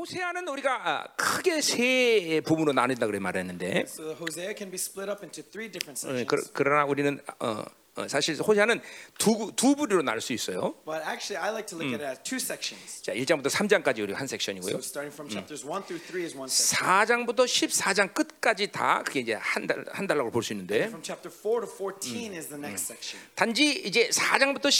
호세아는 우리가 아, 크게 세 부분으로 나눈다 그래 말했는데 So Hosea can be split up into three different 어, sections. 그, 그러나 우리는 어, 어, 사실 호세아는 두, 두 부류로 나눌 수 있어요. But actually, I like to look at it as two sections. 자, 1장부터 3장까지 우리 한 섹션이고요. So starting from chapters one through three is one section. 4장부터 14장 끝까지 다 그게 이제 한달한 달라고 볼 수 있는데 From chapter four to fourteen is the next section. 단지 이제 4장부터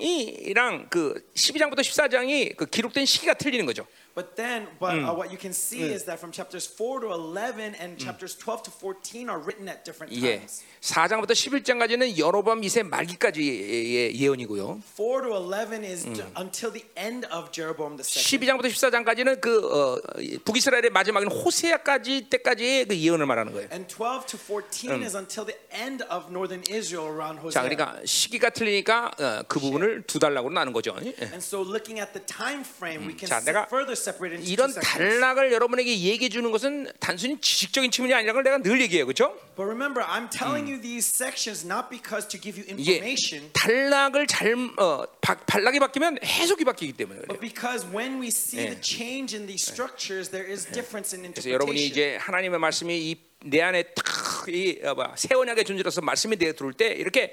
11장이랑 그 12장부터 14장이 그 기록된 시기가 틀리는 거죠. But then, but uh, what you can see is that from chapters 4 to 11 and chapters 12 to 14 are written at different 예. times. 4장부터 11장까지는 여로밤 2세 말기까지의 예언이고요. 4 to 11 is until the end of Jeroboam the second. 12장부터 14장까지는 그 어, 북이스라엘의 마지막인 호세아까지 때까지의 그 예언을 말하는 거예요. And 12 to 14 is until the end of northern Israel around 자, Hosea. 그러니까 시기가 틀리니까 어, 그 부분을 두 달락으로 나눈 거죠. 예. And so looking at the time frame, we can 자, se- 내가 further 이런. 단락을 여러분에게 얘기해 주는 것은 단순히 지식적인 측면이 아니라는 걸 내가 늘 얘기해요. 그렇죠? But remember, I'm telling you these sections not because to give you 이게 information, 단락을 잘 어, 바, 단락이 바뀌면 해석이 바뀌기 때문에 그래요. but because when we see the change in these structures, there is difference in 그래서 여러분이. 이제 하나님의 말씀이 이내 안에 탁이 어, 새 언약의 존재로서 말씀이 내 들어올 때 이렇게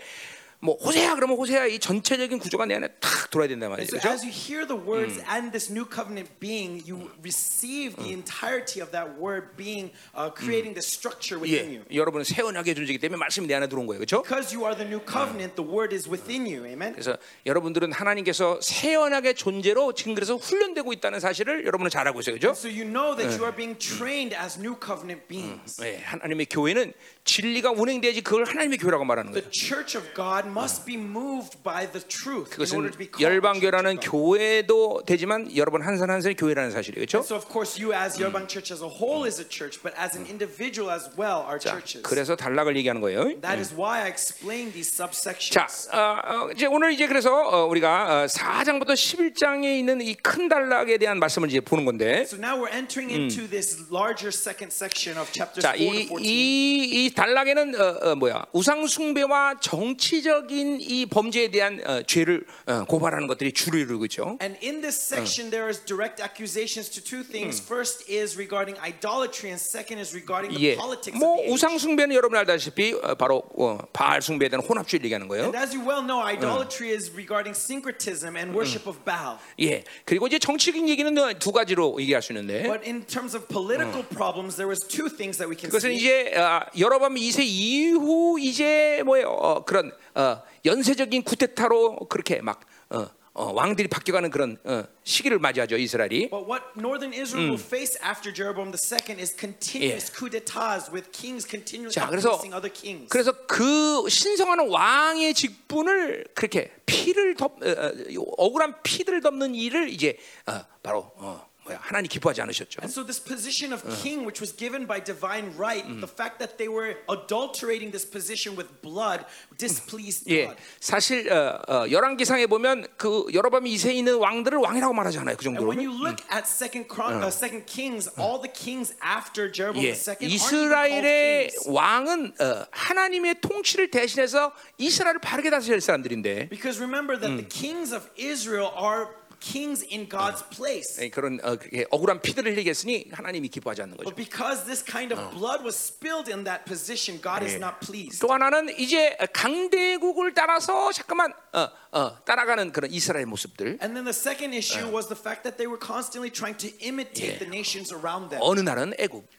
뭐 호세야 그러면 호세야 이 전체적인 구조가 내 안에 탁 들어야 된단 말이죠. so 그렇죠? as you hear the words and this new covenant being, you receive the entirety of that word being uh, creating the structure within you. 예, 여러분은 새 언약의 존재이기 때문에 말씀이 내 안에 들어온 거예요. 그렇죠? Because you are the new covenant, the word is within you. Amen. 그래서 여러분들은 하나님께서 새 언약의 존재로 지금 그래서 훈련되고 있다는 사실을 여러분은 잘 알고 있어요. 그렇죠? So you know that you are being trained as new covenant beings. 네, 하나님의 교회는 진리가 운행돼야지 그걸 하나님의 교회라고 말하는 The 거예요. church of God must be moved by the truth in 그것은 order to be called 열방교라는. 교회도 되지만 여러분 한산 한산의 교회라는 사실이에요. 그렇죠? So of course you as Yerbang Church as a whole is a church, but as an individual as well are 자, churches. 그래서 단락을 얘기하는 거예요. That is why I explained these subsections. 자, 어, 어, 이제 오늘 이제 그래서 어, 우리가 어, 4장부터 11장에 있는 이 큰 단락에 대한 말씀을 이제 보는 건데, So now we're entering into this larger second section of chapters 자, 4 to 이, 14. 이, 이 단락에는 어, 어, 뭐야 우상 숭배와 정치적 인 이 범죄에 대한 어, 죄를 어, 고발하는 것들이 주를 이루고 있죠. And in this section, there is direct accusations to two things. First is regarding idolatry, and second is regarding the 예, politics 뭐 of the age. 우상 숭배는 여러분 알다시피 어, 바로 어, 바알 숭배에 대한 혼합주의를 얘기하는 거예요. And as you well know, idolatry is regarding syncretism and worship of Baal. 예, 그리고 이제 정치적인 얘기는 두 가지로 얘기할 수 있는데. But in terms of political problems, there was two things that we can 그것은 see. 이제 아, 여로밤 2세 이후 이제 뭐예요 어, 그런 어, 연쇄적인 쿠데타로 그렇게 막 어, 어, 왕들이 바뀌어가는 그런 어, 시기를 맞이하죠 이스라엘이. But what northern Israel will face after Jeroboam II is continuous 예. coup d'états with kings continually 자, 그래서 other kings. 그래서 그 신성하는 왕의 직분을 그렇게 피를 덮 어, 어, 억울한 피들을 덮는 일을 이제 어, 바로 어, 하나님 기뻐하지 않으셨죠. And so this position of king, which was given by divine right, the fact that they were adulterating this position with blood displeased 예, God. 사실 어, 어, 열왕기상에 보면 그 여로밤 2세에 있는 왕들을 왕이라고 말하지 않아요. 그 정도로. when you look at Second Chron- uh, Second Kings, all the kings after Jeroboam 예, II 이스라엘의. 왕은 어, 하나님의 통치를 대신해서 이스라엘을 바르게 다스릴 사람들인데 Because remember that the kings of Israel are kings in God's place. 예, 그런 어, 그렇게 억울한 피들을 흘리게 했으니 하나님이 기뻐하지 않는 거죠. But because this kind of blood was spilled in that position, God is not pleased. 또 하나는 이제 강대국을 따라서 잠깐만 어, 어, 따라가는 그런 이스라엘 모습들. And then the second issue was the fact that they were constantly trying to imitate the nations around them. 어느 날은 Sometimes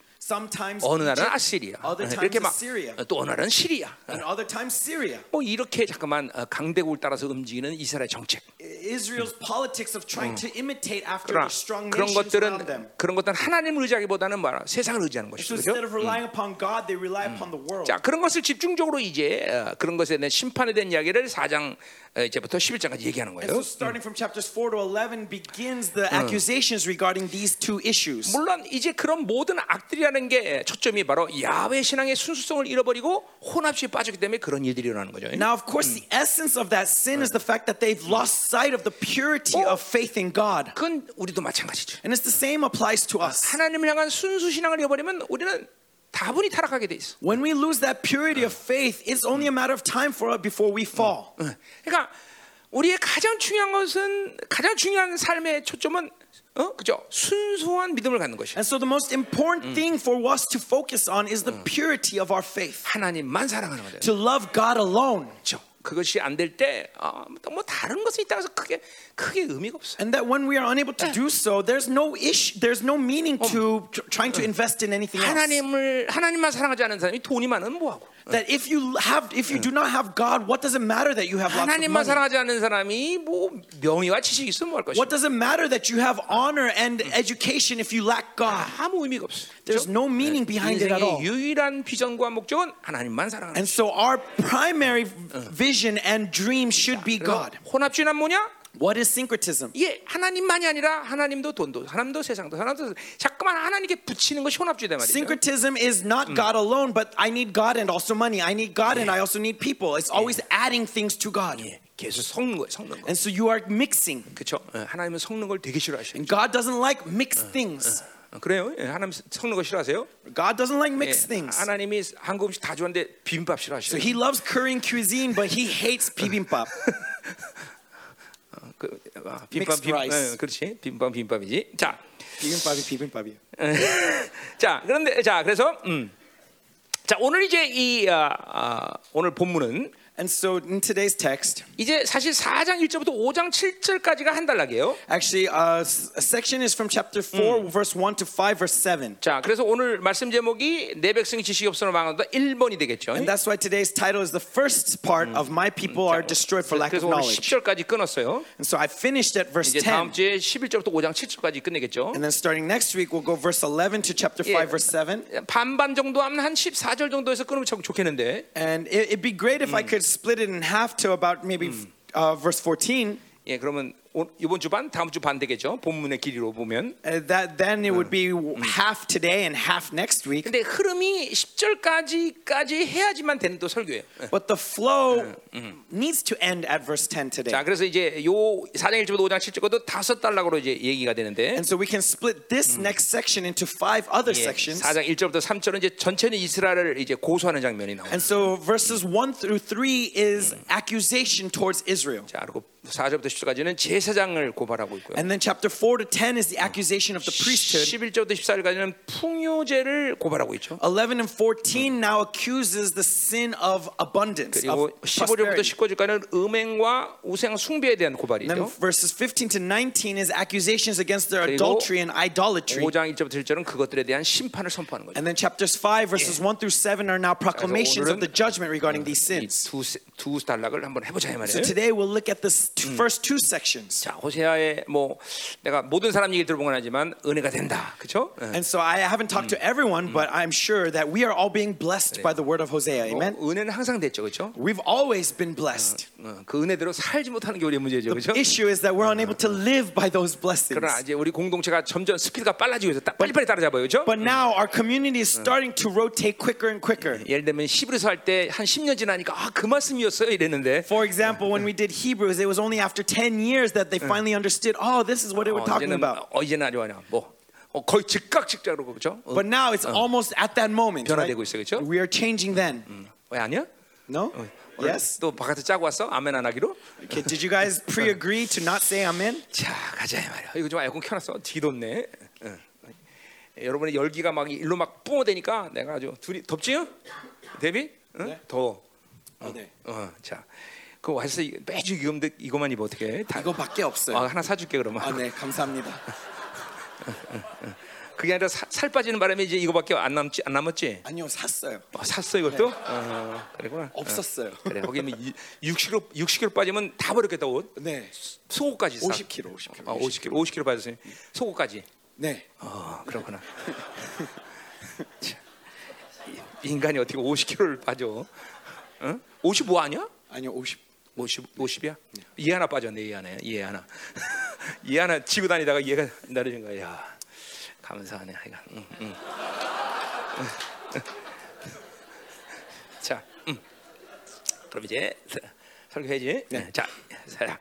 어느 날은 아시리아, other times 이렇게 막 어, 또 어느 날은 시리아. and other times Syria. 뭐 이렇게 잠깐만 어, 강대국을 따라서 움직이는 이스라엘 정책. Israel's politics of trying to imitate after 그러나 the strong 그런. 것들은 그런 것들은 하나님을 의지하기보다는 뭐라 세상을 의지하는 것이죠. instead 그렇죠? of relying upon God, they rely upon the world. 자 그런 것을 집중적으로 이제 어, 그런 것에 대한 심판에 대한 이야기를 4장 어, 이제부터 11장까지 얘기하는 And 거예요. so starting from chapters 4 to 11 begins the accusations regarding these two issues. 물론 이제 그런 모든 악들이라는 게 초점이 바로 야훼 신앙의 순수성을 잃어버리고 혼합주의에 빠졌기 때문에 그런 일들이 일어나는 거죠. Now, of course, the essence of that sin is the fact that they've lost sight of the purity of faith in God. 그건 우리도 마찬가지죠. And it's the same applies to us. 하나님을 향한 순수 신앙을 잃어버리면 우리는 다분히 타락하게 돼 있어. When we lose that purity of faith, it's only a matter of time for us before we fall. 어, 그러니까 우리의 가장 중요한 것은 가장 중요한 삶의 초점은 어, 그죠? 순수한 믿음을 갖는 것이야. And so the most important thing for us to focus on is the purity of our faith. 하나님만 사랑하는 거죠. To love God alone. 그렇죠. 그것이 안 될 때, 어, 뭐 다른 것이 있다고 해서 크게 크게 의미가 없어요. And that when we are unable to do so, there's no issue, there's no meaning to tr- trying to invest in anything else. 하나님을 하나님만 사랑하지 않는 사람이 돈이 많으면 뭐 하고? That if you have, if you do not have God, what does it matter that you have lots of 하나님만 money? 사랑하지 않는 사람이 뭐 명예와 지식이 있으면 뭐할 것이야? What does it matter that you have honor and education if you lack God? 아무 의미가 없어. There's no meaning behind it at all. 인생의 유일한 비전과 목적은 하나님만 사랑하는. And so our primary vision and dream should be God. 혼합주의는 뭐냐? What is syncretism? 예, 하나님만이 아니라 하나님도 돈도, 하나님도 세상도, 하나님도 자꾸만 하나님께 붙이는 것이 혼합주의다 말이죠. Syncretism is not God alone, but I need God and also money. I need God and I also need people. It's always adding things to God. 예, 계속 섞는 거예요, 섞는 거. And so you are mixing. 그렇죠? 하나님은 섞는 걸 되게 싫어하셔요. And God doesn't like mixed things. 어, 그래요? 예, 하나님 섞는 거 싫어하세요? God doesn't like 예, mixed things. 하나님이 한국 음식 다 좋아하는데 비빔밥 싫어하셔요. So he loves Korean cuisine, but he hates bibimbap. 그, 아, 비빔, rice. 예, 그렇지. 비빔밥, 비빔밥이지. 자, bibimbap이 bibimbap이요. 자, 그런데 자, 그래서 음. 자, 오늘 이제 이 아, 아, 오늘 본문은 And so in today's text, 이제 사실 4장 1절부터 5장 7절까지가 한 달락이에요. actually, uh, s- a section is from chapter 4, verse 1 to 5, verse 7. 자, 그래서 오늘 말씀 제목이 내 백성이 지식이 없어서 망한다 1번이 되겠죠. And that's why today's title is the first part of My People Are Destroyed for Lack of 그래서 오늘 Knowledge. 10절까지 끊었어요. And so I finished at verse 이제 다음 10. 주에 11절부터 5장 7절까지 끝내겠죠. And then starting next week, we'll go verse 11 to chapter 5, Yeah. verse 7. 반반 정도 하면 한 14절 정도에서 끊으면 참 좋겠는데. And it, it'd be great if I could split it in half to about maybe uh, verse 14. 예, 그러면 오- 이번 주 반, 다음 주 반 되겠죠. 본문의 길이로 보면. Uh, that then it would be half today and half next week. 근데 흐름이 10절까지까지 해야지만 되는 또 설교예요. 예. But the flow needs to end at verse 10 today. 자, 그래서 이제 요 4장 1절부터 5장 7절도 다섯 달락으로 이제 얘기가 되는데. And so we can split this next section into five other 예, sections. 4장 1절부터 3절은 이제 전체는 이스라엘을 이제 고소하는 장면이 나와요. And so verses 1 through 3 is accusation towards Israel. 자, 그리고 4절부터 10절까지는 제사장을 고발하고 있고요. And then chapter 4 to 10 is the accusation of the priesthood. 11절부터 14절까지는 풍요제를 고발하고 있죠. 11 and 14 now accuses the sin of abundance, 그리고 of 15절부터 prosperity. 19절까지는 음행과 우상 숭배에 대한 Then 고발이죠. verses 15 to 19 is accusations against their 그리고 adultery and idolatry. 5장 1절부터 7절은 그것들에 대한 심판을 선포하는 거죠. And then chapters 5 verses 1 through 7 are now proclamations of the judgment regarding these sins. 이두 두 달락을 한번 해보자 이 So 말이에요. today we'll look at the s- two- first two sections. 자, 호세아의 뭐 내가 모든 사람 얘기 들어본 건 아니지만 은혜가 된다, 그렇죠? And so I haven't talked to everyone, but I'm sure that we are all being blessed by the word of Hosea. Amen. 은혜는 항상 됐죠, 그렇죠? We've always been blessed. 어, 그 은혜대로 살지 못하는 게 우리의 문제죠, 그렇죠? Issue is that we're unable to live by those blessings. 그러나 이제 우리 공동체가 점점 스피드가 빨라지고 있어, 빨리빨리 따라잡아요, 그렇죠? But now our community is starting to rotate quicker and quicker. 예를 들면 히브리서 할 때 한 10년 지나니까 아 그 말씀이었어요 이랬는데 For example, when we did Hebrews, it was only after 10 years that they finally understood, oh, this is what they were 어, talking 이제는 about. 어, 아주 그냥 뭐 어, 거의 즉각 즉각으로 그렇죠? 어, But now it's almost at that moment. Right? 변화되고 있어요, 그렇죠? We are changing then. 왜 아니야? No? 오늘 Yes? 또 바깥에 짜고 왔어? 아멘 안 하기로? Okay, did you guys pre agree to not say amen? 자 가자 이 말이야. 이거 좀 에어컨 켜놨어. 뒤돋네. 응. 여러분의 열기가 막 일로 막 뿜어대니까 내가 아주 둘이 덥지요? 데비? 응? 네. 더워. Oh, 네. 어, 자, 그 와서 이- 매주 이거 이거만 입어 어떻게? 다, 이거밖에 없어요. 어, 하나 사줄게 그러면. 아, 네, 감사합니다. 그게 아니라 사- 살 빠지는 바람에 이제 이거밖에 안 남지 안 남았지? 아니요, 샀어요. 어, 샀어 이것도? 어, 그래구나. 없었어요. 어, 그래 거기 60kg 60kg 빠지면 다 버렸겠다 옷. 네. 속옷까지 사. 50kg, 50kg. 어, 50kg 50kg 빠졌으니 속옷까지. 네. 어, 그렇구나. 인간이 어떻게 50kg를 빠져? 응? 55 아니야? 아니요, 50. 50 50이야? 이 하나 빠졌네 이 하나 이 하나 이 하나 지고 다니다가 얘가 나르는 거야. 야, 감사하네 하여간. 응, 응. 자, 음. 그럼 이제 사- 설교해야지. 네. 자, 자,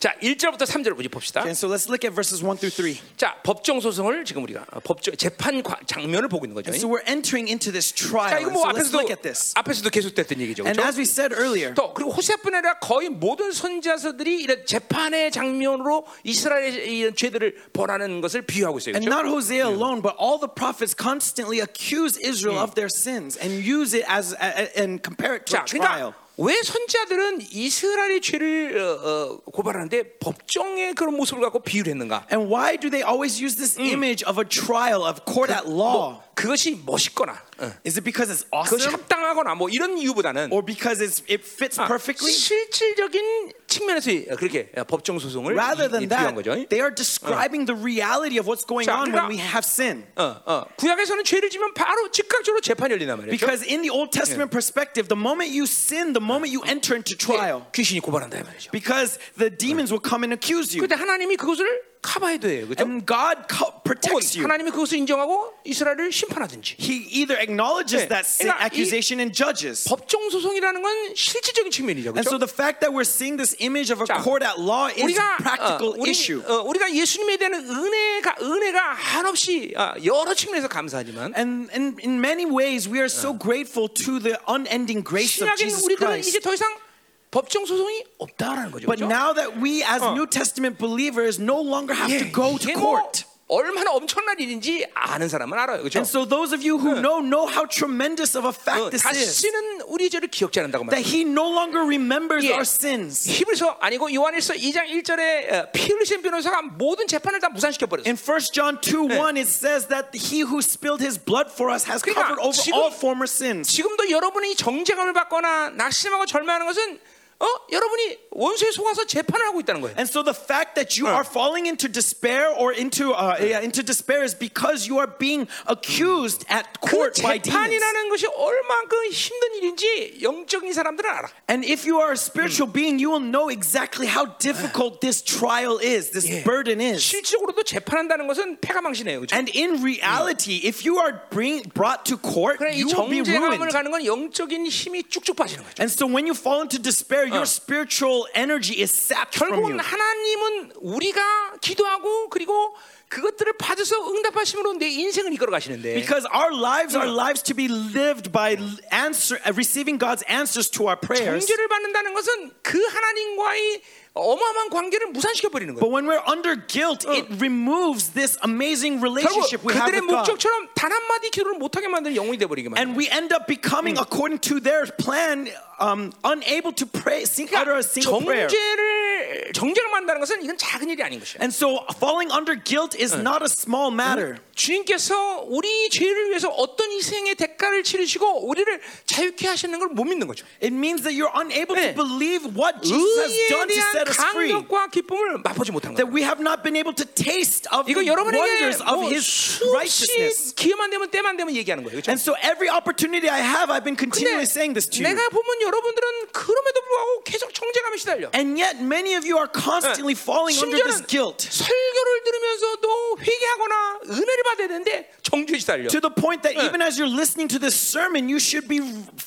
자, 1절부터 3절 우리 봅시다. And so let's look at verses 1 through 3. 자, 법정 소송을 지금 우리가 어, 법정 재판 과- 장면을 보고 있는 거죠. So we're entering into this 자, trial. 이거 And 뭐 so 앞에서도 look at this. 앞에서도 계속됐던 얘기죠. And 그렇죠? as we said earlier, 또 그리고 호세뿐 아니라 거의 모든 선지자서들이 이런 재판의 장면으로 이스라엘의 이런 죄들을 벌하는 것을 비유하고 있어요. and 그렇죠? not Hosea alone, but all the prophets constantly accuse Israel of their sins and use it as a, a- and compare it to 자, a trial. 그러니까 왜 선지자들은 이스라엘의 죄를 어, 어, 고발하는데 법정의 그런 모습을 갖고 비유를 했는가? And why do they always use this image of a trial, of court at law? 뭐 그것이 멋있거나 어, Is it because it's 그것이 awesome 합당하거나 뭐 이런 이유보다는 or because it's, it fits 아, perfectly? 실질적인 측면에서 그렇게 법정 소송을 Rather 이- than 이- 비유한 that, 거죠. they are describing the reality of what's going 자, on 그러니까- when we have sin. 어, 어. 구약에서는 죄를 지면 바로 즉각적으로 재판이 열린단 말이죠. Because in the Old Testament perspective, the moment you sin, the moment you enter into trial, 귀신이 고발한다 이 말이죠. because the demons will come and accuse you. 근데 하나님이 그것을 커버해야 돼요. 그렇죠? And God co- protects you. 하나님이 그것을 인정하고 이스라엘을 심판하든지. He either acknowledges 네. that sin 그러니까 이- accusation and judges. 법정 소송이라는 건 실질적인 측면이죠. And so 그렇죠? the fact that we're seeing this image of a 자, court at law is a 우리가 practical 어, 우리, issue. 어, 우리가 예수님에 대한 은혜가 은혜가 한없이 아, 여러 측면에서 감사하지만 And, and in many ways, we are so grateful to the unending grace of 신약인 Jesus 우리들은 이제 Christ. 더 이상 법정 소송이 없다라는 거죠. But 그렇죠? now that we, as 어. New Testament believers, no longer have 예, to go to 뭐 court. 얼마나 엄청난 일인지 아는 사람은 알아요. 그렇죠? And so those of you who know know how tremendous of 어, a fact this is. 다시는 우리 죄를 기억지 않는다고 That 말해요. he no longer remembers 예. our sins. 히브리서 아니고 요한일서 2장 1절에 피 흘리신 변호사가 모든 재판을 다 무산시켜 버렸어요. In 1 John 2 1, it says that he who spilled his blood for us has 그러니까 covered over all former sins. 지금도 여러분이 정죄감을 받거나 낙심하고 절망하는 것은 어 여러분이 원수에 속아서 재판을 하고 있다는 거예요. And so the fact that you are falling into despair or into uh, yeah, into despair is because you are being accused at 그 court by demons. 재판이라는 것이 얼만큼 힘든 일인지 영적인 사람들은 알아. And if you are a spiritual being, you will know exactly how difficult this trial is, this 예. burden is. 실질적으로도 재판한다는 것은 패가망신이에요. 그렇죠? And in reality, if you are bring, brought to court, 그래 이 you will be 정죄감을 ruined. 가는 건 영적인 힘이 쭉쭉 빠지는 거죠. And so when you fall into despair, your spiritual energy is sapped from you. 결국은 하나님은 우리가 기도하고 그리고 그것들을 받아서 응답하심으로 내 인생을 이끌어 가시는데 Because our lives are lives to be lived by answer, uh, receiving God's answers to our prayers. 정죄를 받는다는 것은 그 하나님과의 어마어마한 관계를 무산시켜 버리는 But 거예요. when we're under guilt, it removes this amazing relationship we have 그들의 with God. 목적처럼 단 한 마디 기도를 못 하게 만드는 영혼이 되어버리게 만들어요. And we end up becoming, according to their plan, um, unable to pray, sing, utter a single prayer. 정죄를 정죄를 만다는 것은 이건 작은 일이 아닌 것이에요. And so falling under guilt is not a small matter. 주님께서 우리 죄를 위해서 어떤 희생의 대가를 치르시고 우리를 자유케 하시는 걸 못 믿는 거죠. It means that you're unable 네. to believe what Jesus has done to set us free. 감격과 기쁨을 맛보지 못한 That 거예요. we have not been able to taste of 이거 the 여러분에게 wonders of 뭐 His righteousness. 수없이 기회만 되면 때만 되면 얘기하는 거예요. 그렇죠? And so every opportunity I have, I've been continually saying this to you. 내가 보면 여러분들은 그럼에도 불구하고 계속 정죄감에 시달려. And yet many of you are constantly falling under this 심지어는 guilt. 설교를 들으면서도 회개하거나 은혜를 받아야 되는데 정죄에 시달려. To the point that even as you're listening to this sermon, you should be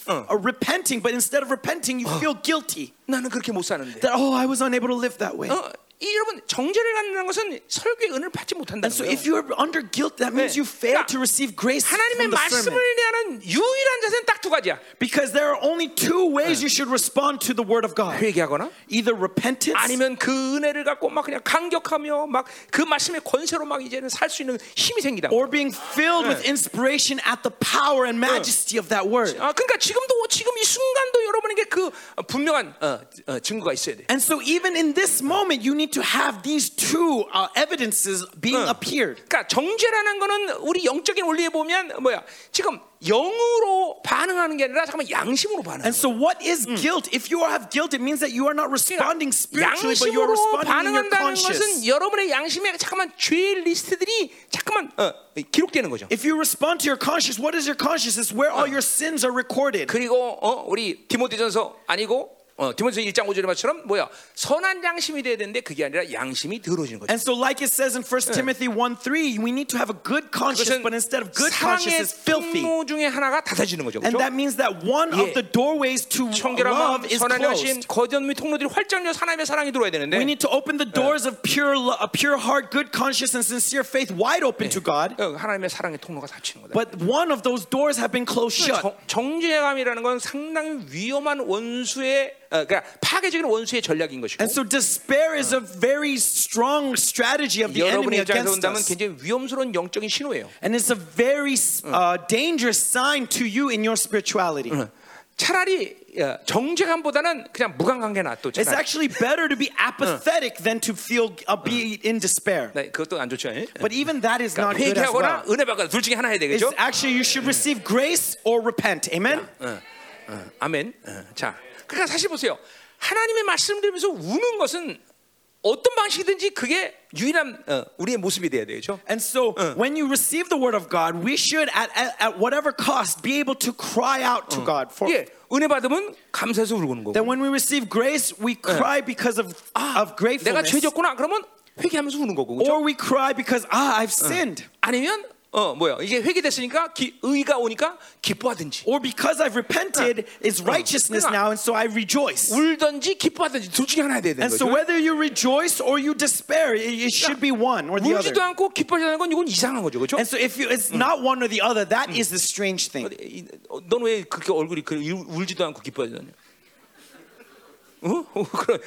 uh, repenting, but instead of repenting, you feel guilty. 나는 그렇게 못 사는데. That, oh, I was unable to live that way. 어, 이 여러분 정죄를 갖는다는 것은 설교의 은혜를 받지 못한다는 And so 거예요. if you're under guilt, that means 네. you fail 그러니까 to receive grace 하나님의 말씀을. 대하는 유일한 자세는 딱 두 가지야. Because there are only two ways you should respond to the word of God. 회개하거나 Either repentance 아니면 그 은혜를 갖고 막 그냥 감격하며 막 그 말씀의 권세로 막 이제는 살 수 있는 힘이 생기다. or being filled with inspiration at the power and majesty of that word. 아, 그러니까 지금도 지금 이 순간도 여러분에게 그 분명한 어, 어, 증거가 있어야 돼. And so even in this moment, you need to have these two uh, evidences being appeared. 그러니까 정죄라는 거는 우리 영적인 원리에 보면 뭐야? 지금 영으로 반응하는 게 아니라 잠깐만 양심으로 반응. And so what is guilt? If you have guilt, it means that you are not responding spiritually, but you are 양심으로 responding in your 반응한다는 conscience. 것은 여러분의 양심에 잠깐만 죄 리스트들이 잠깐만 어, 기록되는 거죠. If you respond to your conscience, what is your conscience? It's where all your sins are recorded. 그리고 어, 우리 디모데전서 아니고 어, 디모데서 1장 5절의 말처럼 뭐야? 선한 양심이 돼야 되는데 그게 아니라 양심이 더러워지는 거죠. And so, like it says in 1 Timothy 1 3, we need to have a good conscience, but instead of good 사랑의 conscience, is filthy. 통로 중에 하나가 닫아지는 거죠. And 그렇죠? that means that one 예. of the doorways to love is closed. 거듭 및 통로들이 활짝 열려 하나님의 사랑이 들어와야 되는데 We need to open the doors of pure, a pure heart, good conscience, and sincere faith wide open to God. 어, 하나님의 사랑의 통로가 닫히는 거다. But one of those doors have been closed shut. 정, 정죄감이라는 건 상당히 위험한 원수의 어, 그러니까 파괴적인 원수의 전략인 것이고 And so despair is a very strong strategy of the enemy 여러분의 입장에서 against 본다면 us. 굉장히 위험스러운 영적인 신호예요. And it's a very uh, dangerous sign to you in your spirituality. 차라리 어, 정죄감보다는 그냥 무관관계 놔둬. It's 차라리. actually better to be apathetic than to feel uh, be in despair. 네, 그것도 안 좋죠. 예? But even that is not 그러니까 good as 회개하거나 well. 은혜 받거나 둘 중에 하나 해야 It's 되겠죠. actually you should receive grace or repent. Amen. 아멘. 어, 자, 그러니까 사실 보세요. 하나님의 말씀을 들으면서 우는 것은 어떤 방식이든지 그게 유일한 어, 우리의 모습이 돼야 되죠. And so when you receive the word of God, we should at, at, at whatever cost be able to cry out to God for 예, 은혜 받으면 감사해서 울고는 거고. that when we receive grace, we cry because of, of 내가 gratefulness. 죄졌구나 그러면 회개하면서 우는 거고. 그렇죠? Or we cry because ah I've sinned. 아니면 어 뭐야 이제 회개됐으니까 기, 의가 오니까 기뻐하든지 Or because I've repented, it's righteousness 그러니까 now, and so I rejoice. 울든지 기뻐하든지 둘 중에 하나 해야 되는 And so 거죠. whether you rejoice or you despair, it, it should be one or the other. 울지도 않고 기뻐하지 않는 건 이건 이상한 거죠, 그렇죠? And so if you, it's not one or the other, that is the strange thing. 넌왜 그렇게 얼굴이 그 울지도 않고 기뻐하지 않냐? 어? 어 그래.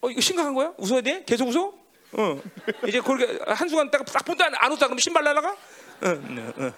어 이거 심각한 거야? 웃어야 돼? 계속 웃어? 어. 이제 그렇게 한 순간 딱, 딱 본다 안 웃다 그러면 신발 날라가? 어, 어,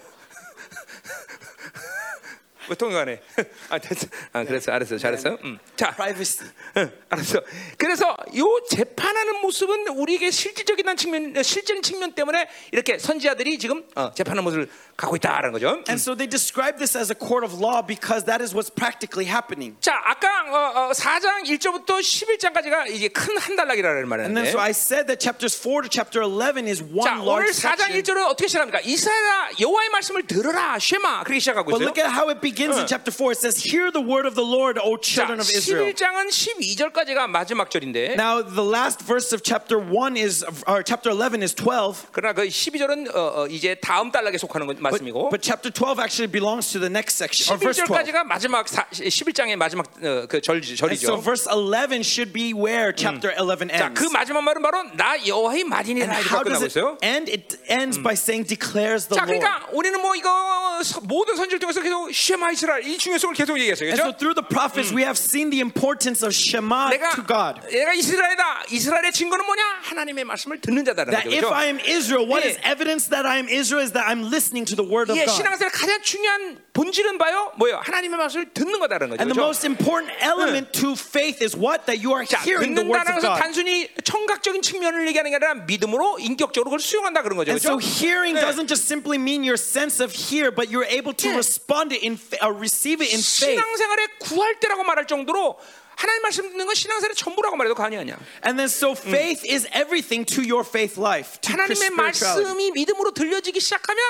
통역하네? 아 됐어. 아 그랬어, 알았어, 잘했어. 음. 자, Privacy. 응, 알았어. 그래서 요 재판하는 모습은 우리에게 실질적인 측면, 실질적인 측면 때문에 이렇게 선지자들이 지금 어, 재판하는 모습을 갖고 있다라는 거죠. 음. And so they describe this as a court of law because that is what's practically happening. 자, 아까 어, 어, 4장 1절부터 11장까지가 이게 큰 한 달락이라는 And then so I said that chapters 4 to chapter 11 is one 자, 오늘 large 4장 section. 1절은 어떻게 시작합니까? 이스라엘아 여호와의 말씀을 들으라 쉐마 그렇게 시작하고 But 있어요. look at how it begins in chapter 4. It says, Hear the word of the Lord, O 자, children of Israel. 11장은 12절까지가 마지막 절인데 Now, the last verse of chapter 1 is, or chapter 11 is 12. 그러나 그 12절은 어, 어, 이제 다음 달락에 속하는 건 But, 말씀이고 but chapter 12 actually belongs to the next section, or verse 12. 11절까지가 마지막 사, 11장의 마지막 어, 그 절, And so 절이죠. verse 11 should be where chapter 11 자, ends. 그 마지막 말은 바로 나 여호와의 And 말이니라 이렇게 how 끝나고 does it 있어요. end? It ends by saying, declares the 자, Lord. 그러니까 우리는 뭐 이거 서- 모든 선지를 통해서 계속 쉐 마 이스라엘 이 중요성을 계속 얘기했어요. And so 그렇죠? through the prophets, we have seen the importance of Shema 내가 to God. 내가 이스라엘이다. 이스라엘의 증거는 뭐냐? 하나님의 말씀을 듣는 자다라는 That if 거죠. I am Israel, what is 예. evidence that I am Israel is that I'm listening to the word of 예, God. 신앙생활 가장 중요한 본질은 봐요. 뭐요? 하나님의 말씀을 듣는 거다라는 거죠. And the 그렇죠? most important element to faith is what? That you are 자, hearing the words of God. 단순히 청각적인 측면을 얘기하는 게 아니라 믿음으로 인격적으로 그걸 수용한다 그런 거죠. And so 그렇죠? hearing 예. doesn't just simply mean your sense of hear, but you're able to 예. respond it in, uh, receive it in faith. 신앙생활의 구할 때라고 말할 정도로 하나님 말씀 듣는 건 신앙생활의 전부라고 말해도 과언이 아니야. And then so faith is everything to your faith life, to 하나님의. 말씀이 믿음으로 들려지기 시작하면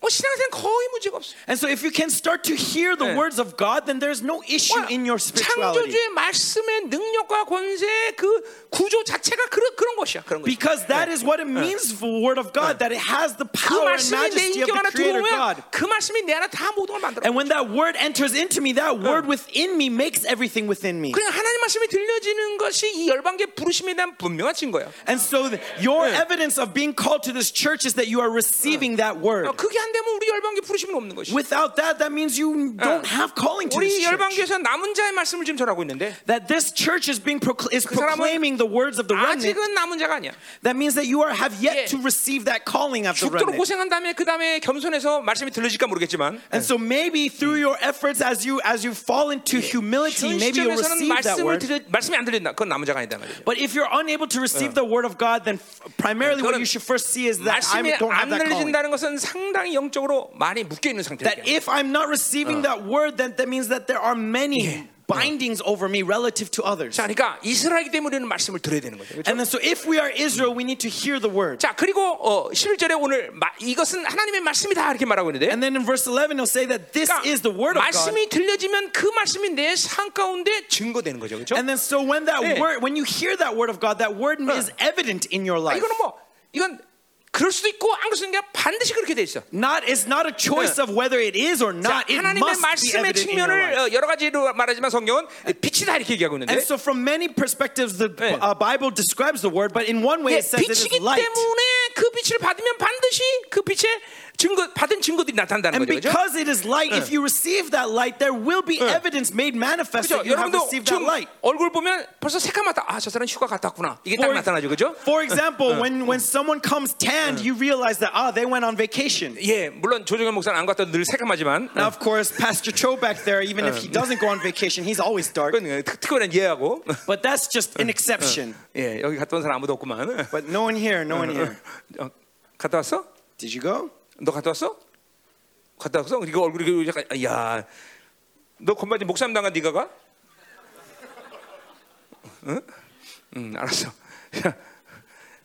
뭐 신앙생활 거의 문제가 없어. And so if you can start to hear the 예. words of God, then there's no issue in your spirituality. 창조주의 말씀의 능력과 권세 그 구조 자체가 그런 그런 것이야. 그런 것이야. Because that is what it means for the word of God, that it has the 그 power and 말씀이 내 majesty of 인격 the 안에 creator 들어오면 God. 그 말씀이 내 안에 다 모든 걸 만들어. And when that word enters into me, that word within me makes everything within me. 그냥 하나님 말씀이 들려지는 것이 이 열방계 부르심에 대한 분명한 증거야. And so the- your evidence of being called to this church is that you are receiving that word. 어, 그게 안 되면 우리 열방계 부르심은 없는 것이. Without that, that means you don't have calling to this 우리 church. 열방계에서 남은 자의 말씀을 지금 전하고 있는데 That this church is being procl- is 그 사람은 proclaiming the words of the remnant. 아직은 남은 자가 아니야. That means that you are have 예. yet to receive that calling of the 죽도록 remnant. 고생한 다음에 그 다음에 겸손해서 말씀이 들려질까 모르겠지만 And so maybe through your efforts, as you as you fall into humility, 현 maybe you'll 시점에서는 receive that 말씀을 word. 들려, 말씀이 안 들린다. 그건 남은 자가 아니다 말이죠. But if you're unable to receive the word of God, then f- primarily what 그거는 you should first see is that I 말씀이 don't 안 have that calling. 들려진다는 것은 상당히 영적으로 많이 묶여 있는 That 상태예요. if I'm not receiving that word, then that means that there are many bindings over me relative to others. 자, 그러니까 이스라엘이기 때문에 우리는 말씀을 들어야 되는 거죠. 그렇죠? And then, so if we are Israel, we need to hear the word. 자, 그리고 어, 11절에 오늘 마, 이것은 하나님의 말씀이다 이렇게 말하고 있는데 And then in verse 11, he'll say that this 그러니까 is the word of God. 말씀이 들려지면 그 말씀이 내 삶 가운데 증거되는 거죠. 그렇죠? And then, so when that 네. word, when you hear that word of God, that word is evident in your 아, life. 이거는 뭐 이건 그럴 수도 있고 안 그럴 수도 있는 게 반드시 그렇게 돼 있어. Not, it's not a choice of whether it is or 자, not. It 하나님의 must be 말씀의 evident in your 측면을 life. 어, 여러 가지로 말하지만 성경은 빛이다 이렇게 얘기하고 있는데 And so, from many perspectives, the 네. uh, Bible describes the word, but in one way, 예, it says it is 빛이기 light. 때문에 그 빛을 받으면 반드시 그 빛의 증거 받은 증거들이 나타난다는 And 거죠. 그죠? because it is light, if you receive that light, there will be evidence made manifest 그죠? that you have 여러분도 received that 지금 light. 얼굴 보면 벌써 새까맣다. 아, 저 사람 휴가 갔다 왔구나. 이게 딱 For- 나타나죠. 그죠? For example, when, when someone comes tanned, you realize that, ah, they went on vacation. 예, 물론 조정현 목사는 안 갔다 늘 새까마지만 Now, of course, Pastor Cho back there, even if he doesn't go on vacation, he's always dark. 그건 특- 특별한 예하고 But that's just an exception. 예, 여기 갔다 온 사람 아무도 없구만. But no one here, no one here. 어, 갔다 왔어? Did you go? 너 갔다 왔어? 갔다 왔어? 이거 얼굴이 그 약간 야, 너 건반지 목사님 당한 네가 가? 응? 응, 알았어.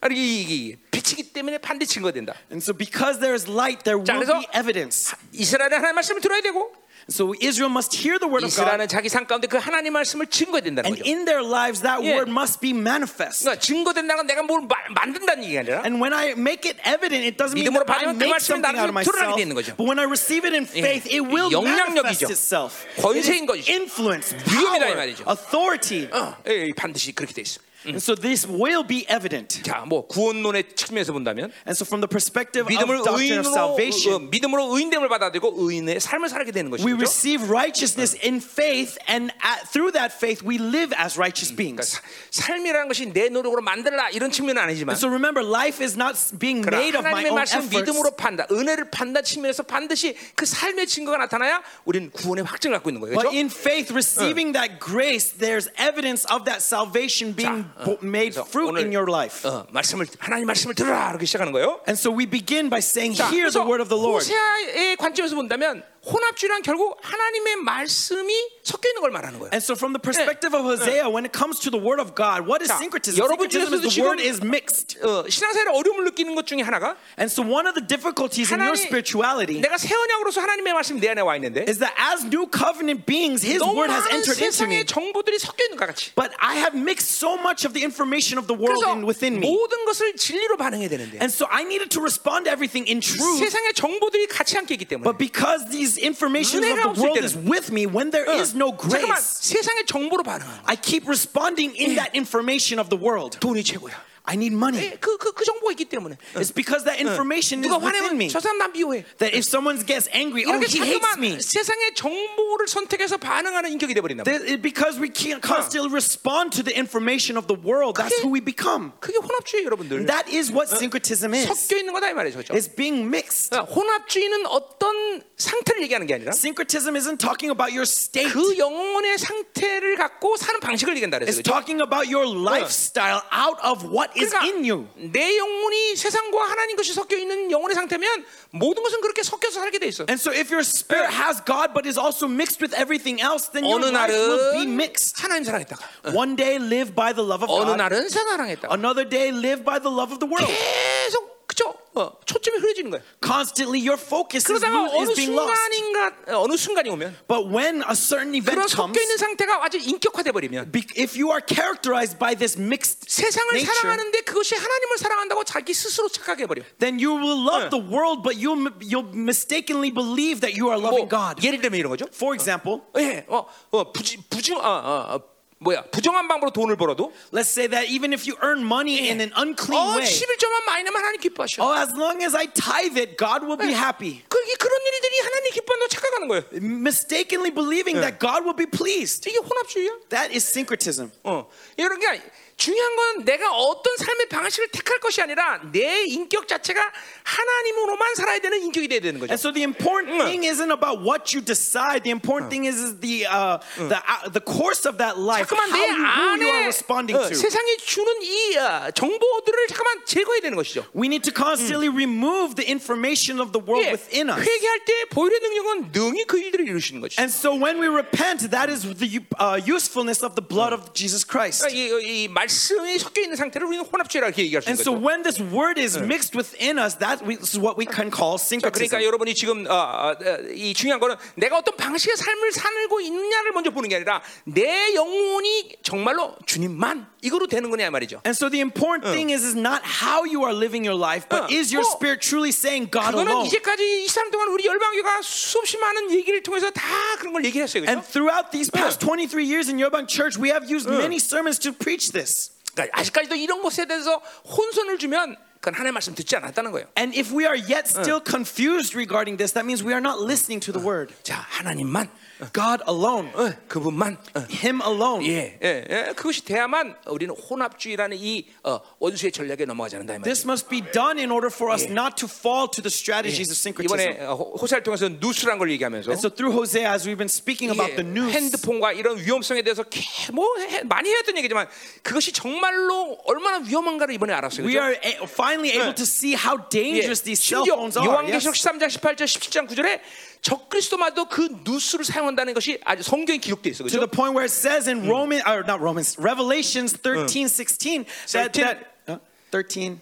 아니 이, 이 빛이기 때문에 반드시 증거된다. And so, because there is light, there 자, will be evidence. 이스라엘은 하나님 말씀을 들어야 되고 So, Israel must hear the word of God. 이스라엘은 자기 삶 가운데 그 하나님 말씀을 증거해야 된다는 And 거죠. in their lives, that Yeah. word must be manifest. 그러니까 증거된다는 건 내가 뭘 마- 만든다는 얘기가 아니라 And when I make it evident, it doesn't mean 믿음으로 that I 받으면 그 make 말씀은 something out 나중에 of myself. 드러나게 되는 거죠. But when I receive it in faith, it will 영향력이죠. manifest itself. It 권세인 is 것이죠. influence, 위험이다, 이 power, 말이죠. authority. 어, 예, 반드시 그렇게 돼 있어. And so this will be evident. 자, 뭐 구원론의 측면에서 본다면 And so from the perspective of 믿음을 doctrine of 의인으로 어, salvation, 믿음으로 의인됨을 받아들이고 의인의 삶을 살게 되는 we 것이죠. receive righteousness in faith, and at, through that faith, we live as righteous 그러니까 beings. 사- 삶이라는 것이 내 노력으로 만들라 이런 측면은 아니지만 And so remember, life is not being 그러나 made of my 하나님의 own 말씀 efforts. 믿음으로 판다, 은혜를 판다 측면에서 반드시 그 삶의 증거가 나타나야 우리는 구원의 확증을 갖고 있는 거예요. But 그렇죠? in faith, receiving that grace, there's evidence of that salvation being bo- made 그래서 fruit in 오늘 your life. 어, 말씀을 하나님 말씀을 들으라 이렇게 시작하는 거예요. And so we begin by saying, 자, Hear the 그래서 word of the Lord. 호세아의 관점에서 본다면 혼합주의란 결국 하나님의 말씀이 섞여 있는 걸 말하는 거예요. And so, from the perspective of Hosea, when it comes to the word of God, what is 자, syncretism? 여러분 Syncretism is 중에서도 the word is mixed. 어, 신앙생활에 어려움을 느끼는 것 중에 하나가 And so, one of the difficulties in your spirituality 내가 새 언약으로서 하나님의 말씀이 내 안에 와 있는데 is that as new covenant beings, His 너무 word has 많은 entered into 세상의 me. 정보들이 섞여 있는 것 같이. But I have mixed so much of the information of the world in, within me. 모든 것을 진리로 반응해야 되는데 And so, I needed to respond to everything in truth. 세상의 정보들이 같이 함께 있기 때문에 But because these information of 은혜가 the 없을 world 때는- is with me, when there 어, is no 잠깐만 grace, 세상의 정보로 반응하는 거야. I keep responding in that information of the world. 돈이 최고야. I need money. 그, 그, 그 정보가 있기 때문에 It's because that information is 누가 within me. 화내면 저 사람 난 미워해. That if someone gets angry, oh, 이렇게 he hates me. 자꾸만 세상의 정보를 선택해서 반응하는 인격이 돼버린다. That it- because we can't constantly respond to the information of the world, that's 그게- who we become. 그게 혼합주의 여러분들. That is what syncretism is. 섞여 있는 거다 이 말이죠. 그렇죠? It's being mixed. 그러니까 혼합주의는 어떤 상태를 얘기하는 게 아니라 Syncretism isn't talking about your state. 그 영혼의 상태를 갖고 사는 방식을 얘기한다 그래서 It's 그렇죠? talking about your lifestyle out of what is 그러니까 in you. 내 영혼이 세상과 하나님 것이 섞여 있는 영혼의 상태면 모든 것은 그렇게 섞여서 살게 돼 있어. And so if your spirit has God but is also mixed with everything else, then your 어느 life will be 날은 mixed. 하나님 사랑했다가 One day live by the love of 어느 God. 날은 세상 사랑했다가 Another day live by the love of the world. 계속 그죠? 어, 초점이 흐려지는 거야. Constantly your focus is, 그러다가 어느 is being lost. 순간인가 어느 순간이 오면 But when a certain event 그런 comes, 섞여 있는 상태가 아주 인격화돼 버리면 be- if you are characterized by this mixed 세상을 nature, 사랑하는데 그것이 하나님을 사랑한다고 자기 스스로 착각해 버려. then you will love the world, but you'll, you'll mistakenly believe that you are loving 뭐 God. 예를 들면 이런 거죠. For example, 예, 어, 어 부지, 부정, 아, 아, 아, 뭐야, 부정한 방법으로 돈을 벌어도 let's say that even if you earn money in an unclean 어, way, 11조만 많이 내면 하나님 기뻐하셔. oh, as long as I tithe it, God will be happy. 그게 그런 일들이 하나님 기뻐한다고 착각하는 거예요. Mistakenly believing that God will be pleased. 이게 혼합주의야. That is syncretism. 어, 이런 게 중요한 건 내가 어떤 삶의 방식을 택할 것이 아니라 내 인격 자체가 하나님으로만 살아야 되는 인격이 돼야 되는 거죠. And so the important thing isn't about what you decide. The important thing is, the uh, the uh, the course of that life, how 잠깐만 내 you, who you are 안에 responding 어, to. 세상이 주는 이 어, 정보들을 잠깐만 제거해야 되는 것이죠. We need to constantly remove the information of the world 예, within us. 회개할 때 보혈의 능력은 능히 그 일들을 이루시는 것이. And so when we repent, that is the uh, usefulness of the blood of Jesus Christ. 이, 이 말씀이 섞여 있는 상태를 우리는 혼합주의라 이렇게 얘기할 수 And 있는 so 거죠. when this word is mixed within us, that we- is what we can call 자, syncretism. 그러니까 여러분이 지금 어, 어, 어, 이 중요한 거는 내가 어떤 방식의 삶을 살고 있느냐를 먼저 보는 게 아니라 내 영혼이 정말로 주님만 이거로 되는 거냐 말이죠. And so the important thing is, is not how you are living your life, but 어. is your 어. spirit truly saying God 그거는 alone? 이제까지 이 시간 동안 우리 열방교가 수없이 많은 얘기를 통해서 다 그런 걸 얘기했어요. And 그렇죠? throughout these past 23 years in Yoban Church, we have used many sermons to preach this. 그러니까 아직까지도 이런 것에 대해서 혼선을 주면 그건 하나님의 말씀 듣지 않았다는 거예요. And if we are yet still confused regarding this, that means we are not listening to the word. 자, 하나님만, God alone, 어, 그분만. 어. Him alone. 예, 예, 예, 그것이 돼야만 우리는 혼합주의라는 이 어, 원수의 전략에 넘어가지 않는다 이 말이에요. This must be done in order for us not to fall to the strategies of syncretism. 이번에 어, 호- 호세를 통해서 누스란 걸 얘기하면서 And so through Hosea, as we've been speaking about the news, 핸드폰과 이런 위험성에 대해서 개- 뭐 해- 많이 했던 얘기지만 그것이 정말로 얼마나 위험한가를 이번에 알았어요. we 그죠? are a- finally able to see how 예, dangerous these cell 심지어 phones are. 요한계시록 Yes. 13장 18절 17장 9절에 적그리스도마도 그 누스를 사용한다는 것이 아주 성경에 기록돼 있어. To 그죠? the point where it says in Roman, or not Romans, Revelations 13, 16, that, 13. that uh, 13,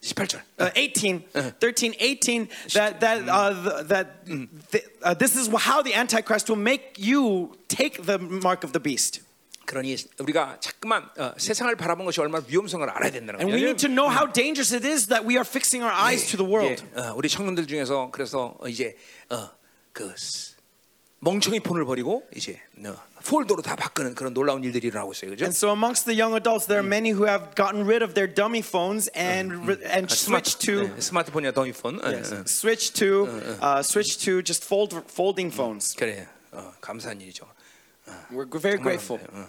18절. uh, 18, 13, 18, that that uh, th- that th- uh, this is how the Antichrist will make you take the mark of the beast. 그러니 우리가 자꾸만 어, 세상을 바라본 것이 얼마나 위험성을 알아야 된다는 And we need to know how dangerous it is that we are fixing our eyes to the world. 예, 어, 우리 청년들 중에서 그래서 어, 이제 어, 그 스- 멍청이 폰을 버리고 이제 어, 폴더로 다 바꾸는 그런 놀라운 일들이 일어나고 있어요, 그죠? And so amongst the young adults, there are many who have gotten rid of their dummy phones and re- and switched to 네, 스마트폰이나 더미폰. 어, yes, 어, switch to uh, switch to just fold folding phones. 그래, 어, 감사한 일이죠. We're very grateful. 어.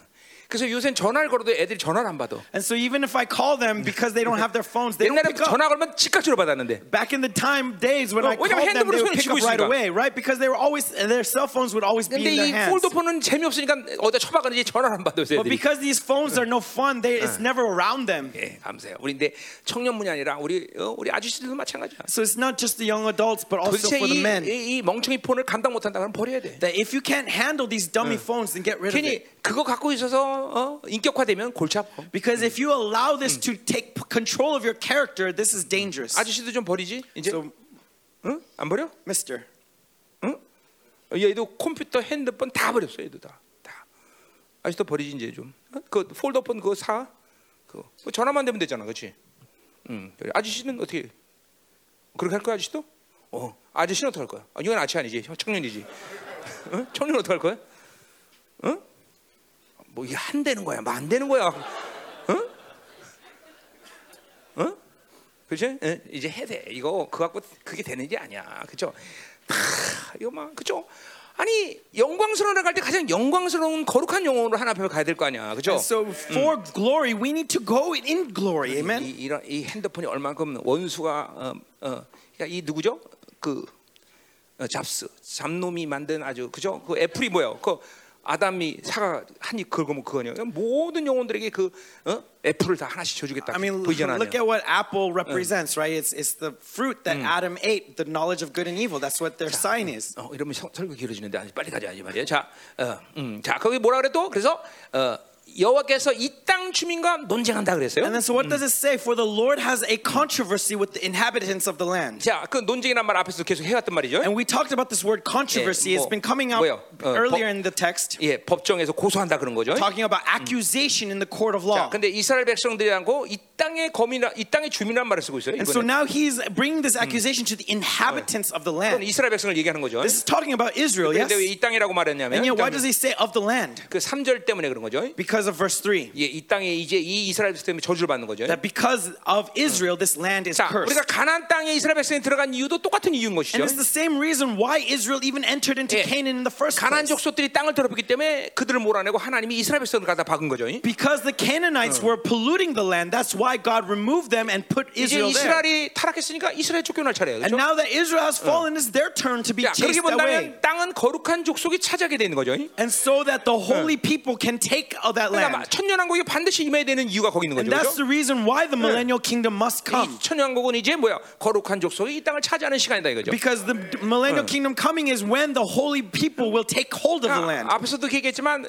그래서 요새 전화를 걸어도 애들이 전화를 안 받아. And so even if I call them because they don't have their phones, they don't 옛날에 pick up. 전화 걸면 즉각적으로 받았는데 Back in the time days when 어, I 왜냐면 called them, they 핸드폰을 would 손에 pick 쥐고 up right 있으니까. away, right? Because they were always their cell phones would always be 근데 in their 이 hands. 폴더폰은 재미없으니까 어디다 쳐박으니 전화를 안 받아요, But 애들이. because these phones are no fun, they, it's never around them. 예, 감사해요. 우리 근데 청년뿐이 아니라 우리 어, 우리 아저씨들도 마찬가지야. So it's not just the young adults, but also 도대체 for the 이, men. 이, 이 멍청이 폰을 감당 못한다 그러면 버려야 돼. That if you can't handle these dummy phones, then get rid of 괜히 it. 그거 갖고 있어서 어, 인격화되면 골치 아파. Because if you allow this to take control of your character, this is dangerous. 아저씨도 좀 버리지 이제 So, 응? 안 버려? Mister, 응? 얘도 컴퓨터, 핸드폰 다 버렸어 얘도 다. 다. 아저씨도 버리지 이제 좀. 어? 그 폴더폰 그거 사. 그거 전화만 되면 되잖아, 그렇지? 응. 아저씨는 어떻게? 그렇게 할 거야 아저씨도? 어. 아저씨는 어떻게 할 거야? 아, 이건 아치 아니지, 청년이지. 어? 청년 어떻게 할 거야? 어? 뭐 이게 안 되는 거야, 뭐안 되는 거야. 어? 어? 예, 이제 해야 돼. 이거 그거 갖고 그게 되는 게 아니야. 그죠? 다 이거 막 그죠? 아니 영광스러운 갈때 가장 영광스러운 거룩한 영혼으로 하나 앞에 가야 될 거 아니야. 그죠? so for glory, we need to go in glory. 이, Amen. 이런 이 핸드폰이 얼만큼 원수가 어, 어, 그러니까 이 누구죠? 그 어, 잡스 잡놈이 만든 아주 그죠? 그 애플이 뭐야? 그 아담이 사과 한입 긁으면 그거냐? 모든 영혼들에게 그 어? 애플을 다 하나씩 줘주겠다. I mean, look at what Apple represents, right? It's, it's the fruit that Adam ate, the knowledge of good and evil. That's what their sign is. 어, 이러면 성- 설교 길어지는데 빨리 가자 이 말이에요. 자, 어, 음, 자 거기 뭐라 그래 또? 그래서 어, 여호와께서 이 땅 주민과 논쟁한다 그랬어요. And then, so what does it say? For the Lord has a controversy with the inhabitants of the land. 자, 그 논쟁이란 말 앞에서 계속 해왔단 말이죠. And we talked about this word controversy. 예, It's 뭐, been coming out 뭐요? 어, earlier 법- in the text, 예, 법정에서 고소한다 그런 거죠. talking about accusation in the court of 자, law. 근데 이스라엘 백성들이 않고 이 땅의 거민이라 이 땅의 주민이란 말을 쓰고 있어요. And so 이거는 now he's bringing this accusation to the inhabitants of the 그건 land. 이스라엘 백성을 얘기하는 거죠. This is talking about Israel, yes? 근데 왜 이 땅이라고 말했냐면 And yet, why 이 땅은 does he say of the land? 그 3절 때문에 그런 거죠. Because because of verse 3. 예, 이 땅에 이제 이 이스라엘 백성 때문에 저주를 받는 거죠. That because of Israel, this land is 자, 우리가 cursed. 가나안 땅에 이스라엘 백성이 들어간 이유도 똑같은 이유인 것이죠. And it's the same reason why Israel even entered into 예. Canaan in the first 가나안 place. 족속들이 땅을 더럽히기 때문에 그들을 몰아내고 하나님이 이스라엘 백성을 갖다 박은 거죠. Because the Canaanites were polluting the land, that's why God removed them and put 이제 Israel there. 이스라엘이 타락했으니까 이스라엘 쫓겨날 차례예요. And 그렇죠? now that Israel has fallen, it's their turn to be 자, 그렇게 chased away. 본다면 땅은 거룩한 족속이 차지하게 되는 거죠. And so that the holy people can take of that 그러니까 land. 천년왕국이 반드시 임해야 되는 이유가 거기 있는 And 거죠. that's 그렇죠? the reason why the millennial kingdom must come. 이 천년왕국은 이제 뭐야? 거룩한 족속이 이 땅을 차지하는 시간이다 이거죠. Because the millennial kingdom coming is when the holy people will take hold of the land. 아, 앞에서도 얘기했지만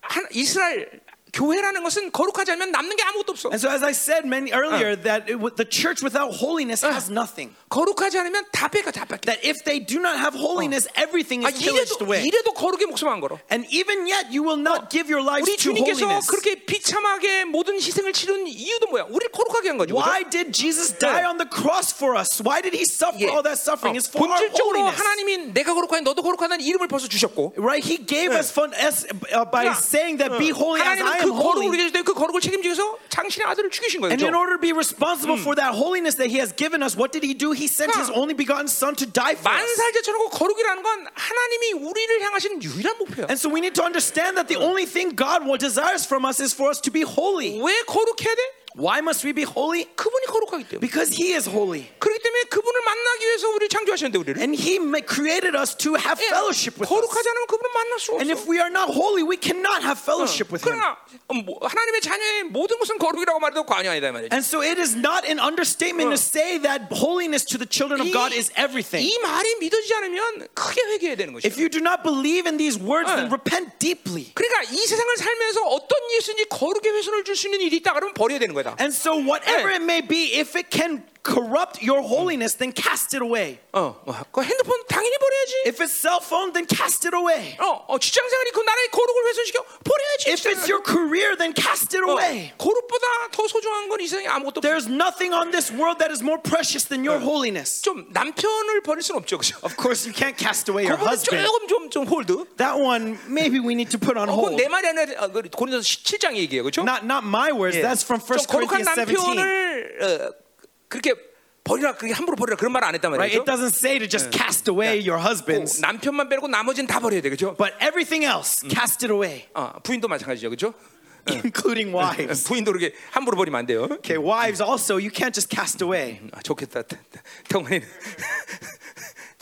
한, 이스라엘 교회라는 것은 거룩하지 않으면 남는 게 아무것도 없어. And so, as I said many earlier, that it, would- the church without holiness has nothing. 거룩하지 않으면 다 뺏겨 다 뺏겨. That if they do not have holiness, everything 아, is pillaged 이래도 away. 이래도 거룩에 목숨 안 걸어. And even yet, you will not give your lives 우리 to 주님께서 holiness. 그렇게 비참하게 모든 희생을 치른 이유도 뭐야? 우리를 거룩하게 한 거죠. 그죠? Why did Jesus die on the cross for us? Why did he suffer 예. all that suffering? 어, It's for our 본질적으로 holiness. 하나님이 내가 거룩하니 너도 거룩하다는 이름을 벌써 주셨고 Right? He gave us fun as, uh, by 그러니까, saying that be holy as 하나님은 I 그 am 거룩을 holy. 우리에게 주실 때 그 거룩을 책임지기 위해서 당신의 아들을 죽이신 거예요. And in 그죠? order to be responsible for that holiness that he has given us, what did he do? He sent his 그러니까 only begotten son to die for us. 만살제처럼 거룩이라는 건 하나님이 우리를 향하신 유일한 목표야. And so we need to understand that the only thing God wa- desires from us is for us to be holy. 왜 거룩해야 돼? Why must we be holy? 그분이 거룩하기 때문에. Because he is holy. 그렇기 때문에 그분을 만나기 위해서 우리를 창조하셨는데 우리를. And he ma- created us to have 예, fellowship with us. 거룩하지 않으면 그분을 만날 수 And 없어. if we are not holy, we cannot have fellowship with him. 그러나 어, 뭐, 하나님의 자녀의 모든 것은 거룩이라고 말해도 과언이 아니다 이 말이죠. And so it is not an understatement to say that holiness to the children of God is everything. 이 말이 믿어지지 않으면 크게 회개해야 되는 것이죠. If you do not believe in these words, then 어. repent deeply. 그러니까 이 세상을 살면서 어떤 일이든지 거룩의 훼손을 줄 수 있는 일이 있다 그러면 버려야 되는 거 다. And so whatever 예. it may be, if it can corrupt your holiness, then cast it away. 어, 어, 그 핸드폰 당연히 버려야지. If it's cell phone, then cast it away. 어, 어, 직장 생활이 그 나라의 거룩을 훼손시켜 버려야지. If it's your career, then cast it 어, away. 거룩보다 더 소중한 건 이 세상에 아무것도 없어. There's nothing on this world that is more precious than your holiness. 좀 남편을 버릴 수는 없죠, 그죠? Of course, you can't cast away your 그거는 husband. 조금 좀 좀 홀드. That one, maybe we need to put on 어, 그건 hold. 내 말이 아니라 어, 그 고린도서 17장 얘기예요, 그렇죠? Not, not my words. That's from 1 좀 거룩한 Corinthians 17. 남편을 어, 그렇게 버리라 그렇게 함부로 버리라 그런 말 안 했단 Right? 말이죠. It doesn't say to just cast away your husbands, 남편만 빼고 나머지는 다 버려야 돼, 그렇죠? but everything else, cast it away, 어, 부인도 마찬가지죠, 그렇죠? including wives. 부인도 그렇게 함부로 버리면 안 돼요. Okay, wives also, you can't just cast away. 아, 좋겠다, 동원이.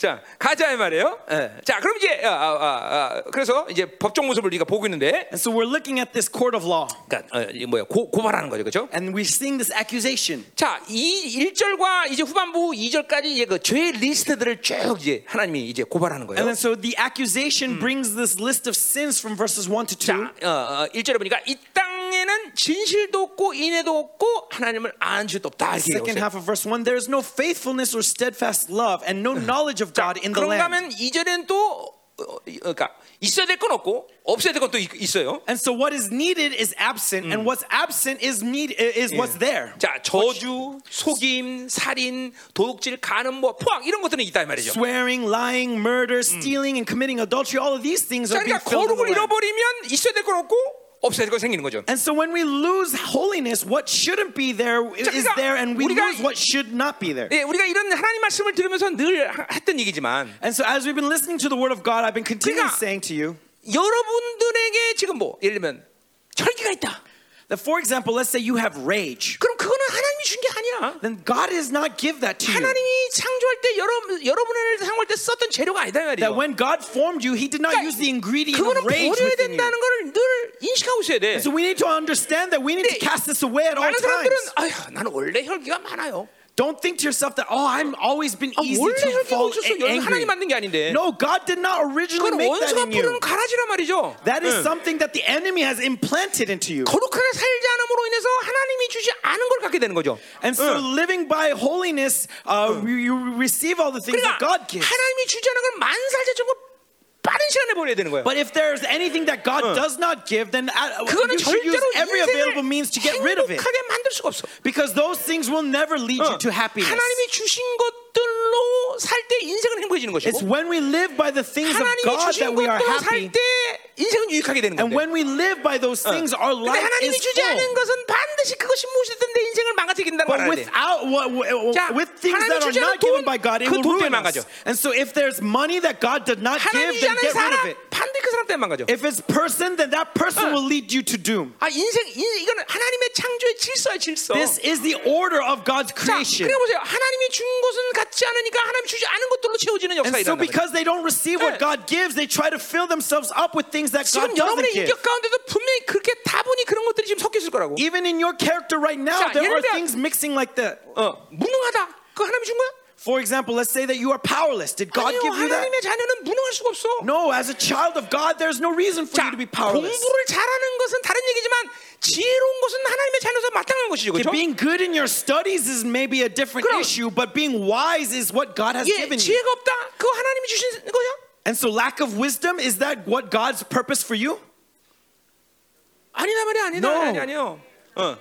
자 가자 이 말이에요. 예. 자 그럼 이제 아, 아, 아, 아, 그래서 이제 법적 모습을 우리가 보고 있는데, And so we're looking at this court of law, 그러니까 어, 이 뭐야 고, 고발하는 거죠, 그렇죠? and we're seeing this accusation. 자, 이 1절과 이제 후반부 2절까지 이제 그 죄의 리스트들을 쭉 이제 하나님이 이제 고발하는 거예요. And then so the accusation brings this list of sins from verses 1 to 2. 자, 어, 어, 1절에 보니까 이 땅에는 진실도 없고 인애도 없고 하나님을 아는 줄도 없다 이렇게 Second 얘기해요. half of verse 1 there is no faithfulness or steadfast love and no knowledge of God in the 그런가 land. 하면 2절에는 또 어, 이- 그러니까 있어야 될 건 없고 없어야 될 것도 있- 있어요. And so what is needed is absent and what's absent is need is what's there. 자, 저주, 속임, 살인, 도둑질, 간음, 뭐 포악 이런 것들은 있다 이 말이죠. Swearing, lying, murder, stealing and committing adultery all of these things 자, are being 그러니까 filled in the 거룩을 land. 잃어버리면 있어야 될 건 없고 없어야 될 건 생기는 거죠. And so when we lose holiness, what shouldn't be there is 그러니까 there, and we 우리가 lose what should not be there. 예, 우리가 이런 하나님 말씀을 들으면서 늘 하- 했던 얘기지만 And so as we've been listening to the word of God, I've been continually 그러니까- saying to you 여러분들에게 지금 뭐 예를 들면 철기가 있다. that, for example, let's say you have rage. 그럼 그거는 하나님이 준 게 아니야. Then God does not give that to you. 하나님이 창조할 때 여러 여러분을 사용할 때 썼던 재료가 아니다 이 That 말이에요. when God formed you, He did not use the ingredient 그거는 of rage 버려야 within you. 된다는 걸 늘 인식하고 있어야 돼. So we need to understand that we need to 근데 cast this away at all 많은 사람들은 times. 아휴 나는 원래 혈기가 많아요. Don't think to yourself that oh, I'm always been 아, easy 원래 to 혈기가 fall 있었어. a- 여러분 angry. 하나님 만든 게 아닌데. No, God did not originally 그건 make that 원수가 in you. 뿌리는 가라지란 말이죠. That is 응. something that the enemy has implanted into you. 거룩하게 살지 않음으로 인해서 하나님이 주지 않은 걸 갖게 되는 거죠. And so 응. living by holiness, uh, you, you receive all the things 그러니까 that God gives. 하나님이 주지 않은 걸 만살제처럼 빠른 시간에 버려야 되는 거예요. But if there's anything that God does not give, then uh, 그거는 you should use 절대로 every available 인생을 means to get rid of it. 행복하게 만들 수가 없어. Because those things will never lead you 어, to happiness. 하나님이 주신 것 들로 살 때 인생은 행복해지는 것이고 It's when we live by the things of 하나님이 God 주신 that we are 것들로 happy. 살 때 인생은 유익하게 되는 And 건데. when we live by those things, our 근데 life 하나님이 is 주지 않은 full. 것은 반드시 그것이 무엇이든 내 인생을 망가뜨린다는 걸 But 알아야 돼. without what, 자, with things 하나님이 that are 주지 않은 not given 돈, by God, it 그 will 돈 때문에 ruin 망가져. us. And so, if there's money that God did not 하나님 give, 주지 then 않은 get rid 사람 of it. 반드시 그 사람 때문에 망가져. If it's person, then that person 어. will lead you to doom. 아 인생 인, 이거는 하나님의 창조의 질서야 질서. This is the order of God's 자, creation. 그러니까 보세요. 하나님이 준 것은 갖지 않으니까 하나님 주지 않은 것들로 채워지는 역사가 And so, 일어나는 거예요. because they don't receive 네. what God gives, they try to fill themselves up with things that God 지금 doesn't 여러분의 give. 인격 가운데도 분명히 그렇게 다분히 그런 것들이 지금 섞여 있을 거라고. Even in your character right now, 자, there 예를 are 들면- things mixing like that. 어, 무능하다. 그거 하나님이 준 거야? For example, let's say that you are powerless. Did God 아니요, give you that? 하나님의 자녀는 무능할 수가 없어. No, as a child of God, there's no reason for 자, you to be powerless. 공부를 잘하는 것은 다른 얘기지만 지혜로운 것은 하나님의 자녀에서 마땅한 것이죠, Okay, 그렇죠? being good in your studies is maybe a different 그럼- issue, but being wise is what God has 예, given you. 지혜가 없다. 그거 하나님이 주신 거야? And so, lack of wisdom is that what God's purpose for you? 아니다 말이야, 아니다, No. 아니 아니요. 어,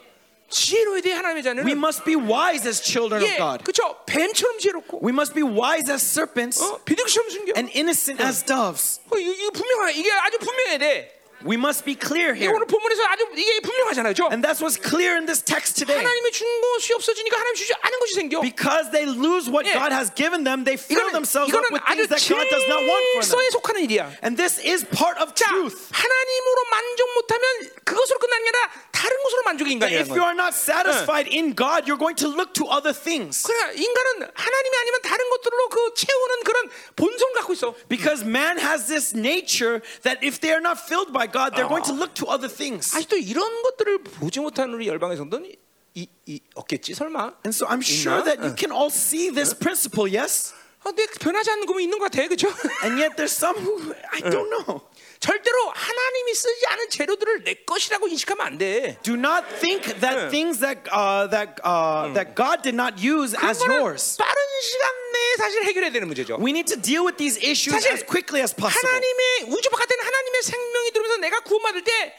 지혜로워야 돼 하나님의 자녀는. We must be wise as children of 예, God. 그렇죠. 뱀처럼 지혜롭고, We must be wise as serpents 어, 비둘기처럼 숨겨. and innocent as doves. 어, 이거, 이거 분명해. 이게 아주 분명해야 돼. We must be clear 이게 here. 오늘 본문에서 아주 이게 분명하잖아요, 그렇죠? And that's what's clear in this text today. 하나님이 준 것이 없어지니까 하나님 주지 않은 것이 생겨. Because they lose what 예. God has given them, they fill 이거는 themselves up 이거는 with 아주 things that God does not want for them. 질서에 속하는 일이야. And this is part of 자, truth. 하나님으로 만족 못하면 그것으로 끝나는 게 아니라 다른 것으로 만족이 That 인간이라는 if you 거야. are not satisfied in God, you're going to look to other things. 그러나 인간은 하나님이 아니면 다른 것들로 그 채우는 그런 본성을 갖고 있어. Because man has this nature that if they are not filled by God, they're going to look to other things. 아직도 이런 것들을 보지 못하는 우리 열방의 성도는 이, 이 없겠지 설마? And so I'm sure that you can all see this principle, yes? 아, 근데 변하지 않는 거면 있는 것 같아, 그렇죠? And yet there's some who I don't know. 절대로 하나님이 쓰지 않은 재료들을 내 것이라고 인식하면 안 돼. Do not think that things that uh, that uh, that God did not use as yours. 빠른 시간 내에 사실 해결해야 되는 문제죠. We need to deal with these issues as quickly as possible. 하나님의 우주 바깥에는 하나님의 생명이 들어오면서 내가 구원받을 때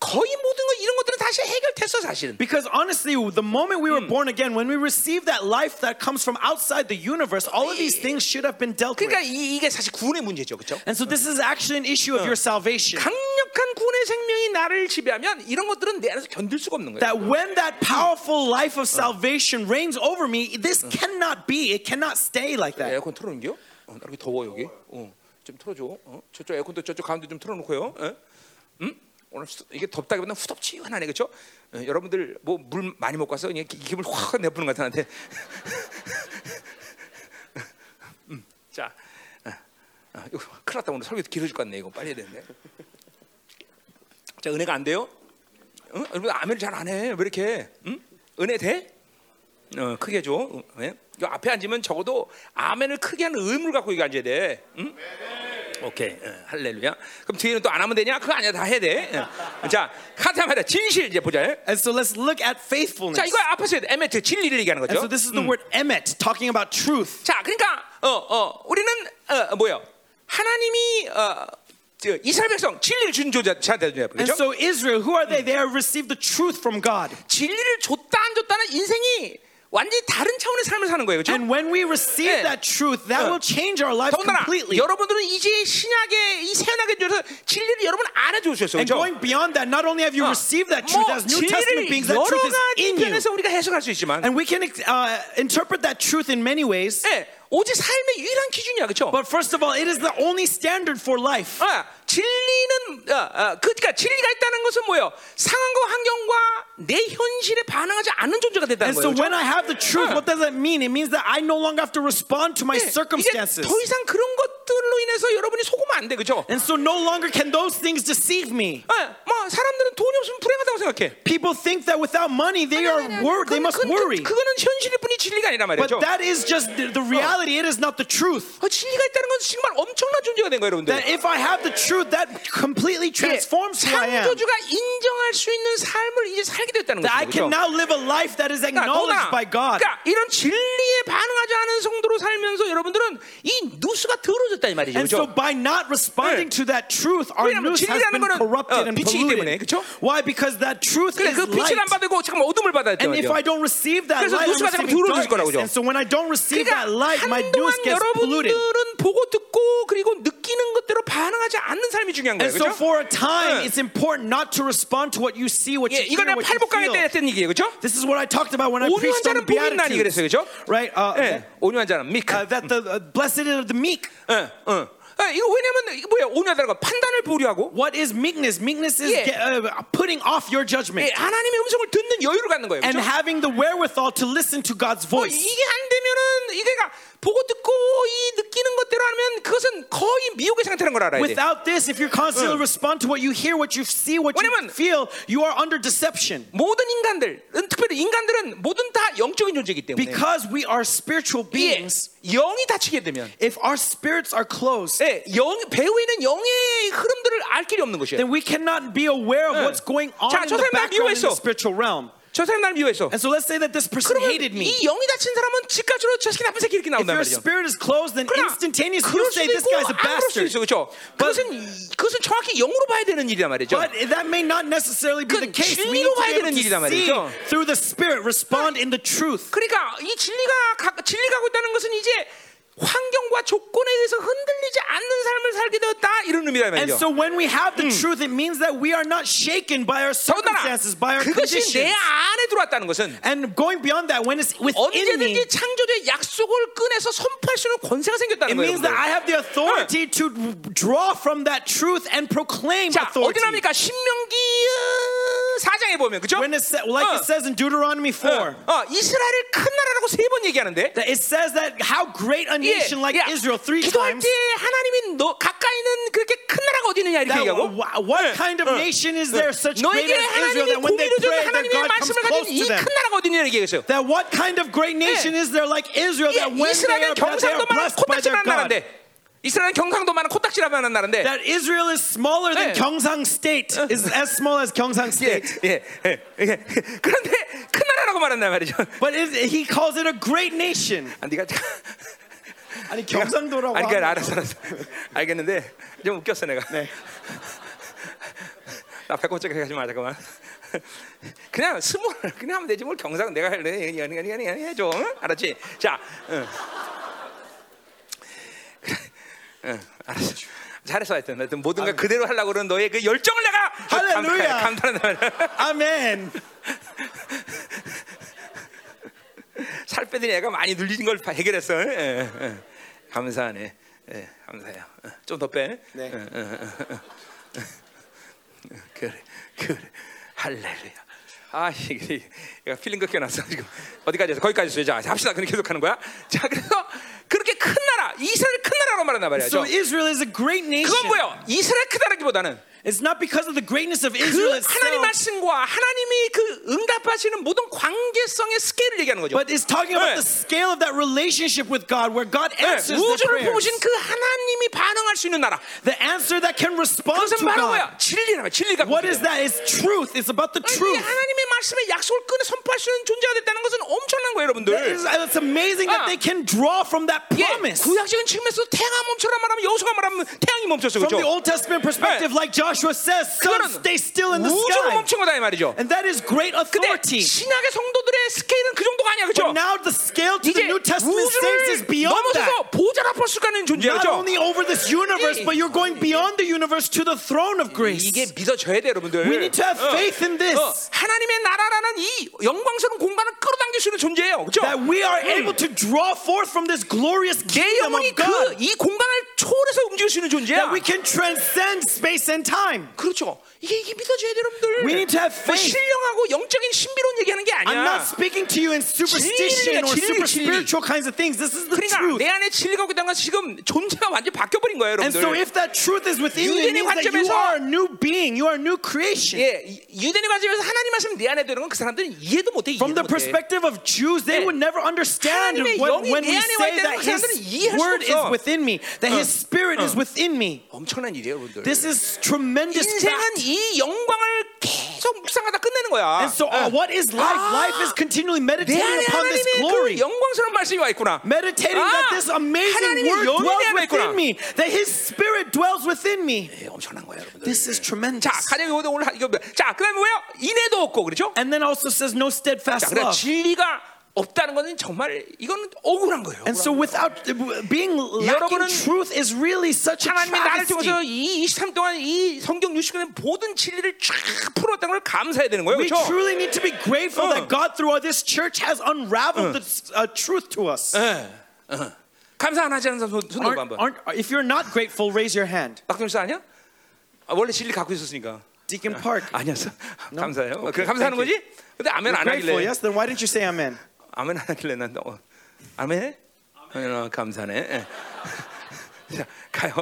거의 모든 것 이런 것들은 다시 해결됐어 사실은. Because honestly, the moment we were born again, when we received that life that comes from outside the universe, all of these things should have been dealt with. 그러니까 이, 이게 사실 구원의 문제죠, 그렇죠? And so this is actually an issue of your salvation. 강력한 구원의 생명이 나를 지배하면 이런 것들은 내 안에서 견딜 수가 없는 거예요. That when that powerful life of salvation reigns over me, this cannot be. It cannot stay like that. 에어컨 틀어놓겨? 어, 나 여기 더워 여기. 어, 좀 틀어줘. 어? 저쪽 에어컨도 저쪽 가운데 좀 틀어놓고요. 어? 음? 오늘 수- 이게 덥다기보다 후덥지근하네, 그렇죠? 어, 여러분들 뭐 물 많이 먹고 와서 그냥 기- 기분을 확 내보는 것 같은데. 음, 자, 어, 어, 이거 큰일 났다 오늘 설교 길어질 것 같네. 이거 빨리 해야 되는데. 자, 은혜가 안 돼요? 어? 여러분 아멘을 잘 안 해. 왜 이렇게? 응? 은혜 돼? 어, 크게. 어, 예? 요 앞에 앉으면 적어도 아멘을 크게 하는 의무를 갖고 여기 앉아야 돼. 응? 오케이. 어, 할렐루야. 그럼 뒤에는 또 안 하면 되냐? 그거 아니야. 다 해야 돼. 어. 자, 카타 말이야. 진실 이제 보자. 예? And so let's look at 자, faithfulness. 이거 앞에서. 에메트 진리를 얘기하는 And 거죠. so this is the word emet, talking about truth. 자, 그러니까 어, 어, 우리는 어, 뭐요? 하나님이 어, 저, 이스라엘 백성 진리를 준 자들이야. And 그렇죠? so Israel, who are they? They have received the truth from God. 진리를 줬다 안 줬다는 인생이 완전히 다른 차원의 삶을 사는 거예요. 그렇죠? And when we receive 예. that truth, that 어. will change our life 더군다나 completely. 여러분들은 이제 신약의 이 새언약에 대해서 진리를 여러분 안해 주셨어요. And 그렇죠? going beyond that, not only have you 어, received that truth 뭐 as New Testament 진리를 beings, that 여러 truth is 가지 in you. 편에서 우리가 해석할 수 있지만 And we can uh, interpret that truth in many ways. 예, 오직 삶의 유일한 기준이야. 그렇죠? But first of all, it is the only standard for life. 아, 진리는 어, 어, 그, 그러니까 진리가 있다는 것은 뭐예요? 상황과 환경과 내 현실에 반응하지 않는 존재가 And 거예요. so when 그렇죠? I have the truth, 어. what does that mean? It means that I no longer have to respond to my 예, circumstances. 더 이상 그런 것들로 인해서 여러분이 속으면 안 돼, 그렇죠? And so no longer can those things deceive me. 예, 뭐 사람들은 돈이 없으면 불행하다고 생각해. People think that without money they are wor- they must worry. 그, 그거는 현실일 뿐이 진리가 아니란 But 말이죠. that is just the, the reality. It is not the truth. 어, 진리가 있다는 건 정말 엄청난 존재가 된 거예요, 여러분들. That if I have the truth, that completely 예, transforms who I am. 창조주가 인정할 수 있는 삶을 이제 살게 됐다는 That I 거죠. can now live a life that is 그러니까, acknowledged by God. 그러니까 이런 진리에 반응하지 않은 성도로 살면서 여러분들은 이 누수가 더러워졌다 이 말이죠. And so 그렇죠? by not responding to that truth, our news has been corrupted 어, and polluted. Why? Because that truth is 그 빛을 안. 받고 잠깐 어둠을 받아야 돼 And if I don't receive that light, I'm receiving darkness. And so when I don't receive 그러니까 that light, my news gets polluted. 보고 듣고 그리고 느끼는 것대로 반응하지 않는 삶이 중요한 거예요. And so 그렇죠? for a time, 네. it's important not to respond to what you see, what 예, you hear, what you 팔복강의 때 feel. 했던 얘기예요. 그렇죠? This is what I talked about when I 온유한 preached on 자는 복이 있나니 Beatitudes. 그랬어요. 그렇죠? Right? Uh, 예. 온유한 자는 믹. uh, that the uh, blessed are the meek. 예. 어. 아, 이거 왜냐면 뭐야? 건 판단을 보류하고 What is meekness? Meekness is Yeah. get, uh, putting off your judgment 예, 하나님의 음성을 듣는 여유를 갖는 거예요. and 그렇죠? having the wherewithal to listen to God's 어, voice. 이게 안 되면은 이게 그러니까 보고 듣고 이 느끼는 것대로 하면 그것은 거의 미혹의 상태라는 걸 알아야 돼. Without this, if you constantly respond to what you hear, what you see, what you feel, you are under deception. 모든 인간들, 음, 특별히 인간들은 모든 다 영적인 존재이기 때문에 Because we are spiritual 예, beings, 영이 닫히게 되면 if our spirits are closed, 예, 영 배후에는 영의 흐름들을 알 길이 없는 것이에요. then we cannot be aware of 네. what's going on 자, in 저 the background in the spiritual realm. 저 사람 나를 미워했어. And so let's say that this person 그러면 hated me. 이 영이 닫힌 사람은 즉각적으로 저 새끼 나쁜 새끼 이렇게 If 나온단 your 말이죠. spirit is closed, then 그러나 instantaneously 그럴 you'll 수도 say this 있고 guy's a 안 그럴 수도 bastard. 있어, 그렇죠? 그것은 그것은 정확히 영으로 봐야 되는 일이란 말이죠. But that may not necessarily be the 그건 case. We need 진리로 to 봐야 be 되는 able 일이란 to see 말이죠. through the Spirit, respond in the truth. 그러니까 이 진리가 가- 진리 가고 있다는 것은 이제 환경과 조건에 의해서 흔들리지 않는 삶을 살게 되었다 이런 And 말이죠. so when we have the truth, it means that we are not shaken by our circumstances, by our 그것이 내 conditions. 안에 들어왔다는 것은 And going beyond that, when it's within me, 언제든지 창조주의 약속을 꺼내서 선포할 수 있는 권세가 생겼다는 it 거예요. means that I have the authority to draw from that truth and proclaim 자, 어디 authority. 나옵니까? 신명기 어, 4장에 보면 그죠? When it sa- like 어. it says in Deuteronomy 4, 어, 이스라엘을 큰 나라라고 세 번 얘기하는데 that it says that how great a 예, nation like 야, Israel three 기도할 times. 때 하나님이 너 가까이는 그렇게 큰 나라가 어디 있느냐 이렇게 That, 얘기하고 wha- what 예, kind of 어. nation is there such great 너에게 as Israel 하나님이 that when they 공의를 주는 pray that 하나님의 God comes 말씀을 close 가진 to 이 them? 큰 나라가 어디 있느냐 얘기했어요. That what kind of great nation is there like Israel that 예, when they 이스라엘은 are, that they are 경상도만한 blessed by their 코딱지만한 God? 나라인데 이스라엘은 경상도만한 코딱지라만한 나라인데 That Israel is smaller 예. than Gyeongsang State, is as small as Gyeongsang 예, State. 예, 예, 예. 그런데 큰 나라라고 말한단 말이죠. But it, he calls it a great nation. 아, 네가 아니 경상도라고 아니, 그러니까 알았어, 알았어. 알겠는데 좀 웃겼어 내가. 네. 나 배꼽짝이 하지 마 잠깐만. 그냥 스몰 그냥 하면 되지 뭘 경상 내가 할래 아니 아니 아니 아니 해줘 응? 알았지? 자, 응. 응, 알았어. 잘했어 하여튼 하여튼 모든 걸 그대로 하려고 그러는 너의 그 열정을 내가 할렐루야. 감탄한다. 아멘. 살 빼더니 애가 많이 눌리는 걸 해결했어. 예, 예. 감사하네. 예, 감사해요. 좀 더 빼. 네. 예, 예, 예, 예. 그래, 그래. 할렐루야. 아, 이게 이거 필링 났어 지금. 어디까지 했어? 거기까지 했어요. 자, 합시다. 그럼 계속 하는 거야. 자, 그래서 그렇게 큰 나라, 이스라엘 큰 나라로 말한단 말이죠. So Israel is a great nation. 그건 뭐예요? 이스라엘 크다라기보다는 It's not because of the greatness of 그 Israel 하나님 itself, 말씀과 하나님이 그 응답하시는 모든 관계성의 스케일을 얘기하는 거죠. but it's talking about 네. the scale of that relationship with God, where God 네, answers the 우주를 prayers. 보신 그 하나님이 반응할 수 있는 나라. The answer that can respond 그것은 to 바로 God. 뭐야? 진리라는 거야. 진리가. What is that? It's truth. It's about the 이 truth. 하나님의 말씀에 약속을 끊어 선포할 수 있는 존재가 됐다는 것은 엄청난 거예요, 여러분들. It's, it's amazing 아. that they can draw from that 예, promise. 구약적인 측면에서 태양아 멈춰라 말하면 여호수가 말하면 태양이 멈췄어, From the 그렇죠? Old Testament perspective, like Joshua says, sun 그거는 stay still in the 우주로 sky. 멈춘 거다 이 말이죠. And that is great 근데 authority. 신약의 성도들의 스케일은 그 정도가 아니야, But 그렇죠? now the scale to the 이제 New Testament saints is 우주를 beyond that. 넘어서서 보좌를 볼수 가는 존재야, Not 그렇죠? only over this universe, 이- but you're going beyond the universe to the throne of grace. 이게 믿어져야 돼, 여러분들. We need to have 어. faith in this. 어, 하나님의 나라라는 이 영광스러운 공간을 끌어당길 수 있는 존재예요, 그렇죠? That we are able to draw forth from this glorious 내 kingdom 영혼이 of God. 그 이 공간을 초월해서 움직일 수 있는 존재야. That we can transcend space and time. 그렇죠. 이게 이게 믿어져야 돼, 여러분들. We need to have 뭐 faith. 신령하고 영적인 신비로운 얘기하는 게 I'm not 아니야. speaking to you in superstition or 진리, super 진리. spiritual kinds of things. This is the 그러니까 truth. 내 안에 진리가 있다는 건 지금 존재가 완전 히 바뀌어 버린 거예요, And so 여러분들. if that truth is within you, it 유대인의 means that you 관점에서- are a new being. You are a new creation. 예, 유대인의 관점에서 하나님 말씀 내 안에 들어는 건 그 사람들은 이해도 못해. From 이해도 the 못해. perspective of Jews, they 예. would never understand 하나님의 when, 영이 when 내 we 안에 와 say 있다는 that 그 사람들은 His 이해할 수 word is 없어. within me, that His Spirit is within me. 엄청난 일이에요, 여러분들. This is tremendous 인생은. 이 영광을 계속 묵상하다 끝내는 거야. And so, uh, what is life? 아, Life is continually 내 meditating upon this glory. 그 영광스러운 말씀이 와 있구나. Meditating that 아, this amazing word dwells within me, that His Spirit dwells within me. 예, 엄청난 거야, 여러분들. This is tremendous. 자, 가장 오늘 오늘 하- 이거 뭐- 자, 그다음에 뭐야? 인애도 없고 그렇죠? And then also says no 자, steadfast 그래 love. 진리가 없다는 것은 정말 이건 억울한 거예요. And so without being lacking 여러분은 truth is really such a 하나님이 나를 통해서 travesty. 이 23 동안 이 성경 60년의 모든 진리를 쫙 풀었다는 걸 감사해야 되는 거예요. We 그렇죠? truly need to be grateful 어. that God through this church has unraveled the uh, truth to us. 예. 어. 감사 안 하지 않는 사람 손, 손 들고 Aren't, 한번. aren't, if you're not grateful, raise your hand. 박정수 아니야? 아, 원래 진리 갖고 있었으니까. Deacon Park. 아니었어. 감사해요. Okay, 그래 감사하는 thank 거지? 근데 아멘 You're 안 grateful, 하길래. yes? Then why didn't you say amen? 아멘 안 하길래 난 어, 아멘? 아멘. 어, 감사네. 예. 자, 가요.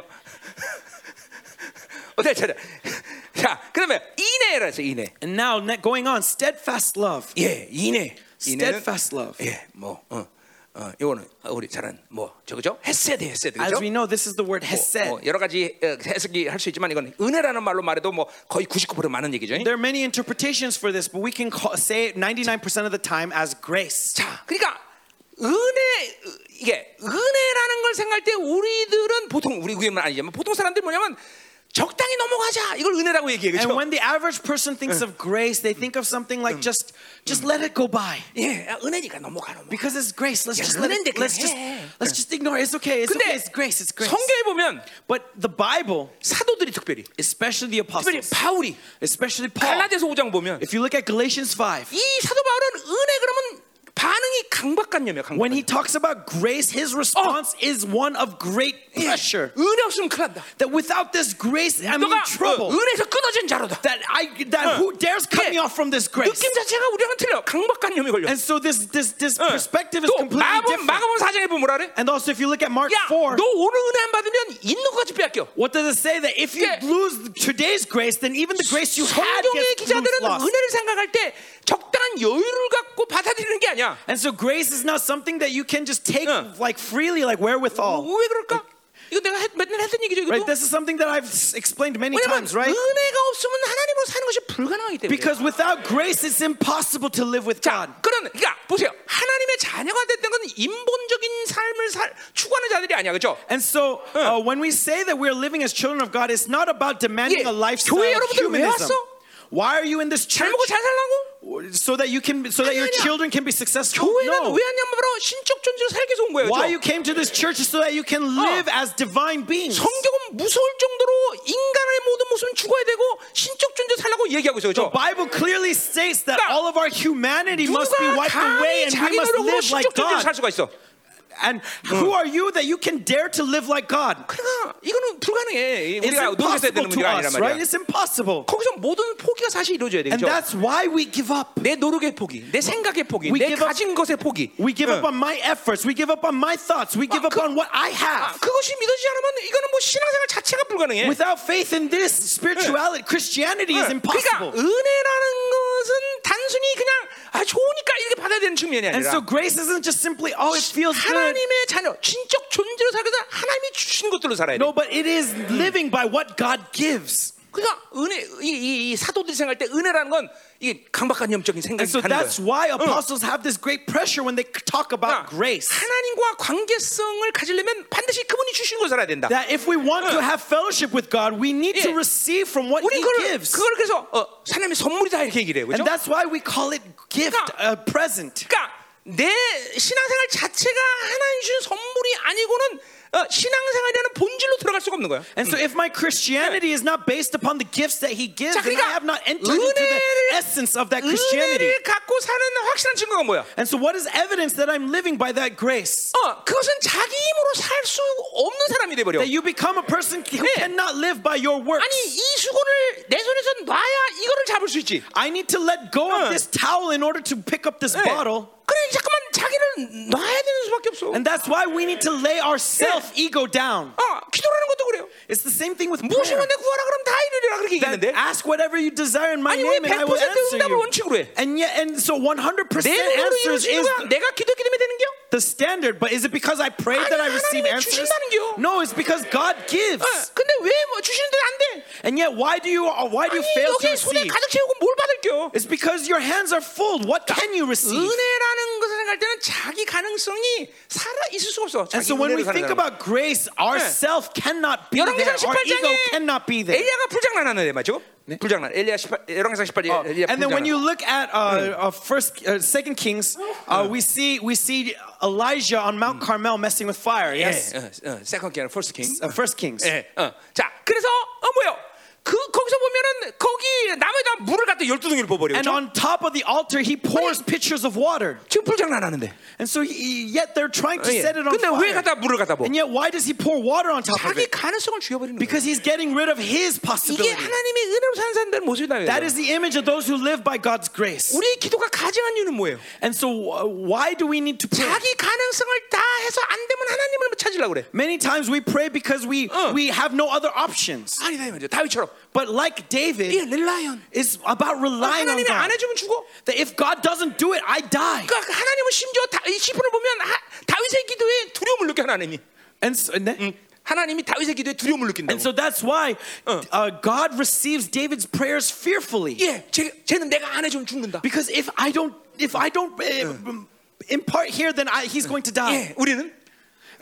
어때 차례. 자, 그러면 인애라 해서 인애. And now, ne- going on, steadfast love. 예, 인애. 인애는 Steadfast love. 예, 뭐 어. 어, 이거는 우리 잘한 뭐 저거죠? 헤세드 헤세드 As 그죠? we know, this is the word 뭐, hesed. 뭐 여러 가지 어, 해석이 할 수 있지만 이건 은혜라는 말로 말해도 뭐 거의 99% 많은 얘기죠. There are many interpretations for this, but we can call, say it 99% of the time as grace. 자, 그러니까 은혜 이게 은혜라는 걸 생각할 때 우리들은 보통 우리 교회만 아니지만 보통 사람들이 뭐냐면 적당히 넘어가자 이걸 은혜라고 얘기해 And 그렇죠? when the average person thinks of grace, they think of something like just, just let it go by. 예, 야, 은혜니까 넘어가 넘어가. Because it's grace. Let's 야, just let 은혜인데 it. Let's 그냥 just 해. let's just ignore it. It's okay. It's 근데 okay. It's grace. It's grace. 성경에 보면 But the Bible, 사도들이 특별히 especially the 특별히 apostles, 바울이 especially Paul. 갈라디아서 5장 보면 If you look at Galatians 5, 이 사도 바울은 은혜 그러면 반응이 강박관념이야. when he 강박관념. talks about grace, his response is one of great pressure. 은혜 없으면 큰일 난다. That without this grace, I'm in 너가 어, trouble. 은혜에서 끊어진 자로다. That I that who dares cut me off from this grace? 느낌 자체가 우리랑 틀려. 강박관념이 걸려. And so this this this 어. perspective is 또 completely 마가복 different. 마가복 사장에 보면 뭐라 그래? And also, if you look at Mark 야, 4, 너 오늘 은혜 안 받으면 있는 것 같이 빼앗겨. what does it say? That if you 예. lose today's grace, then even the grace you had 성경의 gets 기자들은 lost. 은혜를 생각할 때 적당한 여유를 갖고 받아들이는 게 아니야. And so grace is not something that you can just take 어. like freely, like wherewithal. 왜 그럴까? 이거 내가 했- 맨날 했던 얘기죠. Right? 이것도. This is something that I've s- explained many 왜냐면 times, right? 은혜가 없으면 하나님으로 사는 것이 불가능하기 때문에. Because without grace, it's impossible to live with 자, God. 그런 그러니까 보세요. 하나님의 자녀가 됐던 건 인본적인 삶을 살, 추구하는 자들이 아니야, 그렇죠? And so, uh, when we say that we're living as children of God, it's not about demanding 예, a lifestyle 교회 of 여러분들 왜 humanism. 왔어? Why are you in this 잘 church? 먹고 잘 살라고? So that you can, so that your 아니, 아니야. children can be successful? 교회는 No. 왜 왔냐면 바로 신적 존재로 살기 위해서 온 거예요. Why 그렇죠? you came to this church is so that you can live as divine beings. 성경은 무서울 정도로 인간의 모든 모습은 죽어야 되고 신적 존재 살라고 얘기하고 있어요. The 그렇죠? Bible clearly states that 그러니까 all of our humanity must be 누가 wiped away 감히 and 자기 we must 노력으로 live like 신적 존재로 God. 살 수가 있어? And who are you that you can dare to live like God? 그러니까 이거는 불가능해. It's 우리가 노력해서 impossible 되는 to 문제가 아니란 us, right? 말이야. It's impossible. 거기서 모든 포기가 사실 이루어져야 And 되죠. that's why we give up. 내 노력의 포기, 내 생각의 포기, We 내 give up- 가진 것의 포기. We give up 응. on my efforts. We give up on my thoughts. We give up 그- on what I 아, have. 그것이 믿어지지 않으면 이거는 뭐 신앙생활 자체가 불가능해. Without faith in this, spirituality, Christianity is 응. impossible. 그러니까 은혜라는 것은 단순히 그냥 아 좋으니까 이렇게 받아야 되는 측면이 And 아니라 so grace isn't just simply, oh, it feels good. 하나님의 자녀, 진적 존재로 살기 위해서 하나님이 주신 것들로 살아야 돼. No, but it is living by what God gives. 그러니까 은혜, 이, 이, 이 사도들이 생각할 때 은혜라는 건 이게 강박관념적인 And 생각이 so 가는 that's 거예요. why apostles have this great pressure when they talk about 그러니까 grace. 하나님과 관계성을 가지려면 반드시 그분이 주신 걸 살아야 된다. That if we want to have fellowship with God, we need to 예. receive from what 우리 He 그걸 gives. 그걸 그래서 어, 하나님의 선물이다 이렇게 얘기를 해요. And 그렇죠? that's why we call it gift, a present. 그러니까 내 신앙생활 자체가 하나님 주신 선물이 아니고는 어, 신앙생활이라는 본질로 들어갈 수가 없는 거예요. And so if my Christianity is not based upon the gifts that He gives, 자, then 그러니까 I have not entered into the 은혜를- essence of that Christianity. 은혜를 갖고 사는 확실한 증거가 뭐야? And so what is evidence that I'm living by that grace? 어, 그것은 자기 힘으로 살 수 없는 사람이 돼 버려. That you become a person who 네. cannot live by your works. 아니 이 수건을 내 손에서 놔야 이거를 잡을 수 있지. I need to let go 어. of this towel in order to pick up this 네. bottle. 그래 잠깐만 자기를 놔야 되는 수밖에 없어. And that's why we need to lay our self ego down. 어, 기도라는 것도 그래요. It's the same thing with 무엇이면 prayer. 내 구하라 그러면 다 이루리라 그렇게 That 얘기했는데. ask whatever you desire in my 아니 왜 name and I will 100% answer 응답을 you. 원칙으로 해? And yet, and so 100% 내 눈으로 answers 이루어지는 is 거야? 내가 기도했기 때문에 되는 겨? the standard, but is it because I prayed that I 아니, receive 하나님이 answers? 주신다는겨. No, it's because God gives. 어, 근데 왜 뭐 주시는데 안 돼? And yet, why do you uh, why do you 아니 fail to 여기 손에 receive? 가득 채우고 뭘 받을 겨? It's because your hands are full. What can you receive? 은혜라는 것을 생각할 때는 자기 가능성이 살아 있을 수가 없어. And 자기 so when we 은혜로 사는 think 사람은. about grace, ourself cannot be there. 열왕기상 Our ego 18장에 cannot be there. 엘리야가 불장난하는데 맞죠? 불장난. 엘리야 18 열왕기상 18장 Uh, 엘리야 and then when 불장난. you look at uh, uh, first, uh, Second Kings, uh, we see we see Elijah on Mount Carmel messing with fire. 예, Yes, 어, 어, second king, first king. uh, First Kings. 예, 어. 자, 그래서 어 뭐요? 그 거기서 보면은 거기 나무에다 물을 갖다 열두 동이를 부어버려. And 그렇죠? on top of the altar, he pours pitchers of water. 지금 불장난하는데. And so he, yet they're trying to 예. set it on 근데 왜 fire. 갖다 물을 갖다 부어? And yet, why does he pour water on top of 자기 it? 가능성을 죽여버리는 거예요. Because he's getting rid of his 이게 possibility. 하나님의 은혜로 사는 사람들의 모습이다. That is the image of those who live by God's grace. 우리 기도가 가증한 이유는 뭐예요? And so, uh, why do we need to pray? 자기 가능성을 다 해서 안 되면 하나님을 찾으려고 그래. Many times we pray because we 어. we have no other options. 아니다 이 말이죠. 다윗처럼. But like David, 이 릴라이언. it's about relying on 하나님이 안 God. 해주면 죽어. That if God doesn't do it, I die. 그러니까 하나님은 심지어 다, 이 시편을 보면 하, 다윗의 기도에 두려움을 느껴 하나님이. And so, and that- 하나님이 다윗의 기도에 두려움을 느낀다고. and so that's why uh, God receives David's prayers fearfully. 예, 제, 쟤는 내가 안 해주면 죽는다. Because if I don't, if I don't uh, impart here, then I, he's going to die. 예, 우리는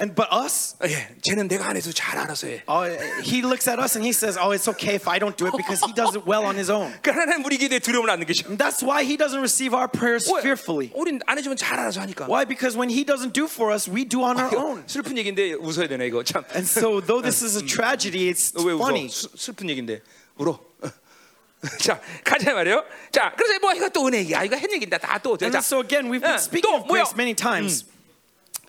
And but us, 예, 쟤는 내가 안 해도 잘 알아서 해. oh, he looks at us and he says, "Oh, it's okay if I don't do it because he does it well on his own." 그 하나님 우리 기도에 두려움을 안 느끼죠. And that's why he doesn't receive our prayers 왜? fearfully. 우린 안 해주면 잘 알아서 하니까. Why? Because when he doesn't do for us, we do on our own. 슬픈 얘기인데 웃어야 되네 이거 참. And so, though this is a tragedy, it's 왜 웃어? funny. 수- 슬픈 얘기인데 울어. 자 가자 말이요. 자 그래서 뭐 이거 또 은혜 얘기야. 이거 한 얘기인데 다또 And so again, we've been 예, speaking 또 of grace 뭐요? many times.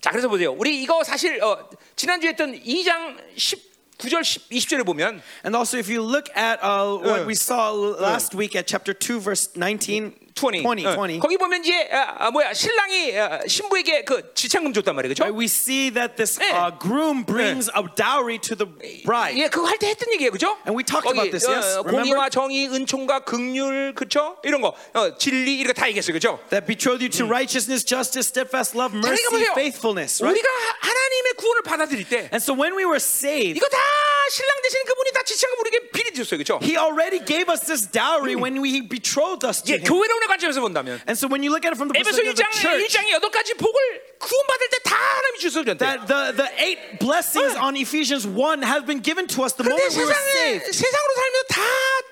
자 그래서 보세요. 우리 이거 사실 어, 지난주에 했던 2장 19절 10, 20절에 보면 And also, if you look at uh, what we saw last week at chapter 2, verse 19, 20, 20, 어, 20, 거기 보면 이제 아, 아, 뭐야 신랑이 아, 신부에게 그 지창금 줬단 말이에요, right, 그렇죠? we see that this 예. uh, groom brings a dowry to the bride. 예, 그거 할 때 했던 얘기예요, 그죠? And we talked about this, yes. 어? 공의와 정의, 은총과 긍휼, 그렇죠? 이런 거, 어, 진리 이런 거다 얘기했어요, 그죠? That betroth you to righteousness, justice, steadfast love, mercy, 그러니까 faithfulness, right? 우리가 하- 하나님의 구원을 받아들일 때 And so when we were saved, 이거 다 신랑 대신 그분이 다 지창금 우리에게 비리 줬어요, 그죠? He already gave us this dowry when we betrothed us to 예, Him. 교회론의 관점에서 본다면 And so when you look at it from the 에베소 perspective of 1장 the church, 1장의 여덟 가지 복을 구원받을 때 다 하나님이 주셔 줬대. that the, the eight blessings on Ephesians 1 have been given to us the 근데 moment we were 세상에 saved. 세상으로 살면서 다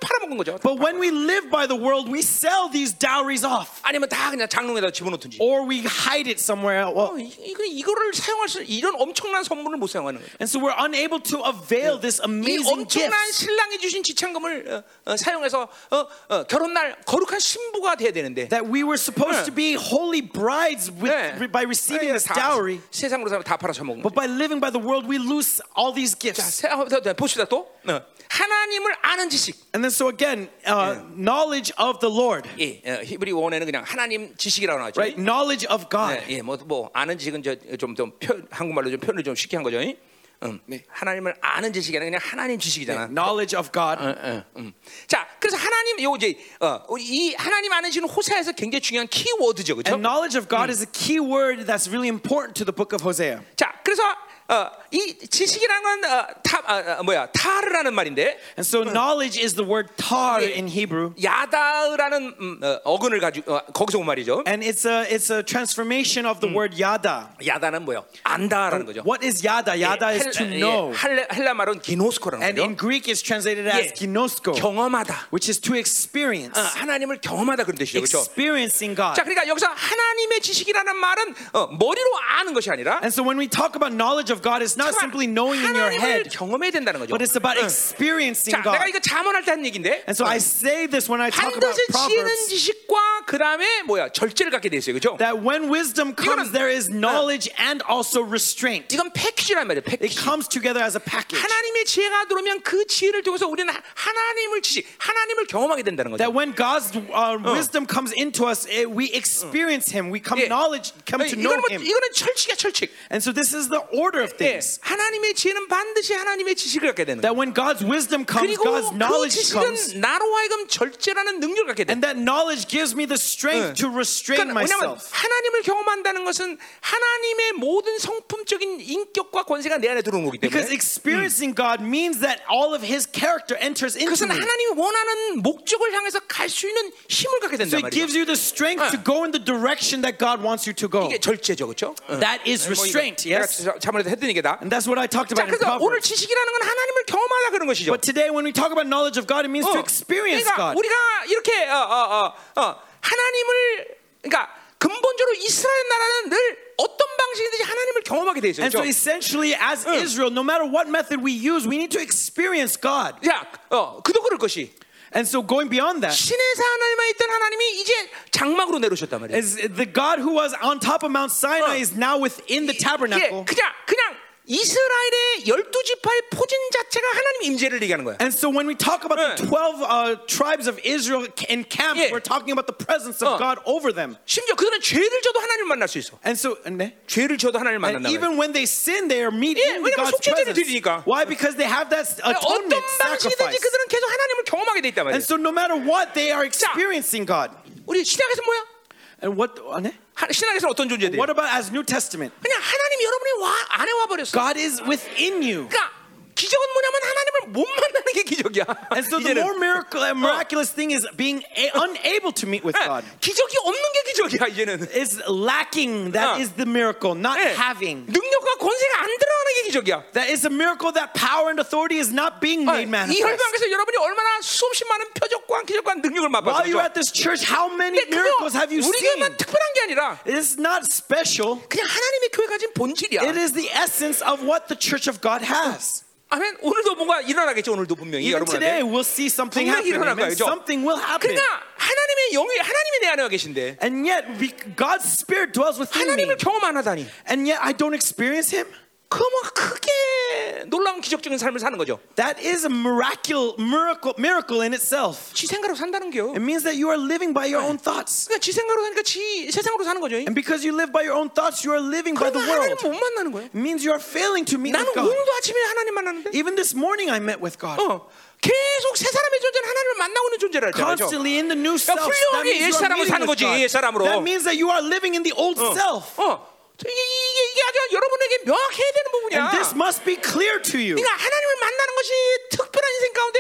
팔아먹은 거죠. But when we live by the world, we sell these dowries off. 아니면 다 그냥 장롱에다 집어넣든지. Or we hide it somewhere else. 어, Well, 이- 이거 이거를 사용할 수 이런 엄청난 선물을 못 사용하는 거예요. and so we're unable to avail this 이 amazing gift. 엄청난 신랑이 주신 지창금을 어, 어, 사용해서 어, 어, 결혼날 거룩한 신부가 돼야 되는데 That we were supposed to be holy brides with, 네. by receiving this 다 dowry. 세상으로 살면 다 팔아쳐먹는 But 거죠. by living by the world, we lose all these 자, gifts. 세- 어, 더, 더, 봅시다 또 어, 하나님을 아는 지식. And then so again, uh, knowledge of the Lord, 예, 어, 히브리 원에는 그냥 하나님 지식이라고 나왔죠. right? Knowledge of God. 예, 예, 뭐, 뭐 아는 지식은 좀좀 한국말로 좀 표현을 좀 쉽게 한 거죠. 이? 음, 하나님을 아는 지식이 아니라 그냥 하나님 지식이잖아. Knowledge of God. 어, 어, 음. 자, 그래서 하나님 요 이제 어, 이 하나님 아는 지는 호세아에서 굉장히 중요한 키워드죠, 그렇죠? And knowledge of God is a key word that's really important to the book of Hosea. 자, 그래서 어, 이 지식이라는 건 어, 타, 아, 아, 뭐야 타르라는 말인데 And so knowledge is the word tar in Hebrew. 야다라는 음, 어, 어근을 가지고 어, 거기서 온 말이죠. And it's a it's a transformation of the word yada. 야다는 뭐요? 안다라는 거죠. What is yada? Yada is to 헬- know. 예, 헬라, 헬라 말은 기노스코라는 And 거죠. in Greek it's translated as 예, ginosko, 경험하다. which is to experience. 어, 하나님을 경험하다 그런 뜻이죠, 그렇죠? Experiencing God. 자, 그러니까 여기서 하나님의 지식이라는 말은 어, 머리로 아는 것이 아니라 And so when we talk about knowledge of God, it's not simply knowing in your 하나님을 head, 경험해야 된다는 거죠. but it's about 응. experiencing 자, 내가 God. 이거 자문할 때 한 얘기인데 And so I say this when I talk about 반드시 지혜는 Proverbs 지식과 그 다음에 뭐야 절제를 갖게 돼 있어요, 그렇죠? that when wisdom comes, 이거는- there is knowledge and also restraint. 이건 패키지란 말이에요. It 패키지. comes together as a package. 하나님의 지혜가 들어오면 그 지혜를 통해서 우리는 하- 하나님을 지식, 하나님을 경험하게 된다는 거죠. That when God's uh, wisdom comes into us, it, we experience Him. We come 예. knowledge, come to know 이거는 뭐, Him. 이거는 철칙이야, 철칙. And so this is the order of 예. things. 하나님의 지혜는 반드시 하나님의 지식을 갖게 되는 거예요. That when God's wisdom comes, 그리고 God's 그 knowledge comes, 지식은 나로 하여금 절제라는 능력을 갖게 돼. and that knowledge gives me the the strength to restrain 그러니까 왜냐하면 myself. 하나님을 경험한다는 것은 하나님의 모든 성품적인 인격과 권세가 내 안에 들어오는 거기 Because 때문에 experiencing God means that all of His character enters into 그것은 me. 하나님이 원하는 목적을 향해서 갈 수 있는 힘을 갖게 So 된단 it 말이에요. gives you the strength to go in the direction that God wants you to go. 이게 절제죠, 그렇죠? That is restraint, yes? 자문에도 했던 얘기다. And that's what I talked 자, about in 그래서 오늘 Proverbs. 지식이라는 건 하나님을 경험하다 그런 것이죠. But today, when we talk about knowledge of God, it means 어, to experience 그러니까 God. 우리가 이렇게 어, 어, 어, 어, 하나님을 그러니까 근본적으로 이스라엘 나라는 늘 어떤 방식이든지 하나님을 경험하게 돼 있어요. And so 그렇죠? essentially, as Israel, no matter what method we use, we need to experience God. 자, 어, 그도 그럴 것이 And so going beyond that 신에서 하나님에 있던 하나님이 이제 장막으로 내려오셨단 말이에요. is the God who was on top of Mount Sinai 어. is now within the 이게 tabernacle. 그냥 그냥 이스라엘의 열두 지파의 포진 자체가 하나님 임재를 얘기하는 거야. And so when we talk about 네. the 12 uh, tribes of Israel encamped, 예. we're talking about the presence 어. of God over them. 심지어 그들은 죄를 져도 하나님을 만날 수 있어. And so, and they- 죄를 져도 하나님을 and 만난다. even when they sin, they are meeting 예, 왜냐면 God's presence. 드리니까. Why? Because they have that 어떤 atonement sacrifice. 그들은 계속 하나님을 경험하게 돼 있단 말이야. And so no matter what, they are experiencing God. 우리 신약에서 뭐야? And what? 어, 네? 하- 신약에서 어떤 존재들이야? What about as New Testament? 그냥 하나님이 여러분의 와, 안에 와 버렸어. God is within you. 그러니까 기적은 뭐냐면 하나님을 못 만나는 게 기적이야. And so the 이제는. more miracle, uh, miraculous thing is being a- unable to meet with 예, God. 기적이 없는 게 기적이야 이제는. Is lacking. That 어. is the miracle. Not 예, having. 능력과 권세가 안 드러나는 게 기적이야. That is a miracle that power and authority is not being 아, made 이 manifest. 혈관에서 여러분이 얼마나 수없이 많은 표적과 기적과 능력을 While you're 맛봤죠. at this church, how many 근데 그거 miracles have you 우리 seen? 교회만 특별한 게 아니라 It's not special. 그냥 하나님의 교회 가진 본질이야. It is the essence of what the church of God has. 아멘. 오늘도 뭔가 일어나겠죠. 오늘도 분명히 여러분한테. we'll see something 분명히 happen. 일어날 거예요. Something will happen. 그러니까 하나님의 영이 하나님이 내 안에 와 계신데 And yet, we- God's Spirit dwells within me. 하나님을 경험 안 하다니. And yet, I don't experience Him. 그뭐 크게 놀라운 기적적인 삶을 사는 거죠. That is a miracle, miracle, miracle in itself. 지 생각으로 산다는 게요. It means that you are living by your own thoughts. 그러니까 지 생각으로 사니까 지 세상으로 사는 거죠. And because you live by your own thoughts, you are living by the 그러면 하나님 world. 못 만나는 거예요. It means you are failing to meet 나는 with God. 오늘도 아침에 하나님 만났는데 Even this morning, I met with God. 어, 계속 새 사람의 존재는 하나님을 만나고 있는 존재라 했잖아요. Constantly in the new 그러니까 self. That 훌륭하게 means 옛 you are 사람으로 meeting 사는 with 거지, God. 옛 사람으로. That means that you are living in the old self. 어, 이게, 이게, 이게 아주 여러분에게 명확해야 되는 부분이야. And this must be clear to you. 그러니까 하나님을 만나는 것이 특별한 인생 가운데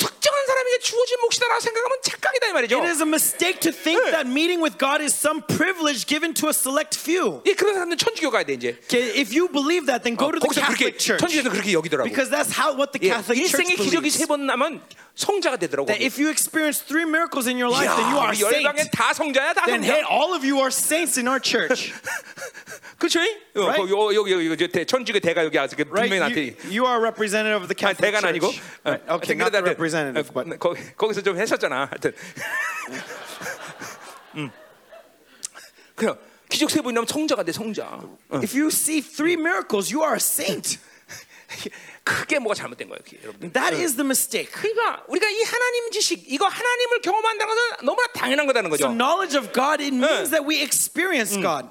특정한 사람에게 주어진 몫이다라고 생각하면 착각이다 이 말이죠. It is a mistake to think 네. that meeting with God is some privilege given to a select few. 예, 그런 사람들은 천주교 가야 돼 이제. Okay, if you believe that, then go to the 거기서 그렇게 Catholic Church. 천주교에서 그렇게 여기더라고. Because that's how what the 예, Catholic Church 기적이 believes. 세번 나면 성자가 되더라고. That if you experience three miracles in your life, then you are 우리 열방에 saint. 다 성자야, 다 Then hey, 성자. all of you are saints in our church, 그렇죠? 어, Right? 어, 여기 여기 여기 대- 천주교 대가 여기 아직? 분명히 나한테 You, you are a representative of the Catholic 아니고 Church. Right, Okay, not the representative, but 거, 거기서 좀 했었잖아. 하여튼 음. 그래 기적 세번 나면 성자가 돼 성자. 어. if you see three miracles, you are a saint. 크게 뭐가 잘못된 거예요, 그게, 여러분. That is the mistake. 그러니까 우리가 이 하나님 지식 이거 하나님을 경험한다는 것은 너무나 당연한 거다는 거죠. So knowledge of God it means that we experience God.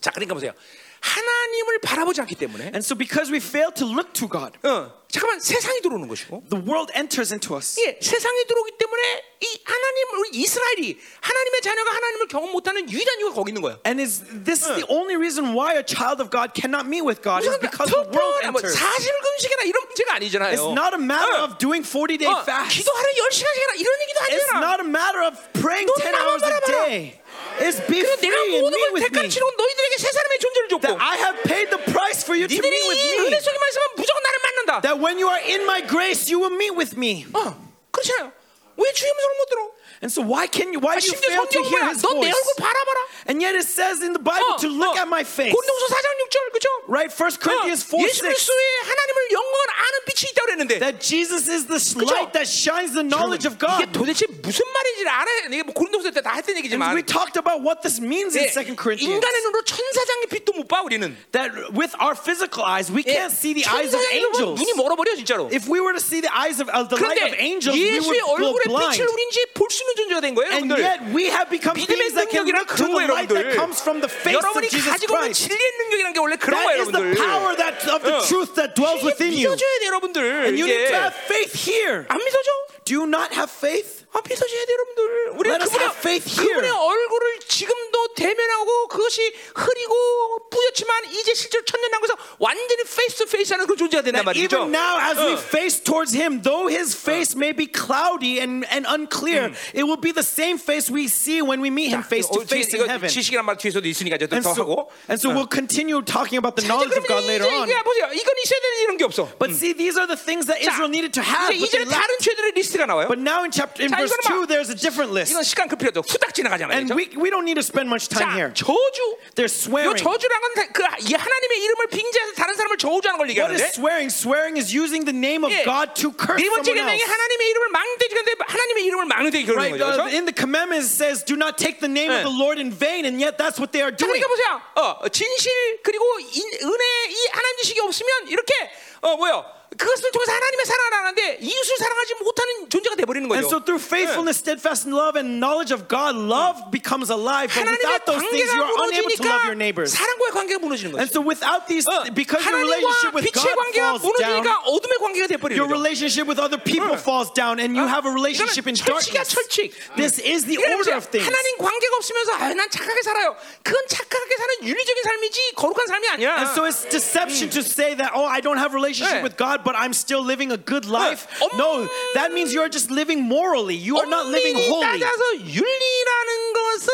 자, 그러니까 보세요. 하나님을 바라보지 않기 때문에 And so because we fail to look to God, 어, 잠깐만 세상이 들어오는 것이고 the world enters into us. 예, 세상이 들어오기 때문에 이 하나님 우리 이스라엘이 하나님의 자녀가 하나님을 경험 못하는 유일한 이유가 거기 있는 거예요. And is this is the only reason why a child of God cannot meet with God is 무슨 because the world 특별한 뭐 enters. 40일 금식이나 이런 문제가 아니잖아요. It's not a matter 어. of doing 40 day 어, fast. 기도하루 10시간씩이나 이런 얘기도 It's 아니잖아. not a matter of praying 너는 10 나만 hours a 바라봐라. day. It's be 그래서 내가 free and 모든 meet 걸 with 대가를 me. 치르고 너희들에게 세 사람의 존재를 줬고 That I have paid the price for you to 니들이 meet with 이 me. 은혜 속에만 있으면 무조건 나를 만난다. That when you are in my grace, you will meet with me. 어, 그렇잖아요. 왜 주의 음성을 못 들어? And so why can you 아, why do you 심지어 fail to 성경 hear 뭐야? his 너내 voice? 얼굴 바라봐라. And yet it says in the Bible to look at my face. 고린도서 4장 6절 그죠? Right? 1 Corinthians 4 예수 6. 그리스도의 하나님을 영광을 아는 빛이 있다고 그랬는데 That Jesus is the light that shines the knowledge of 이게 God. 도대체 무슨 말인지를 알아야 이게 뭐 고린도서 때 다 했던 And 얘기지만 we talked about what this means in 예, 2 Corinthians. 인간의 눈으로 천사장의 빛도 못 봐 우리는 That with our physical eyes, we 예, can't see the eyes of 천사장의 angels. 눈이 멀어버려 진짜로 If we were to see the eyes of, of the light of 그런데 angels, we would 예수의 go 얼굴의 blind. 빛을 우린 이제 볼 수 있는 존재가 된 거예요 And 여러분들 yet we have become 믿음의 things that can 능력이란 look to 그런 the 거예요 light that 여러분들 comes from the face of 여러분이 Jesus 가지고 있는 Christ. 진리의 능력이란 게 원래 그런 That 거예요 is the 여러분들 power that of the 어. truth that dwells 이게 within you. 믿어줘야 돼 여러분들 And you need 이게 to have faith here. 안 믿어져? Do you not have faith? 아, 믿어줘야 돼, 여러분들. 우리 Let us 그분의. 그분의 얼굴을 지금도 대면하고 그것이 흐리고 뿌옇지만 이제 실제로 천년왕국에서 완전히 페이스 투 페이스하는 그런 존재가 된단 말이죠. even now, as we 어. face towards Him, though His face may be cloudy and, and unclear, it will be the same face we see when we meet Him face to 어, face in heaven. 지식이란 말 뒤에서도 있으니까 이제 더 And so, 하고. and so we'll continue talking about the 자, knowledge of God later on. 보세요. 이건 있어야 되는 이런 게 없어. But see, these are the things that 자, Israel needed to have. 이제 But, 이제. 다른 죄들의 리스트가 나와요. but now in chapter in 자, verse 이거는 막- 2, there's a different list. 이건 시간 급 필요죠. 후딱 지나가지 And 말이죠. we, we don't need to spend much time 자, here. 저주. They're 이 swearing. 저주란 건그 하나님의 이름을 빙자해서 다른 사람을 저주하는 걸 What 얘기하는데. is swearing? Swearing is using the name of 예. God to curse 네 번째 someone 계명이 else. 하나님의 이름을 망대지는데 하나님의 이름을 망대기 그러는 Right? 거죠. uh, 그렇죠? in the commandments it says, "Do not take the name 예. of the Lord in vain," and yet that's what they are 자, doing. 그러니까 보세요. 어, 진실 그리고 인, 은혜 이 하나님 지식이 없으면 이렇게 어 뭐요? 그것을 통해서 하나님의 사랑을 하는데 이웃을 사랑하지 못하는 존재가 돼 버리는 And 거죠. so through faithfulness, steadfast love, and knowledge of God, love becomes alive. But 하나님의 without those things, 관계가 you are unable to love your 무너지니까 neighbors. 사랑과의 관계가 무너지는 And 거죠. so without these, 어, because your relationship 하나님과 with 빛의 God 관계가 falls down, 무너지니까 어둠의 관계가 돼 버리는 your 거죠. relationship with other people falls down, and you have a relationship in 이거는 철칙이야, darkness. 철칙. This is the 그러니까 order 보세요. of things. 하나님 관계가 없으면서 아, 난 착하게 살아요. 그건 착하게 사는 윤리적인 삶이지 거룩한 삶이 아니야. And so it's deception to say that, oh, I don't have a relationship 네. with God, but I'm still living a good life. 엄- No, that means you're just living morally. You are not living 엄밀히 holy. 따져서 윤리라는 것은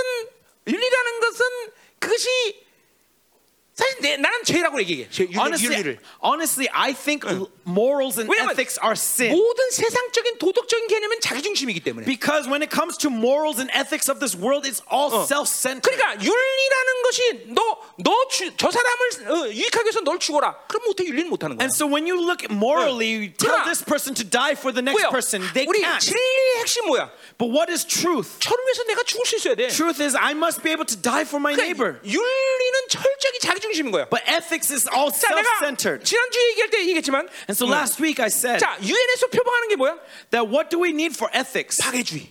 윤리라는 것은 그것이 사실 내, 나는 죄라고 얘기해. 죄, 윤리, Honestly, 윤리를. honestly, I think morals and 왜냐면 ethics are sin. 모든 세상적인 도덕적인 개념은 자기중심이기 때문에. Because when it comes to morals and ethics of this world, it's all self-centered. 그러니까 윤리라는 것이 너너저 사람을 어, 유익하기 위해서 널 죽어라. 그럼 못해 윤리는 못하는 거야. And so when you look at morally, you tell 그러나- this person to die for the next 뭐야? person. They 우리 can't. 진리의 핵심 뭐야? But what is truth? 저를 위해서 내가 죽을 수 있어야 돼. Truth is, I must be able to die for my neighbor. 그러니까 윤리는 철저히 자기 중심인 거야. But ethics is all 자, 내가 self-centered. 지난주에 얘기할 때 얘기했지만 And so last week I said 자, 유엔에서 표방하는 게 뭐야? that what do we need for ethics? 파괴주의.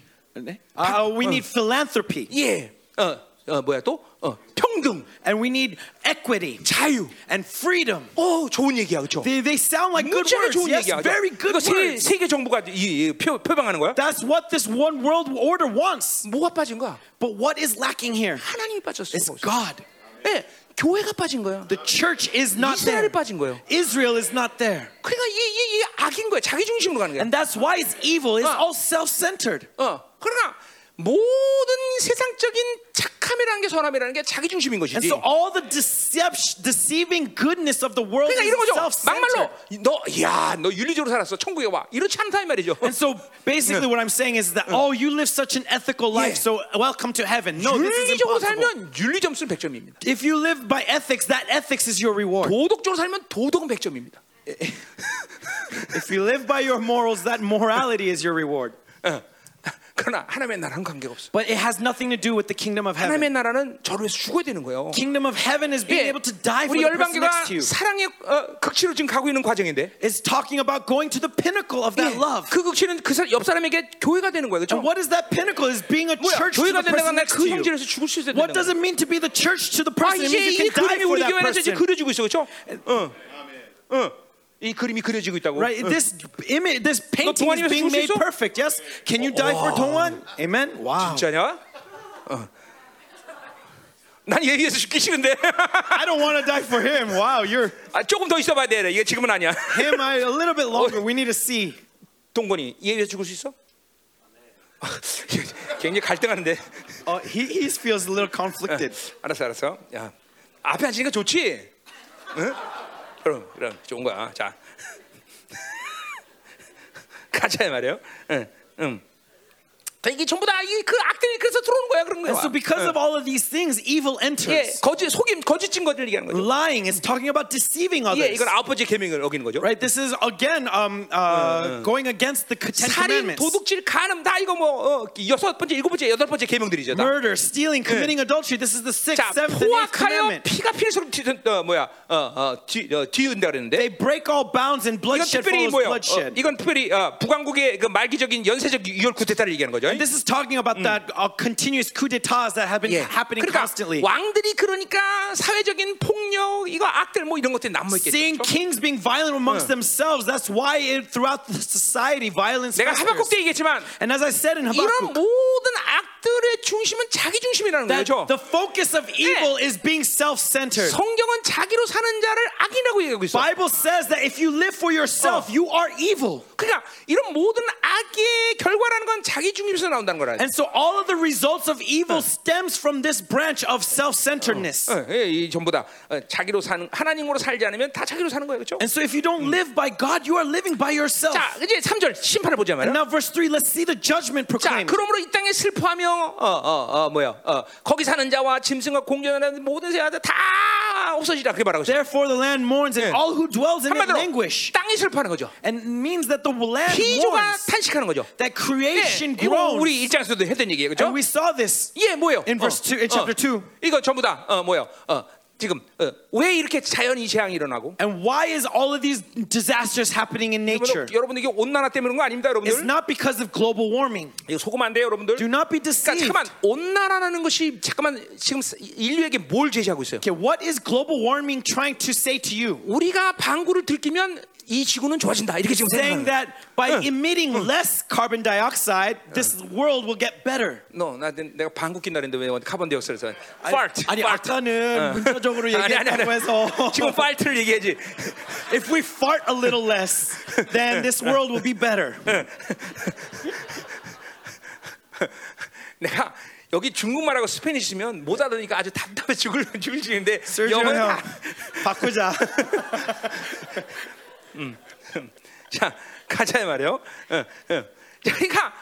Uh, we need philanthropy 예. 어, 어 뭐야 또? 어, 평등, and we need equity 자유. and freedom. 어, 좋은 얘기야, 그렇죠? They, they sound like good 무지하게 words. 좋은 Yes, 얘기야. very good 이거 세, words. 세계 정부가 이, 이 표, 표방하는 거야? That's what this one world order wants. 뭐가 빠진 거야? But what is lacking here? 하나님이 빠졌어. It's God. 예, 교회가 빠진 거야. The church is not there. 이스라엘이 빠진 거예요. Israel is not there. 그러니까 이게, 이게, 이게 악인 거야. 자기 중심으로 가는 거야. And that's why it's evil. It's 어. all self-centered. 어, 그러나 모든 세상적인 착함이라는 게 선함이라는 게 자기 중심인 And 것이지. so all the deceiving goodness of the world 그러니까 is 이런 거죠. 막말로 너, 야, 너 윤리적으로 살았어. 천국에 와. 이렇지 않다 이 말이죠. And so basically what I'm saying is that, oh, you live such an ethical life, so welcome to heaven. No, this is 윤리적으로 impossible. 살면 윤리 점수는 100점입니다. If you live by ethics, that ethics is your reward. 도덕적으로 살면 도덕은 100점입니다. If you live by your morals, that morality is your reward. 그러나 하나님의 나라는 관계가 없어. But it has nothing to do with the kingdom of heaven. 하나님의 나라는 저를 위해서 죽어야 되는 거예요. Kingdom of heaven is being 예, able to die for 우리 the person 열방교가 next to you. 사랑의 어, 극치로 지금 가고 있는 과정인데 It's talking about going to the pinnacle of that 예, love. 그 극치는 그 사- 옆 사람에게 교회가 되는 거예요. 그렇죠? And what is that pinnacle? Is being a 뭐야? church to 교회가 the person 된다가 next 그 to you. 형제에서 죽을 수 있어야 What 된다. does it mean to be the church to the 아 person? It 이제 means 이 you can die 그림이 for 우리 that 교회에서 이제 person. 그려지고 있어, 그렇죠? 어, 어, 이 그림이 그려지고 있다고. Right? 어. This image, this painting is being made perfect. Yes? Can you die for Dongwon? Amen? Wow. 진짜냐? 어. 난 얘기해서 죽기 싫은데. I don't want to die for him. Wow, you're 아, 조금 더 있어봐야 돼. 이게 지금은 아니야. him. I, a little bit longer. We need to see. 동건이 얘 위해서 죽을 수 있어? 굉장히 갈등하는데. Oh, he, he feels a little conflicted. 알았어, 알았어. 야, 앞에 앉으니까 좋지. 응? 그럼, 그럼 좋은 거야. 자, 가자 말이에요. 응, 응. 이게 전부 다이그 악들이 그래서 들어오는 거야 그런 거야. And so, because of all of these things, evil 예, enters. 거짓 속임 거짓 증거들 얘기하는 거죠. Lying is talking about deceiving 예, others. 이건 아홉 번째 계명을 어기는 거죠. Right? This is again um, uh, going against the Ten 살인, Commandments. 도둑질, 간음 다 이거 뭐 어, 여섯 번째, 일곱 번째, 여덟 번째 계명들이죠. 다. Murder, stealing, committing adultery. This is the sixth, 자, seventh, and eighth 포악하여 commandment. 피가 필수록 뒤, 어, 뭐야, 어, 어, 뒤, 어, 뒤은다 그랬는데. They break all bounds and 이건 bloodshed 특별히 follows 뭐요? 어, bloodshed. 이건 특별히 어, 북왕국의 그 말기적인 연쇄적 유혈 쿠데타를 얘기하는 거죠. 거죠. And this is talking about that uh, continuous coup d'états that have been 예. happening 그러니까 constantly. 왕들이 그러니까 사회적인 폭력, 이거 악들 뭐 이런 것들이 남아있겠죠. Seeing 그렇죠? kings being violent amongst themselves, that's why it, throughout the society violence 내가 하박국 festers. 때 얘기했지만 And as I said in 이런 Habakkuk, 모든 악들의 중심은 자기 중심이라는 that 거죠. the focus of evil is being self-centered. 성경은 자기로 사는 자를 악이라고 얘기하고 있어. Bible says that if you live for yourself, you are evil. 그러니까 이런 모든 악의 결과라는 건 자기 중심 에서 나온다는 거라. And so all of the results of evil stems from this branch of self-centeredness. 어, 예, 이 전부 다 어, 자기로 사는 하나님으로 살지 않으면 다 자기로 사는 거예요, 그렇죠? And so if you don't live by God, you are living by yourself. 자, 이제 3절 심판을 보자 And 말이야. now verse 3, let's see the judgment 자, proclaimed. 그러므로 이 땅에 슬퍼하며 어, 어, 어, 뭐야? 어, 거기 사는 자와 짐승과 공전하는 모든 새아들 다 없어지라 그렇게 말하고 있어. Therefore the land mourns and 예. all who dwells in it 한마디로 languish. 땅이 슬퍼하는 거죠. And it means that the land 피조가 mourns. 탄식하는 거죠. That 예, creation 이거 groans. 우리 일장에서도 했던 얘기예요, 그렇죠? And we saw this 예, 뭐예요? in verse two- in chapter two. 이거 전부 다 어, 뭐예요? 어, 지금 어, 왜 이렇게 자연이 재앙이 일어나고? And why is all of these disasters happening in nature? 여러분 이게 온난화 때문에 그런 거 아닙니다, It's 여러분들. not because of global warming. 이거 속으면 안 돼요, 여러분들. Do not be 그러니까 deceived. 잠깐만 온난화라는 것이 잠깐만 지금 인류에게 뭘 제시하고 있어요? Okay, what is global warming trying to say to you? 우리가 방구를 들키면 이 지구는 좋아진다 이렇게 지금 Saying that by emitting less carbon dioxide, this world will get better. 너, 나 내가 방구 낀다 그랬는데 왜 카본 다이옥사이드에서 fart, 아니 fart. 아까는 문자적으로 아니, 아니. 얘기했다고 해서 지금 fart를 얘기해야지. if we fart a little less, then this world will be better. 내가 여기 중국말하고 스페니쉬 쓰면 못 알아듣으니까 아주 답답해 죽을 죽을 지는데 다- 바꾸자. 자 가자 말이요. 어, 어. 자, 그러니까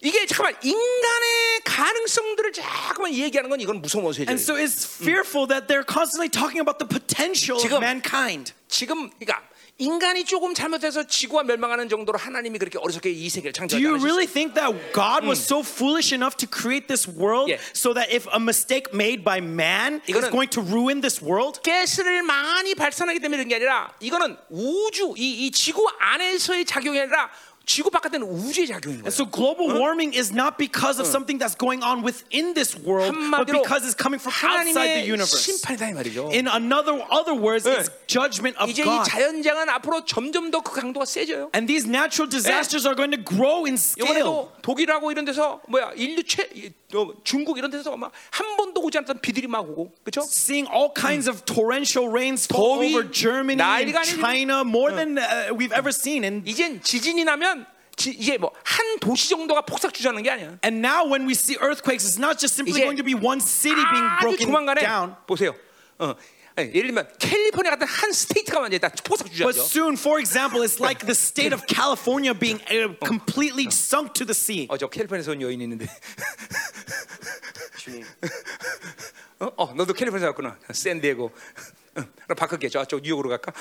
이게 잠깐만 인간의 가능성들을 자꾸만 얘기하는 건 이건 무서워서 And so it's fearful that they're constantly talking about the potential 지금- of mankind. 지금 그러니까 인간이 조금 잘못해서 지구가 멸망하는 정도로 하나님이 그렇게 어리석게 이 세계를 Do 창조하지 you really think that God was so foolish enough to create this world Yeah. so that if a mistake made by man is going to ruin this world? 가스를 많이 발산하기 때문에 그런 게 아니라 이거는 우주 이, 이 지구 안에서의 작용이 아니라 지구 바깥에는 우주의 작용인 거예요. And so global warming is not because of something that's going on within this world, but 한마디로 because it's coming from outside the 하나님의 universe. 심판이다 이 말이죠. In another other words, it's judgment of 이제 이 God. 자연재앙은 앞으로 점점 더 그 강도가 세져요. And these natural disasters are going to grow in scale. 이번에도 독일하고 이런 데서 뭐야 인류 최 이, 어, 중국 이런 데서 막 한 번도 오지 않던 비들이 막 오고 그렇죠? Seeing all kinds of torrential rains fall 더위, over Germany and 난리가 아니죠. China more than uh, we've ever seen. And 이젠 지진이 나면 지, 이제 뭐한 도시 정도가 폭삭 주저하는 게 아니야. And now when we see earthquakes, it's not just simply going to be one city being broken down. 보세요. 어, 예를 들면 캘리포니아 같은 한 스테이트가 완전히 다 폭삭 But 주저하죠. soon, for example, it's like the state of California being uh, completely sunk to the sea. 어, 저 캘리포니아에서 온 여인이 있는데. 어, 어, 너도 캘리포니아 갔구나. 샌디에고. 어, 그럼 바꿀게. 저쪽 뉴욕으로 갈까?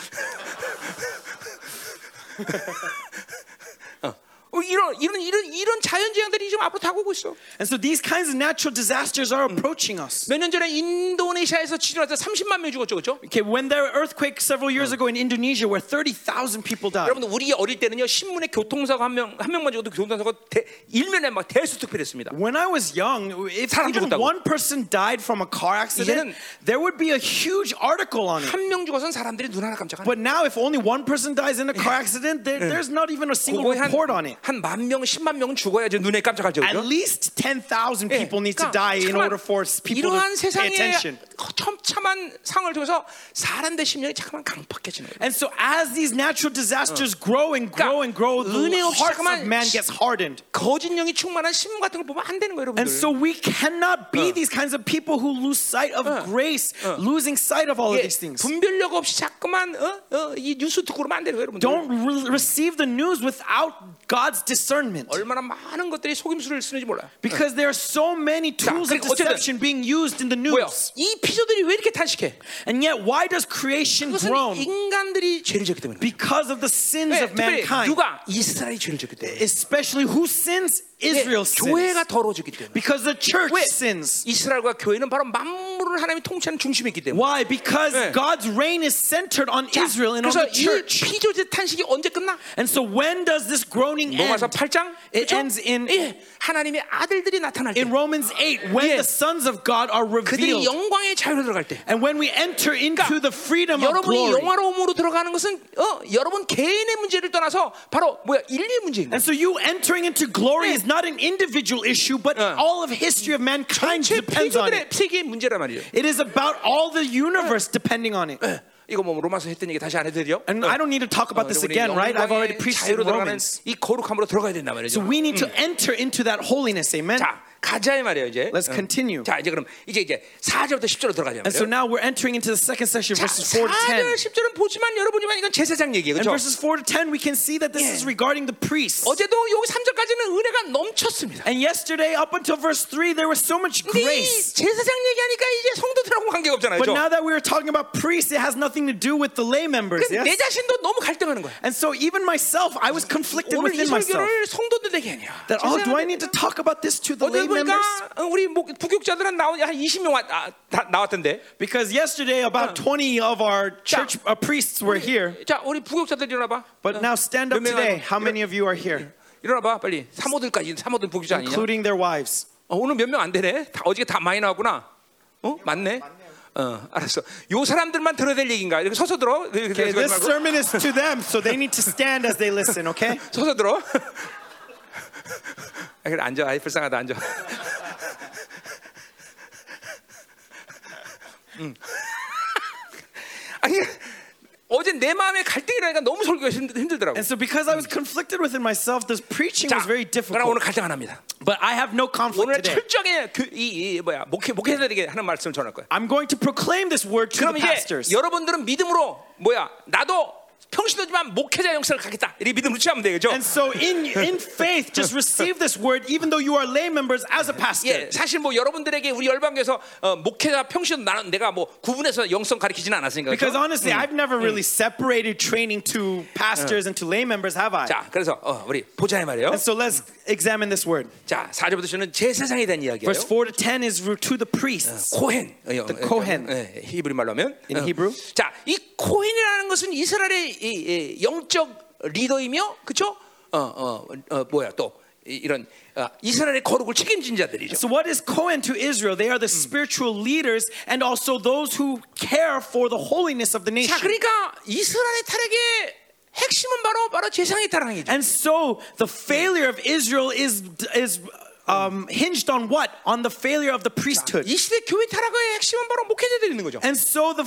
어, 어, 이런 이런 이런 이런 자연 재앙들이 지금 앞으로 다가오고 있어. And so these kinds of natural disasters are approaching us. 몇년 전에 인도네시아에서 때 30만 명이 죽었죠, 그렇죠? Okay, when there were earthquakes several years ago in Indonesia where 30,000 people died. 여러분들 우리 어릴 때는요 신문에 교통사고 한명한 명만 죽어도 교통사고 대, 일면에 막 대수특필했습니다. When I was young, if even one person died from a car accident, there would be a huge article on it. 한명 죽어서는 사람들이 눈 하나 깜짝 안 해. But now, if only one person dies in a car accident, there, there's not even a single report on it. 한만 명, 10만 명은 죽어야지 눈에 깜짝하죠. At 그죠? least 10,000 예, people need to 그러니까 die in 잠깐만, order for people to 이러한 pay 세상의 attention. 첨참한 상황을 통해서 사람들 심령이 잠깐만 강팍해지는 거예요. And so, as these natural disasters grow and grow and grow, the 은혜 없이 hearts 잠깐만 of man gets hardened. 거짓 영이 충만한 신문 같은 걸 보면 안 되는 거예요, 여러분들. And so, we cannot be these kinds of people who lose sight of grace, losing sight of all of 예, these things. 분별력 없이 자꾸만 어? 어, 이 뉴스 듣고 그러면 안 돼요, 여러분들. Don't re- receive the news without God's discernment. 얼마나 많은 것들이 속임수를 쓰는지 몰라요. Because there are so many tools of 그러니까 어쨌든 deception being used in the 뭐야? news. 이 피조들이 왜 이렇게 탄식해? And yet, why does creation 그것은 groan? 인간들이 죄를 졌기 때문에. Because of the sins 네, of 특별히 mankind. 누가 이스라엘이 죄를 졌기 때문에. Especially who sins? Israel 교회가 sins. 더러워졌기 때문에. Because the church 왜? sins. 이스라엘과 교회는 바로 만물을 하나님이 통치하는 중심이기 때문에. Why? Because 네. God's reign is centered on 자, Israel and on 그래서 the 이 church. 피조제 탄식이 언제 끝나? And so when does this groaning 로마서 end? 8장 It ends in- 예, 하나님의 아들들이 나타날 때 In Romans 8, when 예. the sons of God are 그들이 revealed, 영광의 자유로 들어갈 때 and when we enter into the freedom of 여러분이 glory. 영화로움으로 들어가는 것은 어, 여러분 개인의 문제를 떠나서 바로 뭐야 인류의 문제인 거야. And so you entering into glory 네. is not an individual issue, but 어. all of history of mankind 전체 depends on 피조들의 it. 세계의 문제란 말이에요. It is about all the universe depending on it. 예, 이거 뭐 로마서 했던 얘기 다시 안 해도 되죠? And I don't need to talk about this 우리 again, right? I've already 영광의 preached in 자유로 들어가는 Romans. 이 거룩함으로 들어가야 된단 So 말이죠. we need to enter into that holiness, amen? 자, 가자 이 말이에요 이제. Let's 어. continue. 자, 이제 그럼 이제 이제 4절부터 10절로 들어가자 And so 말이에요. now we're entering into the second section, 자, verses 4 to 4절 10. 10절은 보지만 여러분이만 이건 제사장 얘기예요. And 그렇죠? verses 4 to 10, we can see that this 예. is regarding the priests. 어제도 여기 3절까지는 은혜가 넘쳤습니다. And yesterday, up until verse 3, there was so much 근데 이 grace. 제사장 얘기하니까 이제 성도들하고 관계가 없잖아요. But 그렇죠? now that we were talking about priests, it has nothing to do with the lay members. 그 Yes? 내 자신도 너무 갈등하는 거야. And so even myself, I was conflicted 오늘 이 within myself. 설교를 성도들에게 하냐? That, oh, do I need to talk about this to the 어제 lay 보니까? 어, 우리 목- 부교육자들은 나온 한 20명 와, 아, 다, 나왔던데. Because yesterday, about 20 of our church uh, priests were here. 자, 우리 부교육자들 일어나 봐. But now stand up today. How many of you are here? 일어나 봐 빨리. 사모들까지 사모들 부교육자 아니냐? Including their wives. 어, 오늘 몇 명 안 되네. 다, 어저께 다 많이 나왔구나. 어, 맞네. 어, 알았어. 요 사람들만 들어야 될 얘기인가? 이렇게 서서 들어. Okay, this sermon is to them, so they need to stand as they listen, okay? 서서 들어. 아, 그래 앉아. 아이 불쌍하다 앉아. 음. 아니 어제 내 마음에 갈등이 나니까 너무 설교가 힘들- 힘들더라고. And so because I was conflicted within myself, this preaching 자, was very 그러나 오늘 difficult. 갈등 안 합니다. But I have no conflict 오늘 today. 철저하게 그, 이, 이 뭐야 목회 목회자들에게 하는 말씀을 전할 거야. I'm going to proclaim this word to 그럼 the 이제 pastors. 여러분들은 믿음으로 뭐야 나도 평신도지만 목회자 영성을 갖겠다. 이렇게 믿음으로 취하면 되겠죠. And so in in faith, just receive this word, even though you are lay members as a pastor. 예, 사실 뭐 여러분들에게 우리 열방에서 어, 목회자 평신도 나는 내가 뭐 구분해서 영성 가르치지는 않았으니까. Because 그렇죠? honestly, I've never really separated training to pastors and to lay members, have I? 자, 그래서 어, 우리 보자 이 말이에요. And so let's examine this word. 자, 4절부터 주는 제사장에 대한 이야기예요. Verse 4 to 10 is to the priests. 코헨. 어, 어, The Kohen. 예, 히브리 말로 하면 In 어. Hebrew. 자, 이 코헨이라는 것은 이스라엘의 이, 이, 영적 리더이며 그렇죠? 어, 어, 어, 뭐야 또 이- 이런 어, 이스라엘의 거룩을 책임진 자들이죠. So what is Cohen to Israel? They are the spiritual leaders and also those who care for the holiness of the 자, nation. 그러니까 이스라엘의 타락의 핵심은 바로 바로 제사장의 타락이죠. And so the failure of Israel is is um, hinged on what? On the failure of the priesthood. 이 시대 교회 타락의 핵심은 바로 목회자들이 있는 거죠. And so the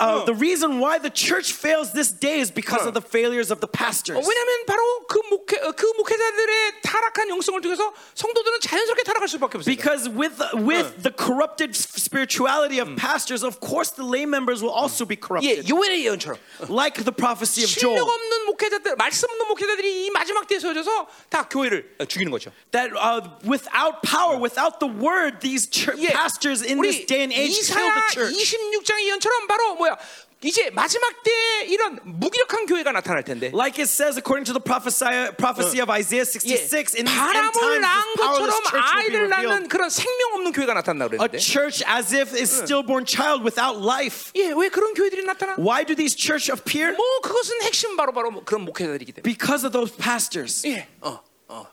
uh, the reason why the church fails this day is because of the failures of the 어, pastors. 왜냐하면 바로 그 목회 어, 그 목회자들의 타락한 영성을 통해서 성도들은 자연스럽게 타락할 수밖에 없어요. Because with with the corrupted spirituality of pastors, of course the lay members will also be 예, corrupted. 요엘의 예언처럼 Like the prophecy of 실력 Joel. 없는 목회자들, 말씀 없는 목회자들이 이 마지막 때에 서져서 다 교회를 어, 죽이는 거죠. That uh, without power, without the word, these church 예, pastors in this 우리 day and age kill 이사야 the church. 26장의 예언처럼 바로 뭐야? 이제 마지막 때에 이런 무기력한 교회가 나타날 텐데. Like it says according to the prophecy, prophecy of Isaiah 66, in these end 바람을 times, 낳은 this powerless 것처럼 church will be 아이를 낳는 revealed. 그런 생명 없는 교회가 나타난다 A 그랬는데. church as if is stillborn child without life. 예, 왜 그런 교회들이 나타나? Why do these church appear? 뭐 그것은 핵심 바로 바로 그런 목회자들이기 때문에. Because of those pastors. 예, 어, 어.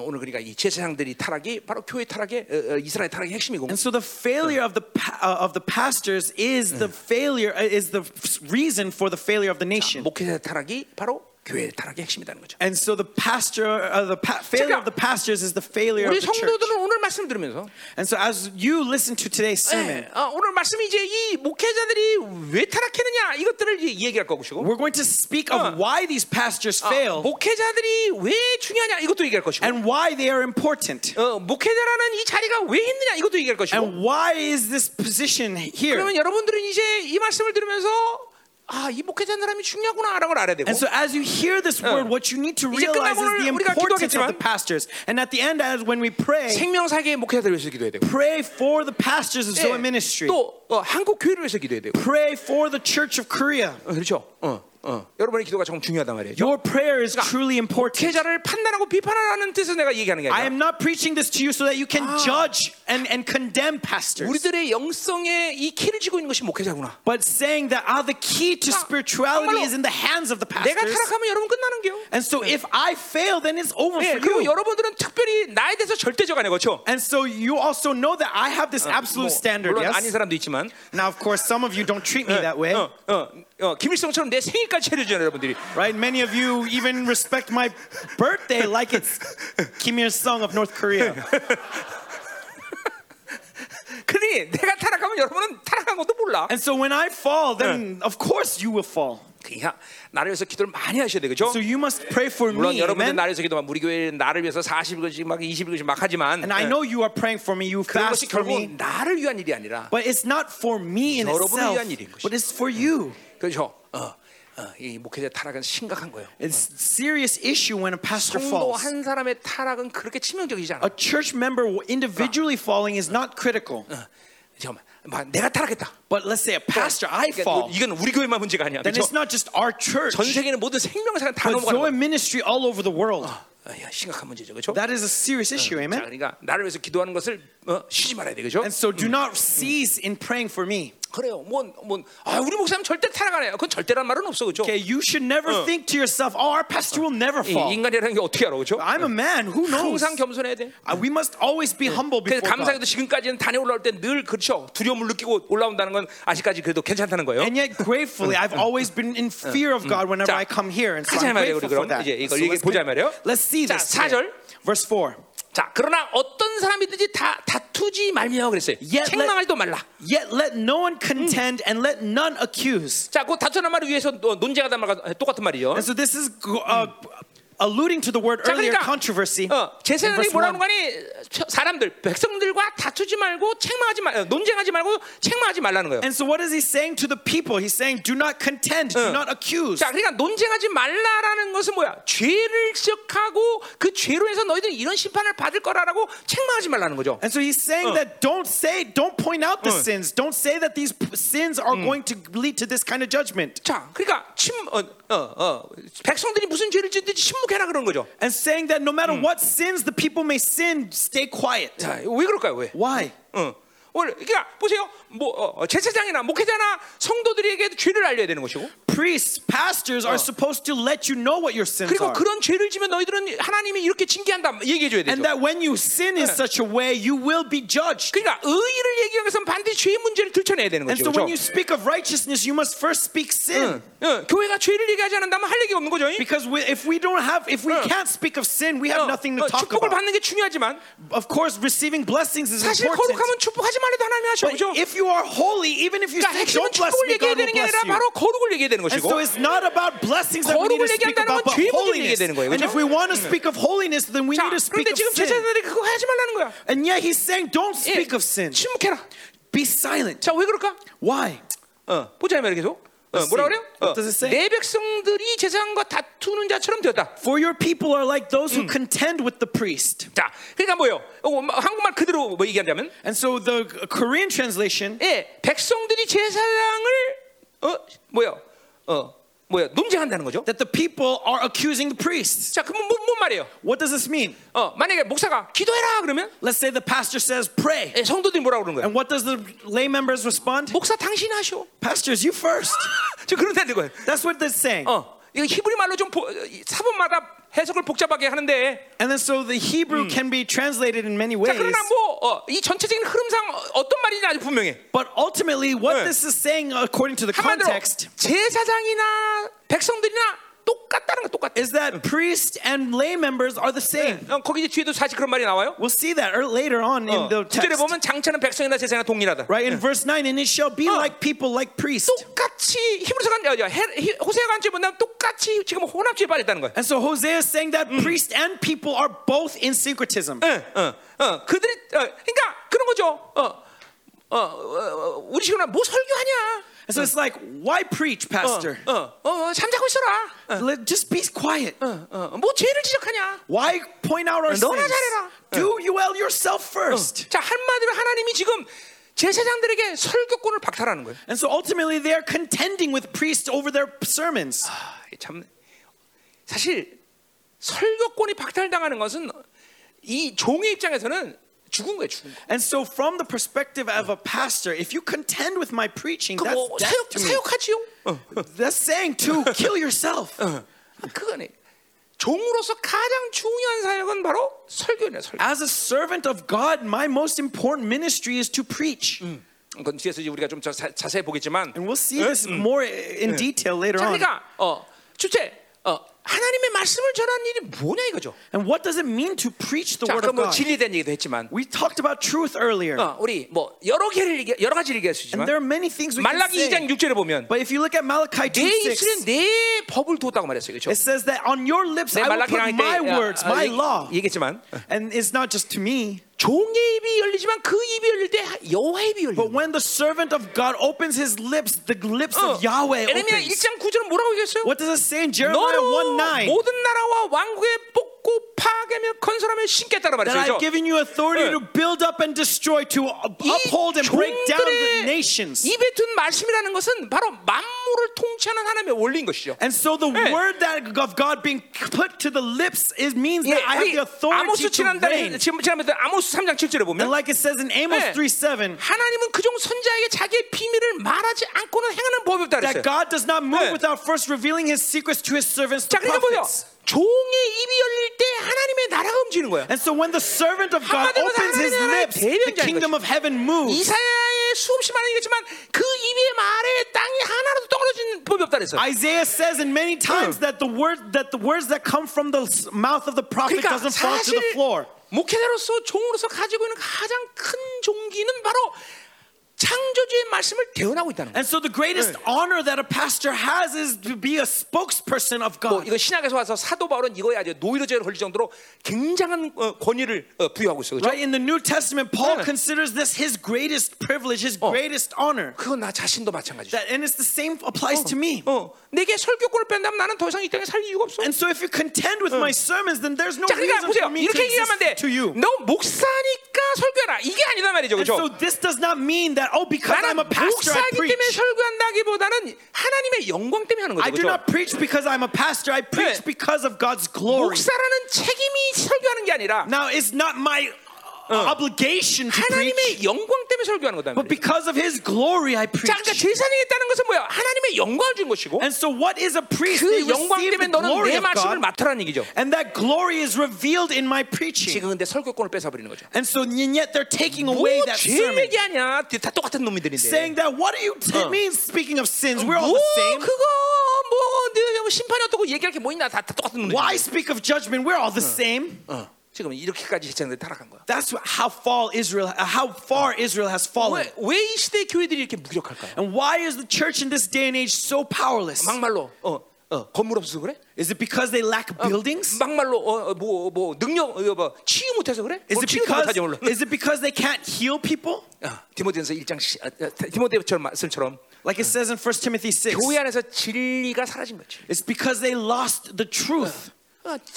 오늘 그러니까 이 제사장들이 타락이 바로 교회 타락의 어, 어, 이스라엘 타락의 핵심이고. And so the failure of the pa- uh, of the pastors is the failure uh, is the f- reason for the failure of the nation. 목회자 타락이 바로 교회 타락의 핵심이라는 거죠. And so the pastor, uh, the pa- failure of the pastors is the failure of 우리 the church. 성도들은 오늘 말씀 들으면서 And so as you listen to today's 예, sermon, 어, 오늘 말씀이 이제 이 목회자들이 왜 타락했느냐 이것들을 이제 얘기할 거고시고 we're going to speak 어. of why these pastors 어, fail 목회자들이 왜 중요하냐 이것도 얘기할 것이고 and why they are important. 어, 목회자라는 이 자리가 왜 있느냐 이것도 얘기할 것이고 And why is this position here? 그러면 여러분들은 이제 이 말씀을 들으면서 아 이 목회자 사람이 중요하구나라는 걸 알아야 되고 And so as you hear this word, what you need to 이제 realize 끝나고 is the 우리가 importance of 기도하겠지만 the pastors. And at the end, as when we pray, 생명사계의 목회자들 위해서 기도해야 되고 pray for the pastors of Zoe Ministry. 또 어, 한국 교회를 위해서 기도해야 되고 Pray for the Church of Korea. 어, 그렇죠 어. 어, 여러분의 기도가 정말 중요하단 말이에요. Your prayer is truly important. 목회자를 판단하고 비판하라는 뜻에서 내가 얘기하는 게 I 아니라 am not preaching this to you so that you can judge and, and condemn pastors. 우리들의 영성에 이 키를 쥐고 있는 것이 목회자구나. But saying that ah, the key to spirituality 정말로 is in the hands of the 내가 pastors. 타락하면 여러분 끝나는 게요. And so if I fail, then it's over 예, for 그리고 you. 여러분들은 특별히 나에 대해서 절대적 아니에요, 그렇죠? And so you also know that I have this absolute standard, 물론 아닌 yes? 사람도 있지만 Now, of course, some of you don't treat me that way, 어, 어, 어, 김일성처럼 내 생일까지 차려주잖아요, 여러분들이. right? Many of you even respect my birthday like it's Kim Il Sung of North Korea. 그러니 내가 타락하면 여러분은 타락한 것도 몰라. And so when I fall, then of course you will fall. 그러니까 나를 위해서 기도를 많이 하셔야 되겠죠? So you must pray for 물론 me, 여러분들 amen? 나를 위해서 기도만 우리 교회 나를 위해서 40일씩 막 20일씩 막 하지만 And I 예, know you are praying for me, you 그런 것이 fast for 결국 me, 나를 위한 일이 아니라 but it's not for me in 여러분을 itself, 위한 일인 것이죠. but it's for you. 그렇죠? 어, 어, 이 목회자 타락은 심각한 거예요. It's a serious issue when a pastor 성도 falls. 한 사람의 타락은 그렇게 치명적이지 않아. A church member individually falling is not critical. 잠깐만, 막 내가 타락했다. But let's say a pastor, I 그러니까 fall. 뭐 이건 우리 교회만 문제가 아니야. Then 그렇죠? it's not just our church, 전 세계는 모든 생명사가 다 but 넘어가는 Zoe 거야. ministry all over the world. 아, 야, 심각한 문제죠, 그렇죠? That is a serious issue, 자, amen? 그러니까 나를 위해서 기도하는 것을 어, 쉬지 말아야 되겠죠? And so do not cease in praying for me. 그래요. 뭐, 뭐, 아, 우리 목사님 절대 타락 안 해요. 그건 절대란 말은 없어, 그렇죠? Okay, you should never think to yourself, oh, our pastor will never fall. 인간이라는 게 어떻게 알아, 그렇죠? I'm a man, who knows? 항상 겸손해야 돼. Uh, We must always be humble before. 감사하게도 지금까지는 단에 올라올 때 늘 그렇죠. 두려움을 느끼고 올라온다는 건 아직까지 그래도 괜찮다는 거예요. And yet, gratefully, I've always been in fear of God whenever 자, I come here. And so I'm grateful for that. 이제 이걸 So 보자 말이에요. let's see 자, this. 4절. Verse 4. 자, 그러나 어떤 사람이든지 다 다투지 말며 그랬어요. 책망하지도 말라. Yet let no one contend and let none accuse. 자, 그 다투는 말을 위해서 어, 논쟁하다 말과 똑같은 말이죠. And so this is uh, alluding to the word 자, earlier 그러니까 controversy. 어, 제사장이 뭐라는 1. 거니 사람들 백성들과 다투지 말고 책망하지 말 어, 논쟁하지 말고 책망하지 말라는 거예요. And so what is he saying to the people? He's saying, do not contend, do not accuse. 자, 그러니까 논쟁하지 말라라는 것은 뭐야? 죄를 지적하고 그 죄로 해서 너희들이 이런 심판을 받을 거라라고 책망하지 말라는 거죠. And so he's saying that don't say, don't point out the sins. Don't say that these sins are going to lead to this kind of judgment. 자, 그러니까 침, 어, 어, 어, 백성들이 무슨 죄를 짓든지 침묵 해라 그런 거죠. And saying that no matter what sins the people may sin, stay quiet. 자, 왜 그럴까요? 왜? Why? 어. 오늘 그러니까 보세요. 뭐 어, 제사장이나 목회자나 성도들에게 죄를 알려야 되는 것이고 Priests, pastors are supposed to let you know what your sins 그리고 are. 그런 죄를 지면 너희들은 하나님이 이렇게 징계한다 얘기해 줘야 And 되죠. that when you sin in such a way, you will be judged. 그러니까 의의를 얘기하기 위해서는 반드시 죄의 문제를 들춰내야 되는 And 거죠. so when you 그렇죠? speak of righteousness, you must first speak sin. 응, 교회가 죄를 얘기하지 않는다면 할 얘기가 없는 거죠. Because we, if we don't have, if we 어. can't speak of sin, we 어, have nothing to 어, talk 축복을 about. 받는 게 중요하지만 Of course, receiving blessings is 사실 important. 거룩하면 축복하지 말아도 하나님이 하셔 But 그죠? if you are holy, even if you 그러니까 say 핵심은 don't bless 축복을 me, 얘기해야 God will 되는 게 bless 아니라 you. 바로 거룩을 얘기해야 되는 And 것이고 so it's not about blessings that we need to 거룩을 speak 얘기한다는 about, 건 but 죄의 문제를 holiness. 얘기해야 되는 거예요, And 그죠? if we want to speak of holiness, then we 자, need to speak 그런데 of 지금 sin. 제사장들이 그거 하지 말라는 거야. And yet he's saying, don't 예, speak of sin. 침묵해라. Be silent. 자, 왜 그럴까? Why? 어, 보자 이 말이야 계속. 어, 뭐라. 그래요? What does it say? 내 백성들이 제사장과 다투는 자처럼 되었다. For your people are like those who contend with the priest. 자, 그러니까 뭐요? 어, 한국말 그대로 뭐 얘기한다면, And so the Korean translation 예, 백성들이 제사장을 어, 뭐요? 어, 뭐야? 논쟁한다는 거죠. that the people are accusing the priests. 자, 그러면 뭐, 뭔 말이에요? What does this mean? 어, 만약에 목사가 기도해라 그러면 Let's say the pastor says, pray. 예, 성도들이 뭐라 그러는 거예요? And what does the lay members respond? 목사 당신 하셔. Pastors, you first. 저 그런 데는 거예요. That's what they're saying. 어, 이거 히브리 말로 좀 보, 사본마다 해석을 복잡하게 하는데, And then so the Hebrew can be translated in many 자, ways. 그러나 뭐 어, 이 전체적인 흐름상 어- 어떤 말인지 아주 분명해. But ultimately, what 네. this is saying, according to the 한마디로 context, 제사장이나 백성들이나 똑같다는 거 똑같아. is that priest and lay members are the same. 어, 거기 이제 뒤에도 사실 그런 말이 나와요. We'll see that later on in 어, the 구절에 text. 보면 장차는 백성이나 제사장이나 동일하다. Right in verse 9, and it shall be 어. like people like priests. 똑같이 히브리서가 호세아가 한째 본다면 똑같이 지금 혼합주의에 빠졌다는 거야. And so Hosea is saying that priest and people are both in syncretism. 예, 어, 어, 그들이 어, 그러니까 그런 거죠. 어, 어, 어, 어, 우리 식구나 뭐 설교하냐? So it's like, why preach, 어, pastor? 어, 어, 잠자고 있어라. 어, Let- Just be quiet. 어, 어, 뭐 죄를 지적하냐? Why point out our 너나 sins? 잘해라. Do you well yourself first. 자 한마디로 하나님이 지금 제사장들에게 설교권을 박탈하는 거예요. And so ultimately they are contending with priests over their sermons. 아, 참 사실 설교권이 박탈당하는 것은 이 종의 입장에서는 죽은 거예요, 죽은 거. And so from the perspective of a pastor, if you contend with my preaching, that's 그뭐 death 사역 to me. 사역하지요? 어, That's saying to kill yourself. 그거네. 종으로서 가장 중요한 사역은 바로 설교냐, 설교. As a servant of God, my most important ministry is to preach. 그건 뒤에서 이제 우리가 좀 자, 자세히 보겠지만. And we'll see this more in detail later 자, on. 그러니까 어, 주체 어, 하나님의 말씀을 전하는 일이 뭐냐 이거죠. And what does it mean to preach the 자, word of God? 얘기도 했지만 we talked about truth earlier. 어, 우리 뭐 여러 개를 얘기, 여러 얘기할 수 있지만 And there are many things we 말라기 2장 보면 but if you look at Malachi 2:6내 법을 뒀다고 말했어요. 그렇죠? It says that on your lips I will put my words, my law. 얘기했지만 and it's not just to me. 종의 입이 열리지만 그 입이 열릴 때 여호와의 입이 열려. But when the servant of God opens his lips, the lips 어, of Yahweh opens. 예레미야 1장 9절은 뭐라고 얘기했어요? What does it say in Jeremiah 1? 9? 모든 나라와 왕국에 뽑고 파괴며 건설하며 신겠다고 That 말했어요. I've given you authority 네. to build up and destroy, to up- uphold and break down the nations. 입에 둔 말씀이라는 것은 바로 만물을 통치하는 하나님의 원리인 것이죠. And so the 네. word that of God being put to the lips is means 예, that I have 우리 the authority 아모스 to reign. 지난달에 지금 지난번에 아모스 3장 7절에 And 보면 like it says in Amos 네. 3 7, 하나님은 그종 선자에게 자기의 비밀을 말하지 않고는 행하는 법이 없다 that 그랬어요. God does not move 네. without first revealing his secrets to his servants, the 자, 그러니까 뭐요? 종의 입이 열릴 때 하나님의 나라가 움직이는 거야. And so when the servant of God opens his lips, the kingdom of heaven moves. 이사야의 수없이 많은 얘기지만 그 입의 말에 땅이 하나라도 떨어진 법이 없다 그랬어. Isaiah says in many times that the word that the words that come from the mouth of the prophet 그러니까 doesn't fall to the floor. 목회자로서 종으로서 가지고 있는 가장 큰 종기는 바로 창조주의 말씀을 대언하고 있다는 거예요. And so the greatest honor that a pastor has is to be a spokesperson of 뭐 God. 이거 신약에서 와서 사도 바울은 이거에 아주 노이로제를 걸릴 정도로 굉장한 어, 권위를 어, 부여하고 있어요. 그렇죠? Right in the New Testament, Paul 네. considers this his greatest privilege, his greatest honor. 그건 나 자신도 마찬가지죠. That and it's the same applies to me. 어, 내게 설교권을 뺀다면 나는 더 이상 이 땅에 살 이유가 없어. And so if you contend with my sermons, then there's no 자, 그러니까 reason 보세요. for me to 이렇게 얘기하면 돼. exist to you. 너 목사니까 설교해라. 이게 아니다 말이죠. And so 그렇죠? this does not mean that oh because I'm a pastor I 목사기 preach. 때문에 설교한다기보다는 하나님의 영광 때문에 하는 거죠. I do 그렇죠? not preach because I'm a pastor. I preach 네. because of God's glory. 목사라는 책임이 설교하는 게 아니라 Now it's not my uh, obligation to preach, 하나님의 영광 때문에 설교하는 거다. but because of His glory I 자, 그러니까 preach. 제사장이 있다는 것은 뭐야? 하나님의 영광을 준 것이고 And so what is a priest? 그 They 영광 receive 때문에 the 너는 glory 내 of 말씀을 God, 맡으라는 얘기죠. and that glory is revealed in my preaching. 지금 근데 설교권을 뺏어버리는 거죠. And so and yet they're taking 뭐 away that 죄 sermon, 얘기하냐? 다 똑같은 놈들인데. saying that what do you it means? Speaking of sins, we're all 뭐 the same. 그거 뭐 네, 심판이 어떻고 얘기할 게 뭐 있나? 다, 다 똑같은 놈들. Why speak of judgment? We're all the same. 어, 지금 이렇게까지 했는데 타락한 거야. That's how far Israel, uh, how far Israel has fallen. 왜이 시대 교회들이 이렇게 무력할까요? And why is the church in this day and age so powerless? 막말로 어, 어, 건물 없어서 그래? Is it because they lack buildings? 막말로 어, 뭐, 뭐 능력 어, 뭐 치유 못해서 그래? Is 뭘 it 치유도 because 못하지 물론. is it because they can't heal people? 어, 디모데전서 1장 시- 어, 어, 디모데처럼 말씀처럼 Like it says in 1 Timothy 6. 교회 안에서 진리가 사라진 거지. It's because they lost the truth. 어,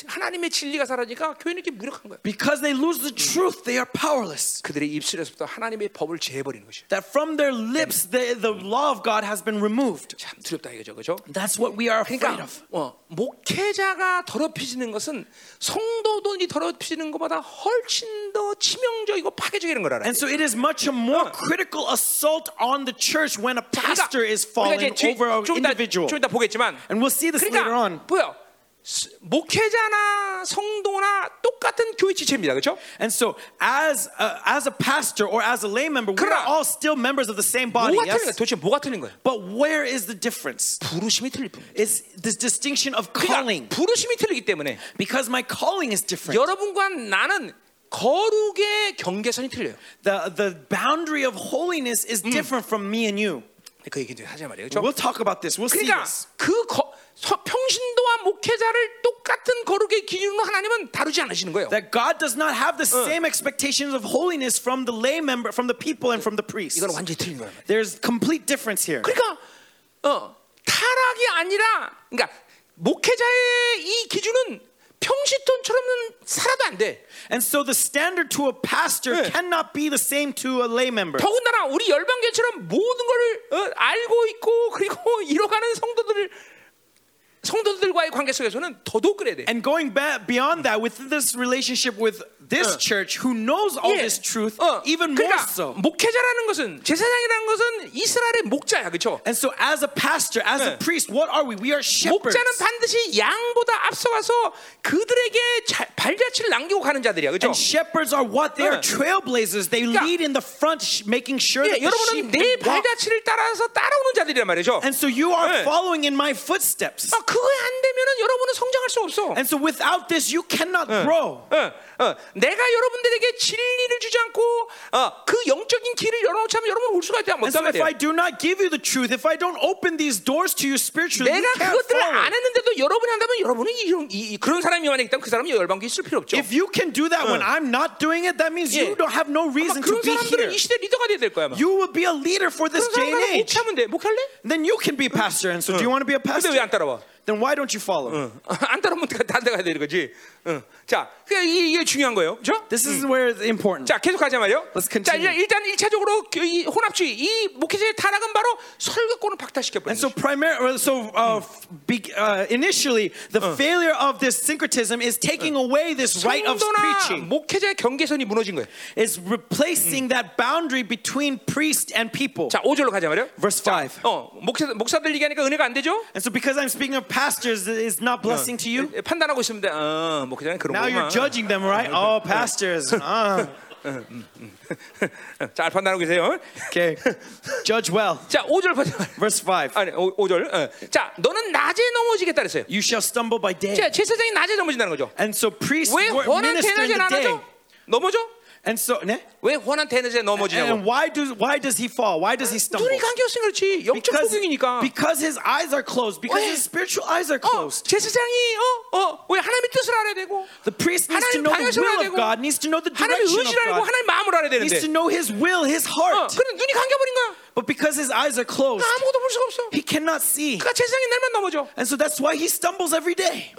하나님의 진리가 사라지니까 교회는 이렇게 무력한 거야. Because they lose the truth, they are powerless. 그들의 입술에서부터 하나님의 법을 제해버리는 것이. That from their lips, the, the law of God has been removed. 참 두렵다 이거죠, 그렇죠? That's what we are afraid 그러니까 of. 어, 목회자가 더럽혀지는 것은 성도들이 더럽혀지는 것보다 훨씬 더 치명적이고 파괴적인 걸 알아요. And so it is much a more critical assault on the church when a pastor is falling over an individual. 좀 이따 보겠지만 And we'll see this later 그러니까 on. 스- 목회자나 성도나 똑같은 교회 지체입니다, 그렇죠? And so, as a, as a pastor or as a lay member, we are 그러나 all still members of the same body. 뭐가 틀린 거야? Yes? 도대체 뭐가 틀린 거야? But where is the difference? 부르심이 틀릴 뿐. It's this distinction of calling. 그러니까 부르심이 틀리기 때문에 Because my calling is different. 여러분과 나는 거룩의 경계선이 틀려요. The, the boundary of holiness is different from me and you. 그 얘기 좀 하자 말이에요, 그렇죠? We'll talk about this. We'll see 그러니까 this. 그 거, 서- 평신도와 목회자를 똑같은 거룩의 기준으로 하나님은 다루지 않으시는 거예요. That God does not have the same expectations of holiness from the lay member, from the people, and from the priests. 이건 완전히 틀린 말이에요. There's complete difference here. 그러니까 어, 타락이 아니라 그러니까 목회자의 이 기준은 평시돈처럼은 살아도 안 돼. And so the standard to a pastor 네. cannot be the same to a lay member. 더군다나 우리 열방교처럼 모든 걸 어, 알고 있고 그리고 이뤄가는 성도들을 성도들과의 관계 속에서는 더더욱 그래야 돼. And going back beyond that, with this relationship with this 어. church who knows all 예. this truth, 어, even more 그러니까 so. 목회자라는 것은 제사장이라는 것은 이스라엘의 목자야, 그렇죠? And so, as a pastor, as a 네. priest, what are we? We are shepherds. 목자는 반드시 양보다 앞서가서 그들에게 자- 발자취를 남기고 가는 자들이야, 그렇죠? And shepherds are what? They are 네. trailblazers. They 그러니까- lead in the front, sh- making sure 예, that the sheep 여러분은 내 walk. 발자취를 따라서 따라오는 자들이란 말이죠. And so you are 네. following in my footsteps. 아, 그거 안 되면은 여러분은 성장할 수 없어. And so without this, you cannot grow. 어, 어, 내가 여러분들에게 진리를 주지 않고 어, 그 영적인 길을 열어놓지 않으면 여러분 올 수가 있다 And so 못하게 if I 돼. do not give you the truth, if I don't open these doors to you spiritually, you 내가 can't 그것들을 follow. 안 했는데도 여러분이 한다면 여러분은 이런 이, 이- 그런 사람이 만약 있다면 그 사람이 열방기 있을 필요 없죠. If you can do that when I'm not doing it, that means 예. you don't have no reason to be here. 이 시대 리더가 돼야 될 거야. 아마. You will be a leader for this day and age. 목회하면 돼. 목할래? Then you can be a pastor. And so, do you want to be a 근데 pastor? 왜안 따라와? Then why don't you follow? 안 따라오면 단대 가야 되는 거지. 응. 자, 그러니까 이게, 이게 중요한 거예요, 그렇죠? This is where it's important. 자, 계속 가자 말이요. Let's 자, continue. 일단, 일단 1차적으로 이 혼합주의, 이 목회자의 타락은 바로 설교권을 박탈시켜 버린 And so, 거죠. primar- so uh, f- be, uh, initially, the failure of this syncretism is taking away this right of 성도나 preaching. 목회자의 경계선이 무너진 거예요. It's replacing that boundary between priest and people. 자, 5절로 가자 말이요. Verse 5. 어, 목사 목사들 얘기하니까 은혜가 안 되죠? And so, because I'm speaking of pastors, is not blessing to you. 에, 판단하고 있습니다. 어, 목회자는 그런 Now you're 거구만. judging them, right? Oh, pastors. Ah, 잘 판단하고 계세요. okay. Judge well. 자, 5절 보자. Verse 5. 아니, 5, 절 어. 자, 너는 낮에 넘어지겠다 그랬어요. You shall stumble by day. 자, 제사장이 낮에 넘어진다는 거죠. And so priests 왜 were 원한 minister in 대낮에 the 안 day. 하죠? 넘어져? And so, 네? 왜 원한 대낮에 넘어지냐고. and why do why does he fall? Why does he stumble? 눈이 감겨 있으니까 그렇지. 영적 Because, 소경이니까. because his eyes are closed. Because 왜? his spiritual eyes are 어, closed. 제사장이 어, 어, 왜 하나님의 뜻을 알아야 되고 The priest needs to 하나님 know the 방향을 will 알아야 of 되고 God. Needs to know the 하나님의 direction of 의지를 알고 God. 하나님 마음을 알아야 Needs 되는데 to know His will, His 어, heart. 그래 눈이 감겨버린 거야. But because his eyes are closed, 아무것도 볼 수가 없어. he cannot see. 그러니까 제사장이 날만 넘어져. And so that's why he stumbles every day.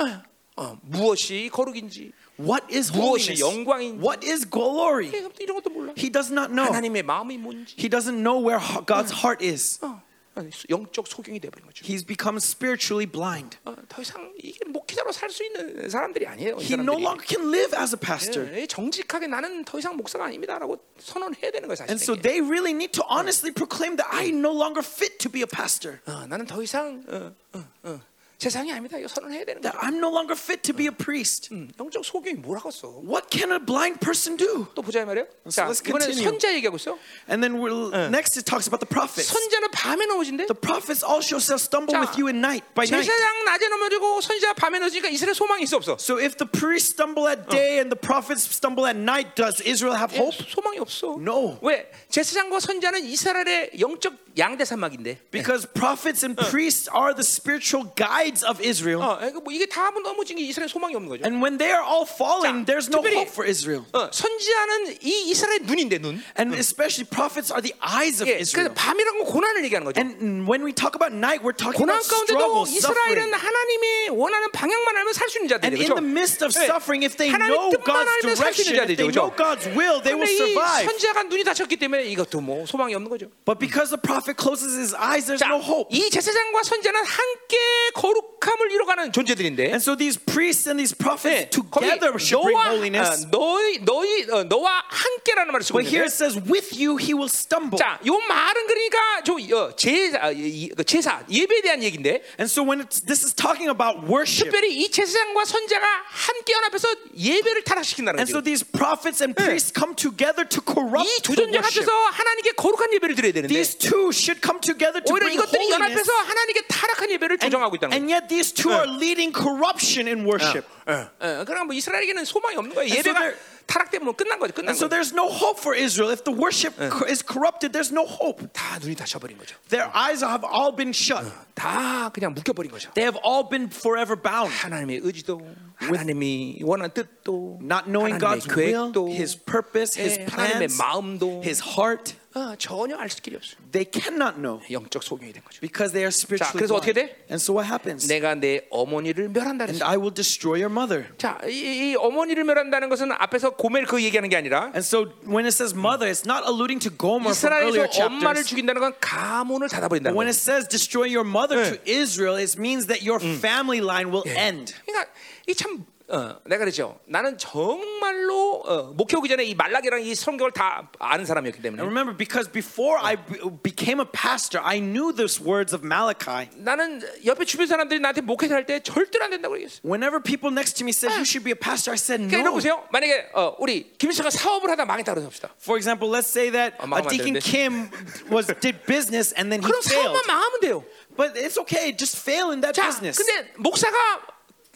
어, 무엇이 거룩인지 What is 무엇이 holiness? 영광인지 What is glory? 이런 것도 몰라. He does not know. 하나님의 마음이 뭔지 He doesn't know where ho- God's heart is. 어, 아니, 영적 소경이 돼버린 거죠. He's become spiritually blind. 어, 더 이상 이게 목회자로 살 수 있는 사람들이 아니에요. 이 He no 사람들이. longer can live as a pastor. 예, 정직하게 나는 더 이상 목사가 아닙니다라고 선언해야 되는 거예요 And so 사실. they really need to honestly proclaim that I no longer fit to be a pastor. 어, 나는 더 이상 어, 어, 어, 세상이 아닙니다. 이거 선언해야 되는 That 거죠. I'm no longer fit to be a priest. 음, 영적 소경이 뭐라고 써? What can a blind person do? 또 보자 이 말이에요. So 자, let's 이번에 continue. 선자 얘기하고 있어. And then we'll, next it talks about the prophets. 선자는 밤에 넘어진대. The prophets also shall stumble 자, with you in night by night. 제사장 낮에 넘어지고 선지자 밤에 넘어지니까 이스라엘 소망이 있어 없어? So if the priests stumble at day and the prophets stumble at night, does Israel have 예, hope? 소망이 없어. No. 왜? 제사장과 선자는 이스라엘의 영적 양대 산막인데. Because prophets and priests are the spiritual guides of Israel. 어, 이거 뭐 이게 다 한번 넘어진 게 이스라엘 소망이 없는 거죠. And when they are all falling, 자, there's no 특별히- hope for Israel. 어, 선지자는 이 이스라엘 눈인데 눈. And especially prophets are the eyes of 예, Israel. 그래서 밤이라는 건 고난을 얘기하는 거죠. And when we talk about night, we're talking 고난 about 가운데도 struggle, 이스라엘은 suffering. 하나님이 원하는 방향만 알면 살 수 있는 And 자들이에요. in the midst of 예, suffering, if they 하나님 know 뜻만 God's 알면 살 수 direction, 있는 if they 자들이죠. know God's will, they will 근데 이 survive. 선지자가 눈이 닫혔기 때문에 이것도 뭐 소망이 없는 거죠. But because the prophet closes his eyes, there's 자, no hope. 이 제사장과 선지자는 함께 거룩함을 이뤄가는 존재들인데. And so these priests and these 네, prophets 거기 together should bring holiness. 어, 너희 너희 어, 너와 함께라는 말을 쓰고 But here 있는데. it says, with you he will stumble. 자, 요 말은 그러니까 좀 어, 제사 어, 이- 그 제사 예배에 대한 얘기인데 And so when it's, this is talking about worship, 특별히 이 제사장과 선자가 함께 연합해서 예배를 타락시킨다는 and so 거죠. these prophets and priests come together to corrupt 이두 the 존재 worship. 합쳐서 하나님께 거룩한 예배를 드려야 되는데 These two should come together to 오히려 bring 이것들이 holiness. 연합해서 하나님께 타락한 예배를 조정하고 있다는 And 거죠. yet these two are leading corruption in worship. 어, 그러니까 뭐 이스라엘에게는 소망이 없는 거예요. And so 예배가 there- 타락되면 끝난 거죠. 끝난 And so 거죠. there's no hope for Israel. If the worship co- is corrupted, there's no hope. 다 눈이 닫혀버린 거죠. Their eyes have all been shut. 다 그냥 묶여버린 거죠. They have all been forever bound. 하나님의 의지도 하나님이 원하는 뜻도 Not knowing 하나님의 God's will, 계획도 His purpose, His 예, 하나님의 plans, 마음도 His heart. 어, 전혀 알 길이 없어. They cannot know 영적 소경이 된 거죠. because they are spiritually 그래서 어떻게 blind. 돼? And so what happens? 내가 내 어머니를 멸한다 And 그랬어. I will destroy your mother. 자, 이, 이 어머니를 멸한다는 것은 앞에서 고멜 그 얘기하는 게 아니라 And so when it says mother, it's not alluding to Gomer from earlier 이스라엘에서 엄마를 chapters. 죽인다는 건 가문을 닫아버린다는 When 거예요. it says destroy your mother to Israel, it means that your family line will end. 그러니까 이참 어, 내가 그랬죠. 나는 정말로 어, 목회 오기 전에 이 말라기랑 이 성경을 다 아는 사람이었기 때문에 And remember, because before I be- became a pastor, I knew these words of Malachi. 나는 옆에 주변 사람들이 나한테 목회자 할때 절대로 안 된다고 얘기했어. Whenever people next to me said you should be a pastor, I said 그러니까 no. 보세요. 만약에 어, 우리 김수가 사업을 하다 망했다 그러합시다 For example, let's say that 어, uh, 안 Deacon. Kim was did business and then he 그럼 failed. 사업만 망하면 돼요. But it's okay, just fail in that 자, business. 근데 목사가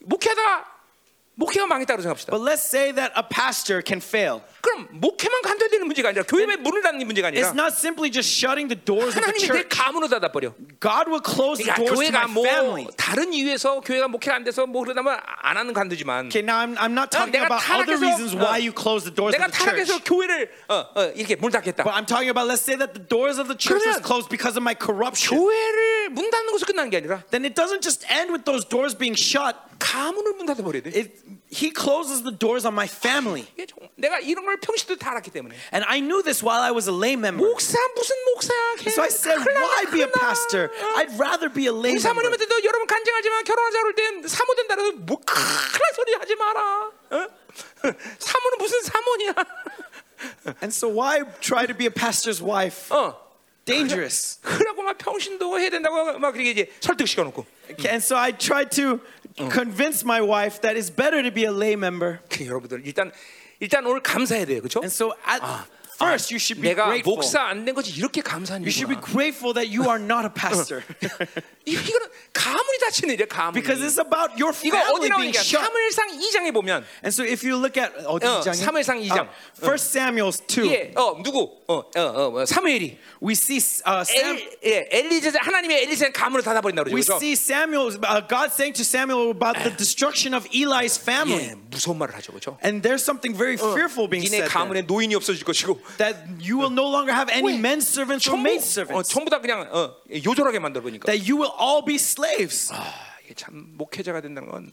목회하다가 목회가 망했다고 생각합시다. But let's say that a pastor can fail. 그럼 목회만 간둬야 되는 문제가 아니라 교회에 문을 닫는 문제가 아니라 It's not simply just shutting the doors of the 하나님이 내 church. 가문을 닫아버려. God will close the 그러니까 doors to 교회가 my 뭐 family. 다른 이유에서 교회가 목회가 안 돼서 뭐 그러다면 안 하는 간두지만 Okay, now I'm, I'm not talking 내가 about other 타락해서- reasons why 어, you close the doors 내가 of the church. 타락해서 교회를 어, 어, 이렇게 문 닫겠다. But I'm talking about let's say that the doors of the church is 그러면 closed because of my corruption. 교회를 문 닫는 것이 끝나는 게 아니라 Then it doesn't just end with those doors being shut. 가문을 문 닫아버려야 돼. It, he closes the doors on my family. 이게 정- 내가 이런 걸 평시도 다 알았기 때문에 And I knew this while I was a lay member. 목사 무슨 목사야? 걔 So I said, 큰일 나네, why be a 큰일 나. pastor? 어. I'd rather be a lay 우리 member. 사모님한테도 여러분 간증하지만 결혼하자 그럴 땐 사모 된다 그래서 뭐 큰일 소리 하지 마라. 어? 사모는 무슨 사모냐? And so why try to be a pastor's wife? 어. Dangerous. 그러고 막 평신도 해야 된다고 막 그렇게 이제 설득시켜 놓고. And so I tried to convince my wife that it's better to be a lay member. 그 여러분들 일단 일단 오늘 감사해야 돼요, 그렇죠? And so at first you should be 내가 grateful. 목사 안 된 것이 이렇게 감사한 You should be 일이구나. grateful that you are not a pastor. 이- 이거는 가문이 다치는 일이야, 가문이. because it's about your 이거 어디 family being 나오니까 shut. 사무엘상 2장에 보면 And so if you look at 어, 사무엘상 2장. First Samuel 2, 예, 어 누구? 어, 어, 어, 사무엘이 we see uh, Sam, 엘, 예, 엘리제 하나님의 엘리제 가문을 닫아버린다 그러죠. we 그렇죠? see Samuel, uh, God saying to Samuel about the destruction of Eli's family. 예, 무서운 말을 하죠, 그렇죠? And there's something very fearful being 니네 said there, 가문에 노인이 없어질 것이고 that you will no longer have any 왜? men servants or maid 어, servants, 전부 다 그냥 어, 요절하게 만들어 보니까 that you will all be slaves. 아, 이게 참 목회자가 된다는 건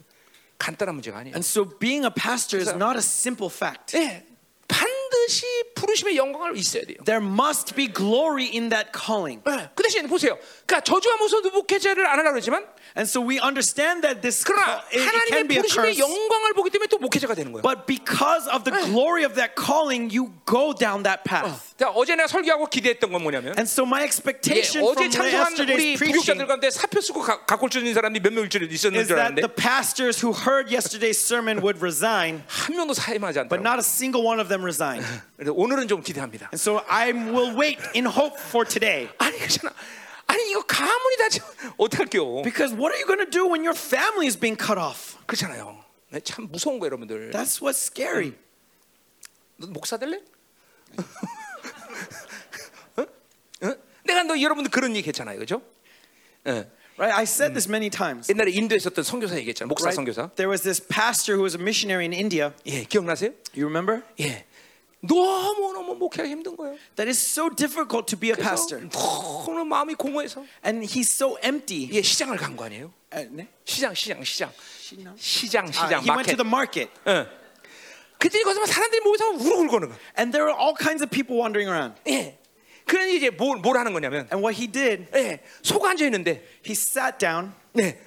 간단한 문제가 아니에요. And so being a pastor is not a simple fact. 예, 반드시 부르심의 영광을 있어야 돼요. There must be glory in that calling. 예, 그 대신 보세요. 그러니까 저주와 무서운 목회자를 안 하려고 그러지만 And so we understand that this 그러나 call, it, it can 하나님의 be a 부르심의 curse. 영광을 보기 때문에 또 목회자가 되는 거예요. But because of the glory of that calling, you go down that path. 자, 어제 내가 설교하고 기대했던 건 뭐냐면 And so my 예, expectation 어제 from 참석한 우리 yesterday's 부교자들 preaching 가운데 사표 쓰고 가- 갖고 주는 사람들이 몇 명 있었는 is 줄 that 알았는데 the pastors who heard yesterday's sermon would resign, 한 명도 사임하지 but 않더라고요. not a single one of them resigned. 그래서 오늘은 좀 기대합니다. And so I will wait in hope for today. 아니 그렇잖아. 아니 이거 가문이 다지 어떡할게요? Because what are you going to do when your family is being cut off? 그렇잖아요. 네, 참 무서운 거 여러분들. That's what's scary. 너 목사 될래? 어? 어? 내가 너 여러분들 그런 얘기 했잖아요, 그죠? 예. Right? I said this many times. 옛날에 인도에 있었던 선교사 얘기했잖아요. 목사 Right? 선교사. There was this pastor who was a missionary in India. 예, 기억나세요? You remember? 예. 너무 너무 목회가 힘든 거예요. That is so difficult to be a pastor. 너무 마음이 공허해서 And he's so empty. 예, 시장을 간 거 아니에요? Uh, 네? 시장, 시장, 시장, 시장? 시장, Uh, 시장, he went 마켓. to the market. 예. 그때 거기서 사람들이 모여서 우르르 거는 거. And there were all kinds of people wandering around. 예. 그러니 이제 뭘, 뭘 하는 거냐면, And what he did, 예, 소가 앉아 있는데, he sat down. 네,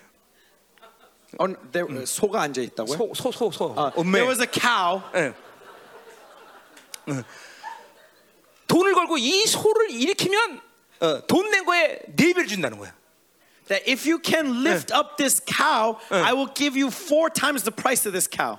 On, there, 소가 앉아 있다고요? 소, 소, 소, 소, Uh, there was a cow. 예. 응. 돈을 걸고 이 소를 일으키면 어, 돈낸 거에 네 배를 준다는 거야. That if you can lift up this cow, I will give you four times the price of this cow.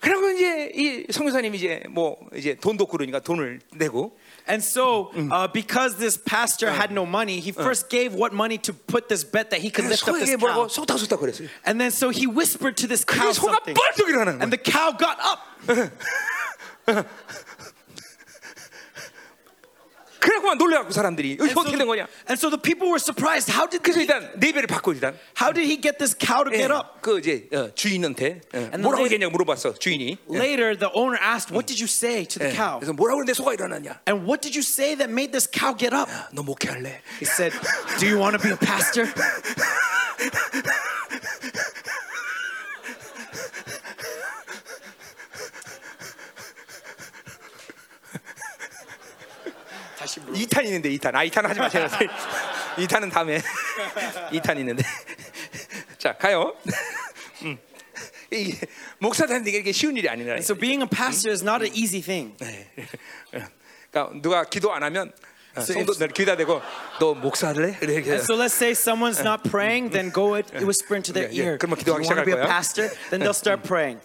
그리고 이제 이 성교사님이 이제 뭐 이제 돈도 그러니까 돈을 내고 And so, uh, because this pastor had no money, he first gave what money to put this bet that he could lift up this 소에게 뭐라고 cow. 속닥 속닥 그랬어요. And then so he whispered to this cow 그게 소가 something. 뻘떡 일어나는 거야. And the cow got up. 그 그래갖고 놀래갖고 사람들이 so, 어떻게 된 거냐? and so the people were surprised. How did 그래서 he, 일단 네 배를 받고 일단 how did he get this cow to 예, get up? 그 이제 어, 주인한테 어, 뭐라고 얘기했냐고 물어봤어 주인이. 예. Later, the owner asked, "What did you say to the 예, cow? 그래서 뭐라고 그랬는데 소가 일어났냐? And what did you say that made this cow get up?" 너 목회할래? He said, "Do you want to be a pastor?" 다시 물어. 2탄 있는데 2탄. 아 2탄 하지 마세요. 2탄은 다음에 2탄 있는데. 자 가요. 음. 이 목사 되는 게 이게 쉬운 일이 아니라. So being a pastor is not an easy thing. 그러니까 누가 기도 안 하면 어, So 성도들 귀다 대고 너 목사할래? 이렇게. So let's say someone's not praying, then go and whisper into their ear. 그러면 Do you 기도하기 want to be a 시작할 거야. pastor? Then they'll start praying.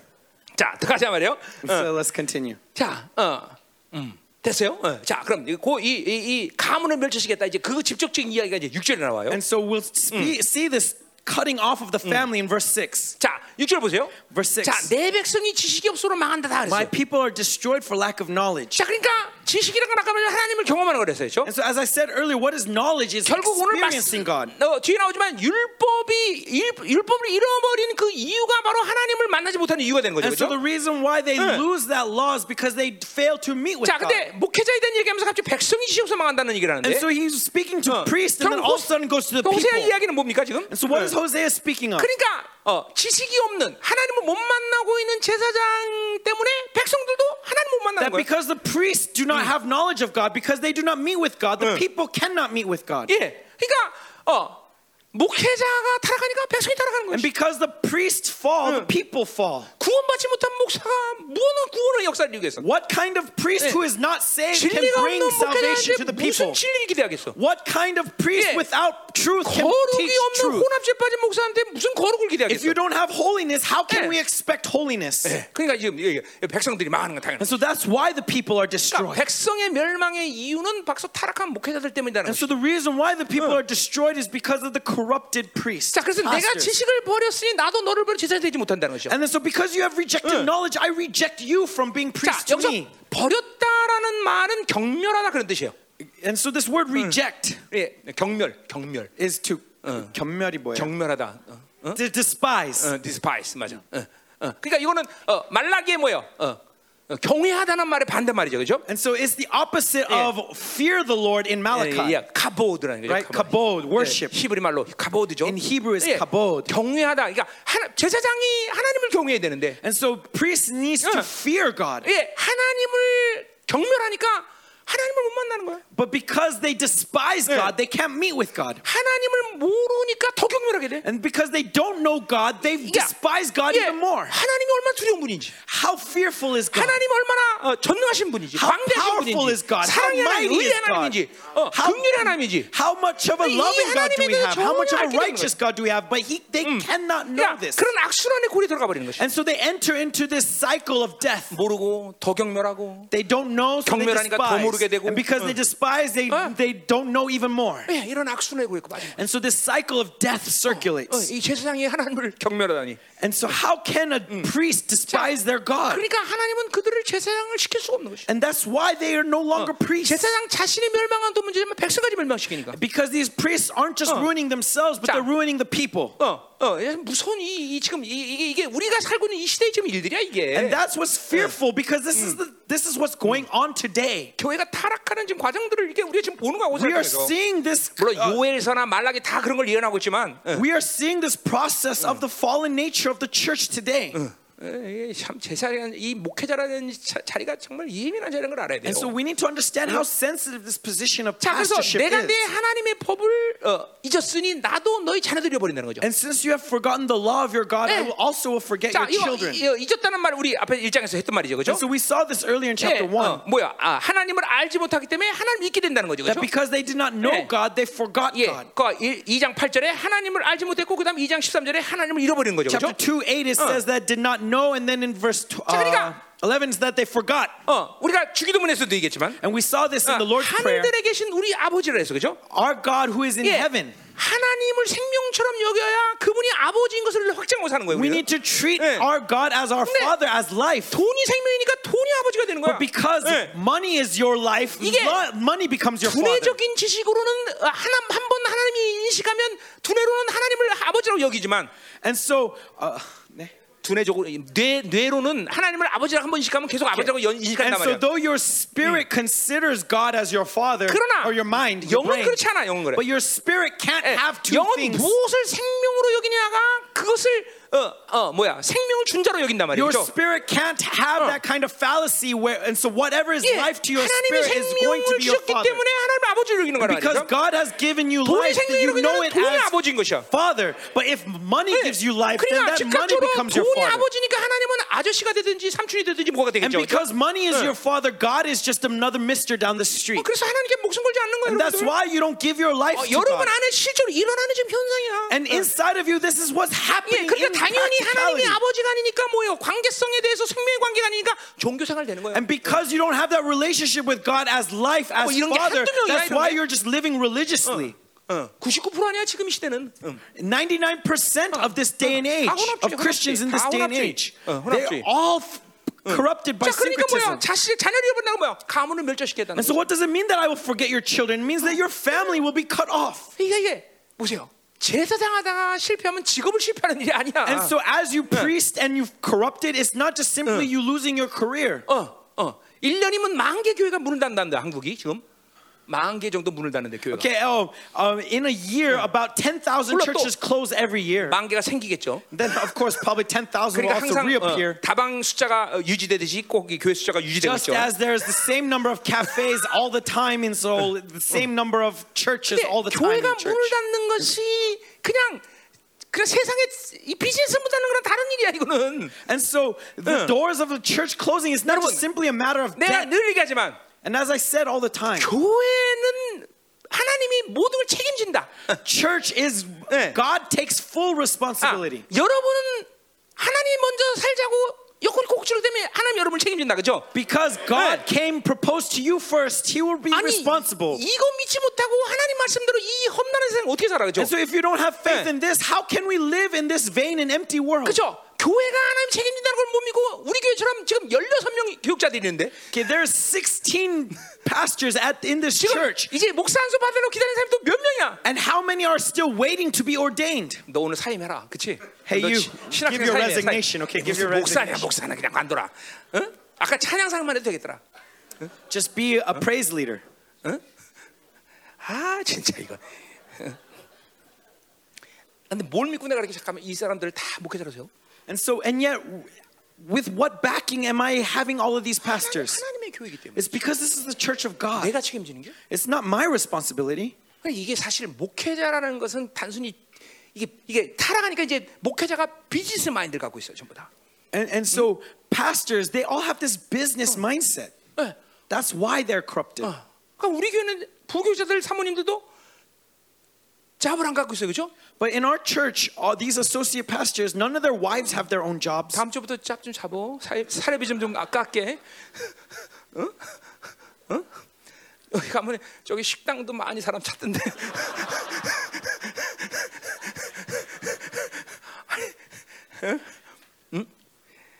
자 들어가자 말이요. 어. So let's continue. 자, 어, 음, 됐어요. 어, 자, 그럼 이이 이, 이 가문을 멸치시겠다. 이제 그 직접적인 이야기가 이제 6절에 나와요. And so we'll spe- see this cutting off of the family in verse 6. 자, 6절 보세요. Verse six. 자, 내 백성이 지식이 없어로 망한다 다 My 그랬어요. people are destroyed for lack of knowledge. 자, 그러니까 지식이란 건 아까 말한 하나님을 경험하는 거랬어요, 그렇죠? And so, as I said earlier, what is knowledge? Is 결국 오늘 experiencing God. 말씀, 어, 뒤에 나오지만 율법이 율, 율법을 잃어버린 그 이유가 바로 하나님을 만나지 못하는 이유가 되는 거죠, And so the 그렇죠? reason why they 네. lose that law is because they fail to meet with 자, God. 근데 목회자에 대한 얘기하면서 갑자기 백성이 지식이 없어 망한다는 얘기를 하는데 And so he's speaking to 어, priests, and then 결국 all of a sudden goes to the 그 호세아 people. 이야기는 뭡니까 지금? And so what is Hosea speaking of? 그러니까 어, 지식이 없는 하나님을 못 만나고 있는 제사장 때문에 백성들도 하나님 못 만나는 That 거예요. because the priests do not have knowledge of God, because they do not meet with God, the 응. people cannot meet with God. 예, 그러니까 어, 목회자가 타락하니까 백성이 타락하는 And 거지. because the priests fall, the people fall. 구원받지 못한 목사가 무엇을 구원의 역사를 이루겠어? What kind of priest 네. who is not saved can 진리가 bring 없는 salvation to 목회자한테 the people? 무슨 진리를 기대하겠어? What kind of priest 예. without truth can 거룩이 teach 없는 truth? 혼합죄 빠진 목사한테 무슨 거룩을 If 기대하겠어? you don't have holiness, how can 예. we expect holiness? 예, 그러니까 지금 이- 이 백성들이 망하는 건 당연한 And so that's why the people are 그러니까 destroyed. 백성의 멸망의 이유는 박서 타락한 목회자들 때문이라는 And 거죠. so the reason why the people are destroyed is because of the corrupted priests. 자, 그래서 내가. 지식을 버렸으니 나도 너를 버려 제사장 되지 못한다는 것이죠. And then so because you have rejected knowledge, I reject you from being 자, priest to 여기서 me. 버렸다라는 말은 경멸하다 그런 뜻이에요. And so this word reject 예, 경멸, 경멸, is to 견멸이 뭐예요? 경멸하다. 어, 어? To despise. 어, despise 맞아. 어, 어. 그러니까 이거는 어, 말라기에 뭐요? 어, 어, 경외하다는 말의 반대말이죠, 그렇죠? And so it's the opposite of fear the Lord in Malachi. 예, 카보드라는 거죠. Right? Kabod, worship. 예, 히브리 말로 카보드죠. In Hebrew is 예, kabod. 경외하다. 그러니까 하나, 제사장이 하나님을 경외해야 되는데, And so priest needs to 예. fear God. 예, 하나님을 경멸하니까 하나님을 못 만나는 거야. But because they despise 예. God, they can't meet with God. 하나님을 모르니까 더 경멸하게 돼. And because they don't know God, they 야, despise God 예, even more. 하나님이 얼마나 두려운 분인지, How fearful is God? 하나님 얼마나 어, 전능하신 분인지, How 광대하신 powerful is 분인지, God? How 사랑의 하나님, mighty 의의 is God? 하나님인지, 어, How- 긍휼의 하나님인지. How much of a 이 loving God do we 하나님에 have? How much of a 전혀 알게 되는 righteous God do we have? But he, they cannot know 야, this. 그런 악순환의 골이 들어가 버리는 것이. And so they enter into this cycle of death. 모르고 더 경멸하고. They don't know, so they 경멸하니까 더 모르게 despise. 되고. And because they despise, they, 어. they don't know even more. 예, 이런 악순환의 골이 빠져. And so this cycle of death 어, circulates. 이 제사장이 하나님을 경멸하다니. And so how can a priest despise their God? 그러니까 하나님은 그들을 제사장을 시킬 수가 없는 것이. And that's why they are no longer priests. 제사장 자신이 멸망한 도 문제지만 백성까지 멸망시키니까. Because these priests aren't just 어. ruining themselves, but 자. they're ruining the people. 어, 어, 예, 무서운 이, 이 지금 이, 이게 이게 우리가 살고 있는 이 시대의 지금 일들이야 이게. And that's what's fearful because this is the this is what's going on today. 교회가 타락하는 지금 과정들을 이게 우리가 지금 보는 거하고 We are seeing this 물론 uh, 요엘서나 말라기 다 그런 걸 예언하고 있지만. 어, we are seeing this process of the fallen nature of the church today. 예, 참 제사장 이 목회자라는 자, 자리가 정말 예민한 자리인 걸 알아야 돼요. And so we need to understand how sensitive this position of 자, 그래서 pastorship 내가 내 is. 하나님의 법을 어, 잊었으니 나도 너희 자녀들 잃어버린다는 거죠. And since you have forgotten the law of your God, I 네. will also will forget 자, your 이거 children. 이- 이- 잊었다는 말 우리 앞에 일장에서 했던 말이죠, 그렇죠? And so we saw this earlier in chapter 예, 1. 어, 뭐야? 아, 하나님을 알지 못하기 때문에 하나님 잊게 된다는 거죠, That 그렇죠? because they did not know 네. God, they forgot 예, God. 그 2장 8절에 하나님을 알지 못했고 그다음 2장 13절에 하나님을 잃어버리는 거죠, Chapter 그렇죠? 2 8 it says that did not know, and then in verse tw- 자, uh, 그러니까- 11 is that they forgot. 어, 우리가 주기도문에서도 얘기했지만 And we saw this in 어, the Lord's Prayer. 하늘들에 계신 우리 아버지라 해서 그죠? Our God who is in 예, heaven. 하나님을 생명처럼 여겨야 그분이 아버지인 것을 확증하고 사는 거예요. We 우리는. need to treat 예. our God as our 근데 Father, as life. 돈이 생명이니까 돈이 아버지가 되는 거야. But because 예. money is your life, 이게 lo- money becomes your father. 두뇌적인 지식으로는 하나 한 번 하나님이 인식하면 두뇌로는 하나님을 아버지라고 여기지만 And so, uh, 네. 두뇌적으로 뇌 뇌로는 하나님을 아버지라고 한번 인식하면 계속 아버지라고 연- and 인식한단 so 말이야. though your spirit considers God as your father 그러나 or your mind, your 영은 brain, 그렇지 않아. 영은 그래. but your spirit can't 예, have two 영은 things. 무엇을 생명으로 여기냐가 그것을 어, 어 뭐야 생명을 준 자로 여긴단 Your 말이죠. spirit can't have 어. that kind of fallacy where, and so whatever is 예, life to your 하나님이 spirit is going to 생명을 be your 주셨기 father. 때문에 하나님 아버지를 여기는 거란 Because 말이죠. God has given you 돈이 life, that you 생명이라고 know 하면 it 돈이 as 아버지인 것이야. father. But if money 예, gives you life, then 그러니까 that money 즉각적으로 becomes your 돈이 father. 아버지니까 하나님은 아저씨가 되든지 삼촌이 되든지 뭐가 And 되겠죠. because money is 예. your father, God is just another mister down the 어, street. 그래서 하나님께 목숨 걸지 않는 거예요. And that's 여러분들. why you don't give your life 어, to 여러분 God. 안에 실제로 일어나는 지금 현상이야. And inside of you, this is what's 예, happening 그러니까 in 당연히 하나님이. 아버지가 아니니까 뭐요 관계성에 대해서 생명의 관계가 아니니까 종교 생활 되는 거예요. And because you don't have that relationship with God as life, as 뭐 Father, that's why 게. you're just living religiously. 어, 99% 아니야 지금 이 시대는. 응. 99% of this day and age, of Christians in this day and 다 age. 어, they're all corrupted by 자, 그러니까 뭐야? syncretism. 자식 자녀를 잃어버린다는 뭐야? 가문을 멸절시켰다는 And so what does it mean that I will forget your children? It means that your family will be cut off. 이게 이게 보세요. 제사장하다가 실패하면 직업을 실패하는 일이 아니야. And so as you priest and you've corrupted, it's not just simply you losing your career. 어, 어. 1년이면 만개 교회가 문을 닫는다. 한국이 지금 만 개 정도 문을 닫는데 교회가. Okay, oh, um, in a year, about 10,000 물론 또- churches close every year. 만 개가 생기겠죠. Then, of course, probably 10,000 will 그러니까 also 항상 어, reappear. 다방 숫자가 어, 유지되듯이 꼭 이 교회 숫자가 유지되고 Just 있죠. as there's the same number of cafes all the time in Seoul, the same number of churches 근데 all the time 교회가 in church. 문을 닫는 것이 그냥 그냥 세상에 이 비즈니스 문 닫는 거랑 다른 일이야 이거는. And so the doors of the church closing is not 여러분, just simply a matter of 내가 death. 늘 얘기하지만 And as I said all the time, 교회는 하나님이 모든 걸 책임진다. church is 네. God takes full 아, responsibility. 여러분은 하나님 먼저 살자고 여건이 꼭지를 때문에 하나님 여러분을 책임진다, 그죠? Because God 네. came proposed to you first, He will be 아니 responsible. 이거 믿지 못하고 하나님 말씀대로 이 험난한 세상 어떻게 살아, 그죠? And so if you don't have faith 네. in this, how can we live in this vain and empty world? 그죠? 교회가 하나님 책임진다는 걸 못 믿고 우리 교회처럼 지금 16명 교육자들이 있는데 Okay, there's 16 pastors at in this church. 이제 목사 안수 받으려고 기다리는 사람이 또몇 명이야? And how many are still waiting to be ordained? 너 오늘 사임해라, 그치? Hey, 너 you, give your resignation, okay, give your 목사냐, resignation. 목사는 그냥 관둬라. 응? 아까 찬양상만 해도 되겠더라. Just be a praise leader. 아 진짜 이거. 근데 뭘 믿고 내가 이렇게 잠깐만 이 사람들을 다 목회자로 세워? And so, and yet, with what backing am I having all of these pastors? 하나님의 교회이기 때문에 It's because this is the church of God. 내가 책임지는 게. It's not my responsibility. 그러니까 이게 사실 목회자라는 것은 단순히 이게 이게 타락하니까 이제 목회자가 비즈니스 마인드를 갖고 있어요 전부 다. And, and so, pastors, they all have this business mindset. 네. That's why they're corrupted. 어. 그러니까 우리 교회는 부교자들 사모님들도 잡을 안 갖고 있어요, 그렇죠? But in our church, all these associate pastors, none of their wives have their own jobs. 다음 주부터 짭좀 잡어. 사- 사례비 좀좀 아깝게. 어? 어? 여기 가면 저기 식당도 많이 사람 찾던데. 아니, 응?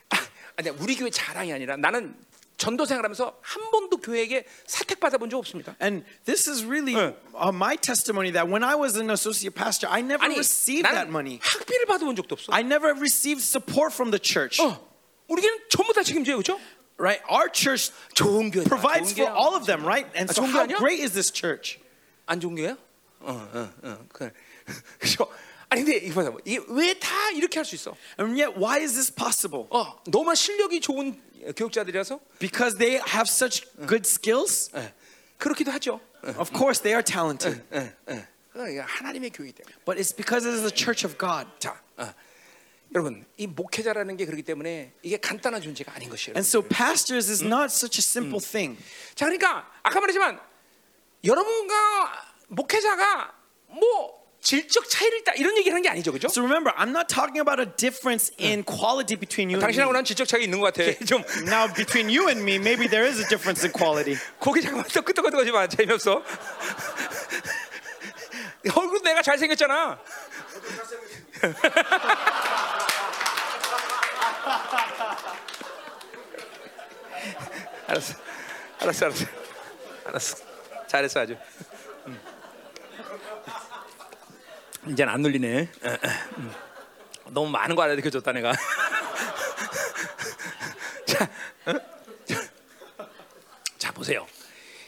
아, 아니 우리 교회 자랑이 아니라 나는 전도 생활하면서 한 번도 교회에게 사택 받아본 적 없습니다. And this is really 네. uh, my testimony that when I was an associate pastor, I never 아니 received that 나는 money. 학비를 받아본 적도 없어. I never received support from the church. 어, 우리 교회는 전부 다 책임져요, 그렇죠? Right? Our church 좋은 교회 provides for all of them, right? And 아, so 좋은 교 how 아니야? great is this church? 안 좋은 교회야? 어, 어, 어, 그래. 그죠? 아니 근데 이거 봐, 왜다 이렇게 할 수 있어? And yet, why is this possible? 어, 너무 실력이 좋은 교육자들이라서 Because they have such good skills? 예, 그렇기도 하죠. Of course, they are talented. 예, 예. 그러니까 하나님의 교회이기 때문에. But it's because it is the church of God. 자, 어, 여러분 이 목회자라는 게 그렇기 때문에 이게 간단한 존재가 아닌 것이에요. And so, pastors is not such a simple thing. 자, 그러니까 아까 말했지만 여러분과 목회자가 뭐 질적 차이를 있다 이런 얘기를 하는 게 아니죠, 그죠? So remember, I'm not talking about a difference in quality between you and 당신하고. 난 질적 차이가 있는 것 같아. 좀 Now, between you and me, maybe there is a difference in quality. 거기 잠깐만 또 끄떡끄떡하지 마 재미없어 얼굴 내가 잘 생겼잖아 알았어, 알았어, 알았어, 알았어. 잘했어 아주. 음. 이제는 안 눌리네. 음. 너무 많은 거 알려줘줬다 내가. 자, 어? 자 보세요.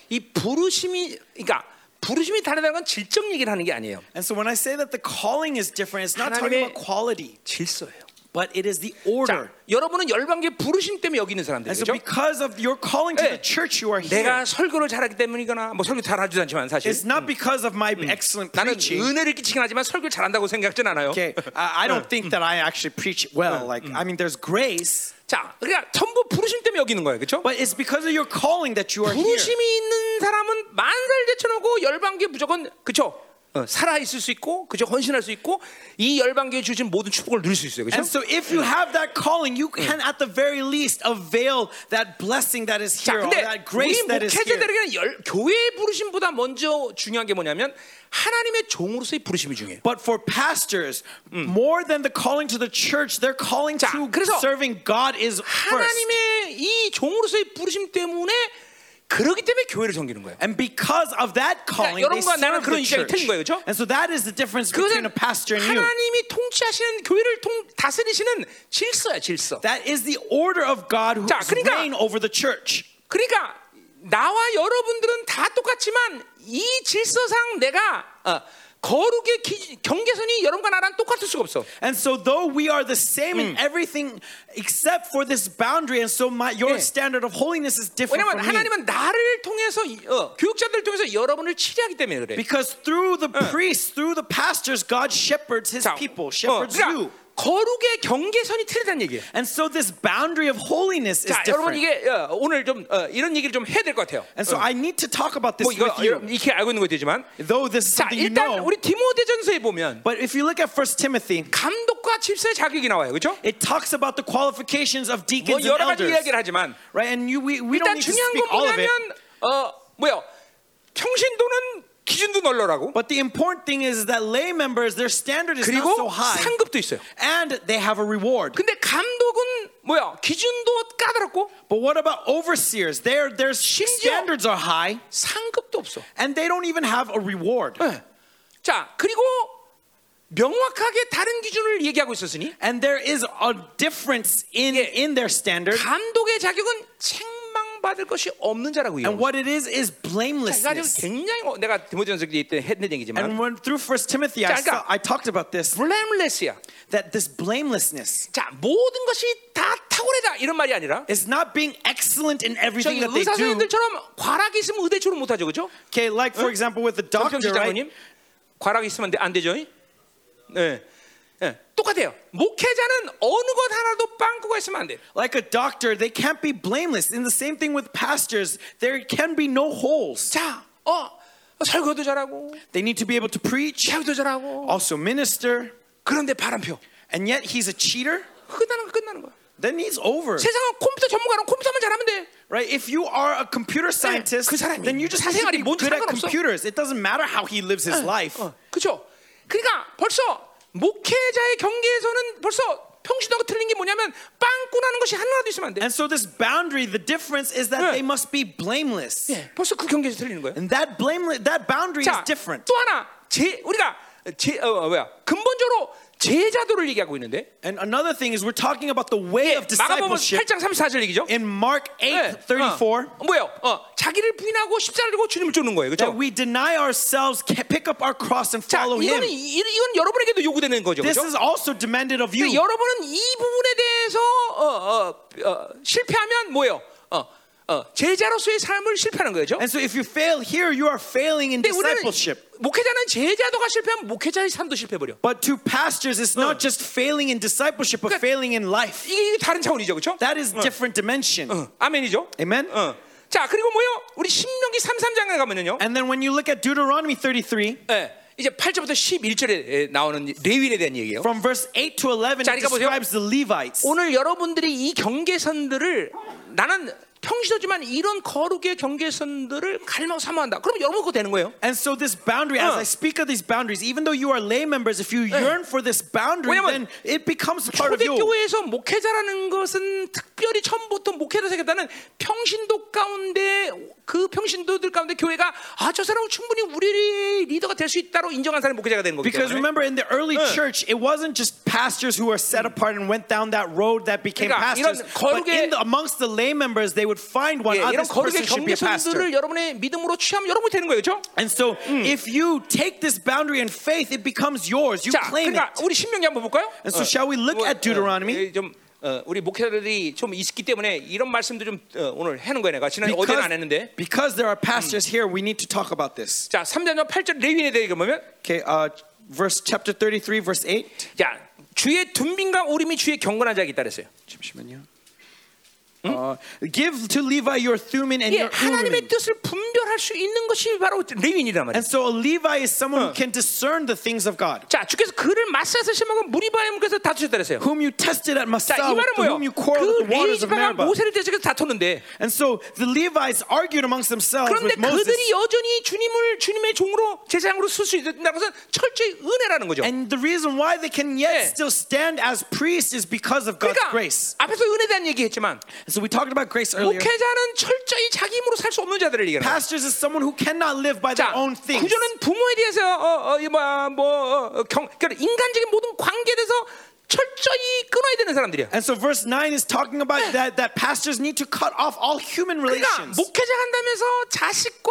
이 부르심이, 그러니까 부르심이 다르다는 건 질적 얘기를 하는 게 아니에요. And so when I say that the calling is different, it's not talking about quality, 질서예요. But it is the 자, order. 여러분은 열방계 부르심 때문에 여기 있는 And so 사람들이죠. because of your calling to 네. the church, you are 내가 here. 설교를 잘하기 때문이거나 뭐 설교 잘하지도 않지만 사실 It's not because of my excellent 나는 preaching. 은혜를 끼치긴 하지만 설교 잘한다고 생각진 않아요. Okay, I, don't think that I actually preach well. Like, I mean, there's grace, 자, 그러니까 전부 부르심 때문에 여기 있는 거예요, 그렇죠? but it's because of your calling that you are here. 부르심이 있는 사람은 만살 제쳐놓고 열방계 무조건 그렇죠? 어, 살아 있을 수 있고, 그죠? 헌신할 수 있고, 이 열방계에 주신 모든 축복을 누릴 수 있어요, 그렇죠? And so, if you have that calling, you can, at the very least, avail that blessing that is 자, here, or 근데 that grace that is here. 목회자들에게는 열, 교회의 부르심보다 먼저 중요한 게 뭐냐면 하나님의 종으로서의 부르심이 중요해요. But for pastors, more than the calling to the church, their calling 자, to serving God is first. 하나님의 이 종으로서의 부르심 때문에 그러기 때문에 교회를 섬기는 거예요. And because of that calling, they 여러분과 나는 그런 입장이. 틀린 거예요, 그렇죠? And so that is the difference between a pastor and you. 하나님이 통치하시는 교회를 통, 다스리시는 질서야 질서. That is the order of God who 자, 그러니까- reign over the church. 그러니까 나와 여러분들은 다 똑같지만 이 질서상 내가 어, 거룩의 기, 경계선이 여러분과 나랑 똑같을 수가 없어. And so though we are the same in everything except for this boundary, and so my, your 예. standard of holiness is different 왜냐면 from me. 하나님은 나를 통해서 어, 교육자들을 통해서 여러분을 치료하기 때문에 그래. Because through the priests, through the pastors, God shepherds his 자, people, 어, shepherds you. 그러니까 거룩의 경계선이 틀리다는 얘기예요. And so this boundary of holiness is 자, 여러분 different. 이게 어, 오늘 좀 어, 이런 얘기를 좀 해야 될 것 같아요. And so I need to talk about this 뭐 이거 with you. 여러분 이렇게 알고 있는 거 되지만, Though this is 자 something you 일단 know. 우리 디모데전서에 보면 But if you look at 1 Timothy, 감독과 집사의 자격이 나와요, 그렇죠? it talks about the qualifications of 뭐 deacons and 여러 가지 elders. 이야기를 하지만 Right? And you, we, we don't 일단 need to 중요한 speak 건 all of it. 뭐냐면 어 뭐야 평신도는 기준도 널널하고 But the important thing is that lay members, their standard is not 그리고 so high. 상급도 있어요. And they have a reward. 근데 감독은 뭐야 기준도 까다롭고 But what about overseers? Their, their standards are high 상급도 없어. and they don't even have a reward. 네. 자 그리고 명확하게 다른 기준을 얘기하고 있었으니 And there is a difference in, 예. in their standard. 감독의 자격은 책 망받을 것이 없는 자라고 And 얘기해요. what it is is 그러니까 blamelessness. 굉장히 어, 내가 디모데전서 때 했는 얘기지만 And when through First Timothy, I, 자, 그러니까- saw, I talked about this. blameless야. That this blamelessness 자 모든 것이 다 탁월하다 이런 말이 아니라 is not being excellent in everything that they 의사 do. 선생님들처럼 과락이 있으면 의대 졸업 못하죠, 그렇죠? Okay, like for example with the doctor, right? 과락이 있으면 안 되죠? 네. 네. 똑같아요. 목회자는 어느 것 하나도 빵꾸가 있으면 안 돼. Like a doctor, they can't be blameless. In the same thing with pastors, there can be no holes. 자, 어, 설교도 잘하고, They need to be able to preach, 개혁도 잘하고. also minister, 그런데 바람표. and yet he's a cheater. 끝나는 거 끝나는 거야. Then he's over. 세상은 컴퓨터 전문가는 컴퓨터만 잘하면 돼. Right? If you are a computer scientist, 그 사람이 then you just need to be good at computers. It doesn't matter how he lives his life. 어, 그렇죠. 그러니까 벌써 목회자의 경계에서는 벌써 평신도가 틀린 게 뭐냐면 빵꾸나는 것이 하나라도 있으면 안 돼. And so this boundary, the difference is that 네. they must be blameless. 예, 벌써 그 경계에서 틀리는 거예요. And that blameless, that boundary 자, is different. 또 하나 제 우리가 제 어, 뭐야 근본적으로 제자도를 얘기하고 있는데 And another thing is we're talking about the way of 마가복음 discipleship 8장 34절 얘기죠. in Mark 8, 예, 34. 어, 뭐요? 어, 자기를 부인하고 십자가를 지고 주님을 쫓는 거예요. that 그렇죠? we deny ourselves, pick up our cross and 자, follow 이거는 Him. 이, 이건 여러분에게도 요구되는 거죠. This 그렇죠? is also demanded of you. 여러분은 이 부분에 대해서 어, 어, 어, 실패하면 뭐예요? 어, 어, 제자로서의 삶을 실패하는 거죠. And so if you fail here, you are failing in discipleship. 목회자는 제자도가 실패하면 목회자의 삶도 실패해버려. But to pastors, it's not just failing in discipleship, but 그러니까- failing in life. 이게, 다른 차원이죠, 그렇죠? That is different dimension. 어, 아멘이죠. Amen? 어. 자 그리고 뭐요? 우리 신명기 33장에 가면요. And then when you look at Deuteronomy 33, 예, 이제 8절부터 11절에 나오는 레위에 대한 얘기예요. from verse 8 to 11, 자, it 그러니까 보세요. describes the Levites. 오늘 여러분들이 이 경계선들을 나는 평시도지만 이런 거룩의 경계선들을 갈망 삼아한다. 그럼 여러분 그거 되는 거예요. And so this boundary, as Uh. I speak of these boundaries, even though you are lay members, if you yearn for this boundary, then it becomes part of you. 초대교회에서 목회자라는 것은 특별히 처음부터 목회자 생겼다는 평신도 가운데 그 평신도들 가운데 교회가 아 저 사람은 충분히 우리 리더가 될 수 있다로 인정한 사람이 목회자가 되는 거기 Because 때문에 remember, in the early Uh. church, it wasn't just pastors who were set apart and went down that road that became 그러니까 pastors. 이런 But 거룩의- in the, amongst the lay members, they would find one. 예, "Ah, 이런 this 거룩의 person should be a pastor. 경계선들을 여러분의 믿음으로 취하면 여러분이 되는 거예요, 그렇죠? And so, if you take this boundary in faith, it becomes yours. You 자, claim 그러니까 it. 우리 신명기 한번 볼까요? And so, shall we look 뭐, at Deuteronomy? 어, 좀 어, 우리 목회자들이 좀 있기 때문에 이런 말씀도 좀 어, 오늘 해는 거예요. 내가 지난 어제는 안 했는데. because there are pastors here, we need to talk about this. 자, 3장 8절 레위인에 대해 보면 Okay, uh, verse chapter 33, verse 8. 자, 주의 둔빈과 오림이 주의 경건한 자에게 있다 그랬어요. 잠시만요. Uh, give to Levi your Thummim and 예, your 하나님의 Urim. 뜻을 분별할 수 있는 것이 바로 레위인이란 말이에요. And so a Levi is someone who Uh. can discern the things of God. 자, 주께서 그를 마사에서 심하고 무리바에 묶어서 다투셨다 그랬어요. Whom you tested at 자, Massah, 이 말은 to 뭐예요? whom you quarreled 그 with the waters of 레위지파가 Meribah. 모세를 대적해서 다퉜는데 And so the Levites argued amongst themselves 그런데 with Moses. 그들이 여전히 주님을 주님의 종으로 제사장으로 쓸 수 있다는 것은 철저히 은혜라는 거죠. And the reason why they can yet 예. still stand as priests is because of God's 그러니까 grace. 앞에서 은혜에 대한 얘기했지만 And so we talked about grace earlier. 목회자는 철저히 자기 힘으로 살 수 없는 자들을 얘기하는 거예요. Pastors is someone who cannot live by 자, their own things. 구조는 부모에 대해서 어, 어, 이 뭐야, 뭐 어, 경, 그러니까 인간적인 모든 관계에 대해서 철저히 끊어야 되는 사람들이야. And so verse 9 is talking about that, that pastors need to cut off all human 그러니까 relations. 목회자 간다면서 자식과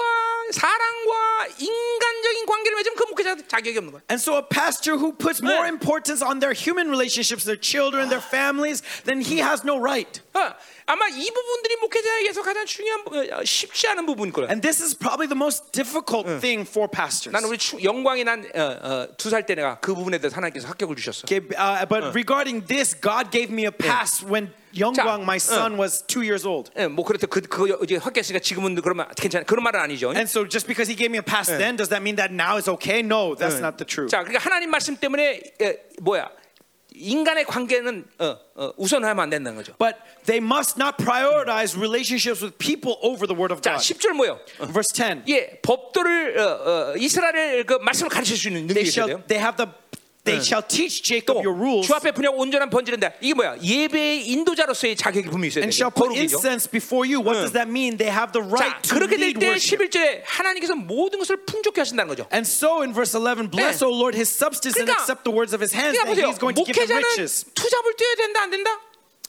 사랑과 인간적인 관계를 맺으면 그 목회자 자격이 없는 거야. And so a pastor who puts more 네. importance on their human relationships, their children, their families, then he has no right. 어, 아마 이 부분들이 목회자에게서 가장 중요한 부- 어, 쉽지 않은 부분일 거야. And this is probably the most difficult thing for pastors. 나는 우리 추- 영광이 난두 살때 내가 그 부분에 대해서 하나님께서 합격을 주셨어. Okay, uh, but regarding this, God gave me a pass when Youngwang, my son, was two years old. 예, 뭐 그렇다 그 그거 이제 합격했으니까 지금은 그러면 괜찮아. 그런 말은 아니죠. And so just because he gave me a pass then, does that mean that now it's okay? No, that's not the truth. 자, 그러니까 하나님 말씀 때문에 예, 뭐야? 인간의 관계는 어, 어, 우선하면 안 된다는 거죠. But they must not prioritize relationships with people over the word of 자, God. 10절 뭐요? Verse 10. 예, 법도를 어, 어, 이스라엘 그 말씀을 가르칠 수 있는 They 능력이 있어야 shall 돼요. they have the they shall teach Jacob your rules 주 앞에 분명 온전한 번지른다. 이게 뭐야? 예배의 인도자로서의 자격이 분명히 있어야 and 돼요. shall put 거룩이죠. incense before you. What does that mean? They have the right 자, to 그렇게 lead 될 때 worship. 11절에 하나님께서 모든 것을 풍족케 하신다는 거죠. And so in verse 11, bless, 네. O Lord, his substance and 그러니까- accept the words of his hands, 그러니까 and 보세요. he's going to give them 목회자는 riches. 투잡을 뛰어야 된다 안 된다?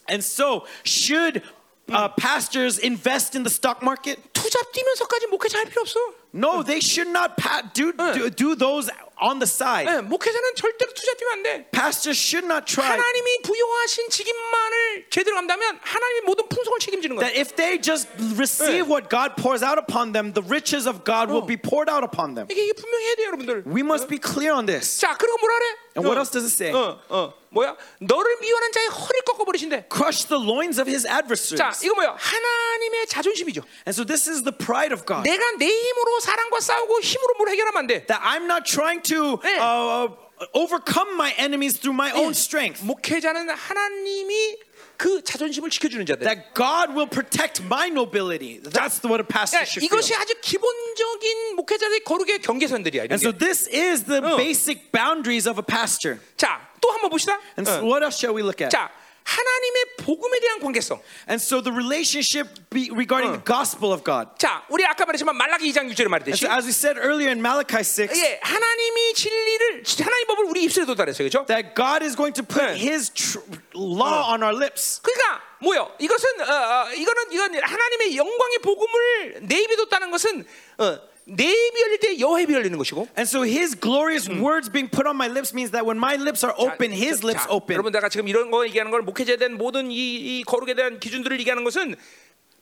And so, should uh, pastors invest in the stock market? 투잡 뛰면서까지 목회자 할 필요 없어. No, they should not pa- do, do, do those on the side. 예, 목회자는 절대로 투잡 뛰면 안 돼. Pastors should not try. 하나님이 부여하신 직임만을 제대로 감다면 하나님이 모든 풍속을 책임지는 거야. That if they just receive what God pours out upon them, the riches of God will be poured out upon them. 이게, 이게 분명히 해야 돼요, 여러분들. We must be clear on this. 자, 그리고 뭐라 그래? And what else does it say? 어, 어, 뭐야? 너를 미워하는 자의 허리를 꺾어 버리신대. Crush the loins of his 자, adversaries. 이거 뭐야? 하나님의 자존심이죠. And so this is the pride of God. 내가 내 힘으로 사랑과 싸우고 힘으로 뭘 해결하면 안 돼. That I'm not trying to 네. uh, overcome my enemies through my own strength. 목회자는 하나님이 그 자존심을 지켜주는 자들. That God will protect my nobility. That's what a pastor 야, should 이것이 feel. 아주 기본적인 목회자의 거룩의 경계선들이야. 이런 And so 게. this is the 어. basic boundaries of a pastor. 자, 또 한번 봅시다. And 어. so what else shall we look at? 자, 하나님의 복음에 대한 관계성. And so the relationship be regarding the gospel of God. 자, 우리 아까 말했지만 말라기 2장 6절에 And 말했듯이 so as we said earlier in Malachi 6, 예, 하나님이 진리를 하나님 법을 우리 입술에 돋달했어요. 그렇죠? that God is going to put 네. his tr- law on our lips. 그러니까 뭐요? 이것은 어, 어, 이거는 이건 하나님의 영광의 복음을 내 입에 뒀다는 것은 어, 내 입이 열릴 때 여호와 입이 열리는 것이고 And so his glorious words being put on my lips means that when my lips are open, his lips 자, open. 여러분 내가 지금 이런 거 얘기하는 걸 목회자에 대한 모든 이, 이 거룩에 대한 기준들을 얘기하는 것은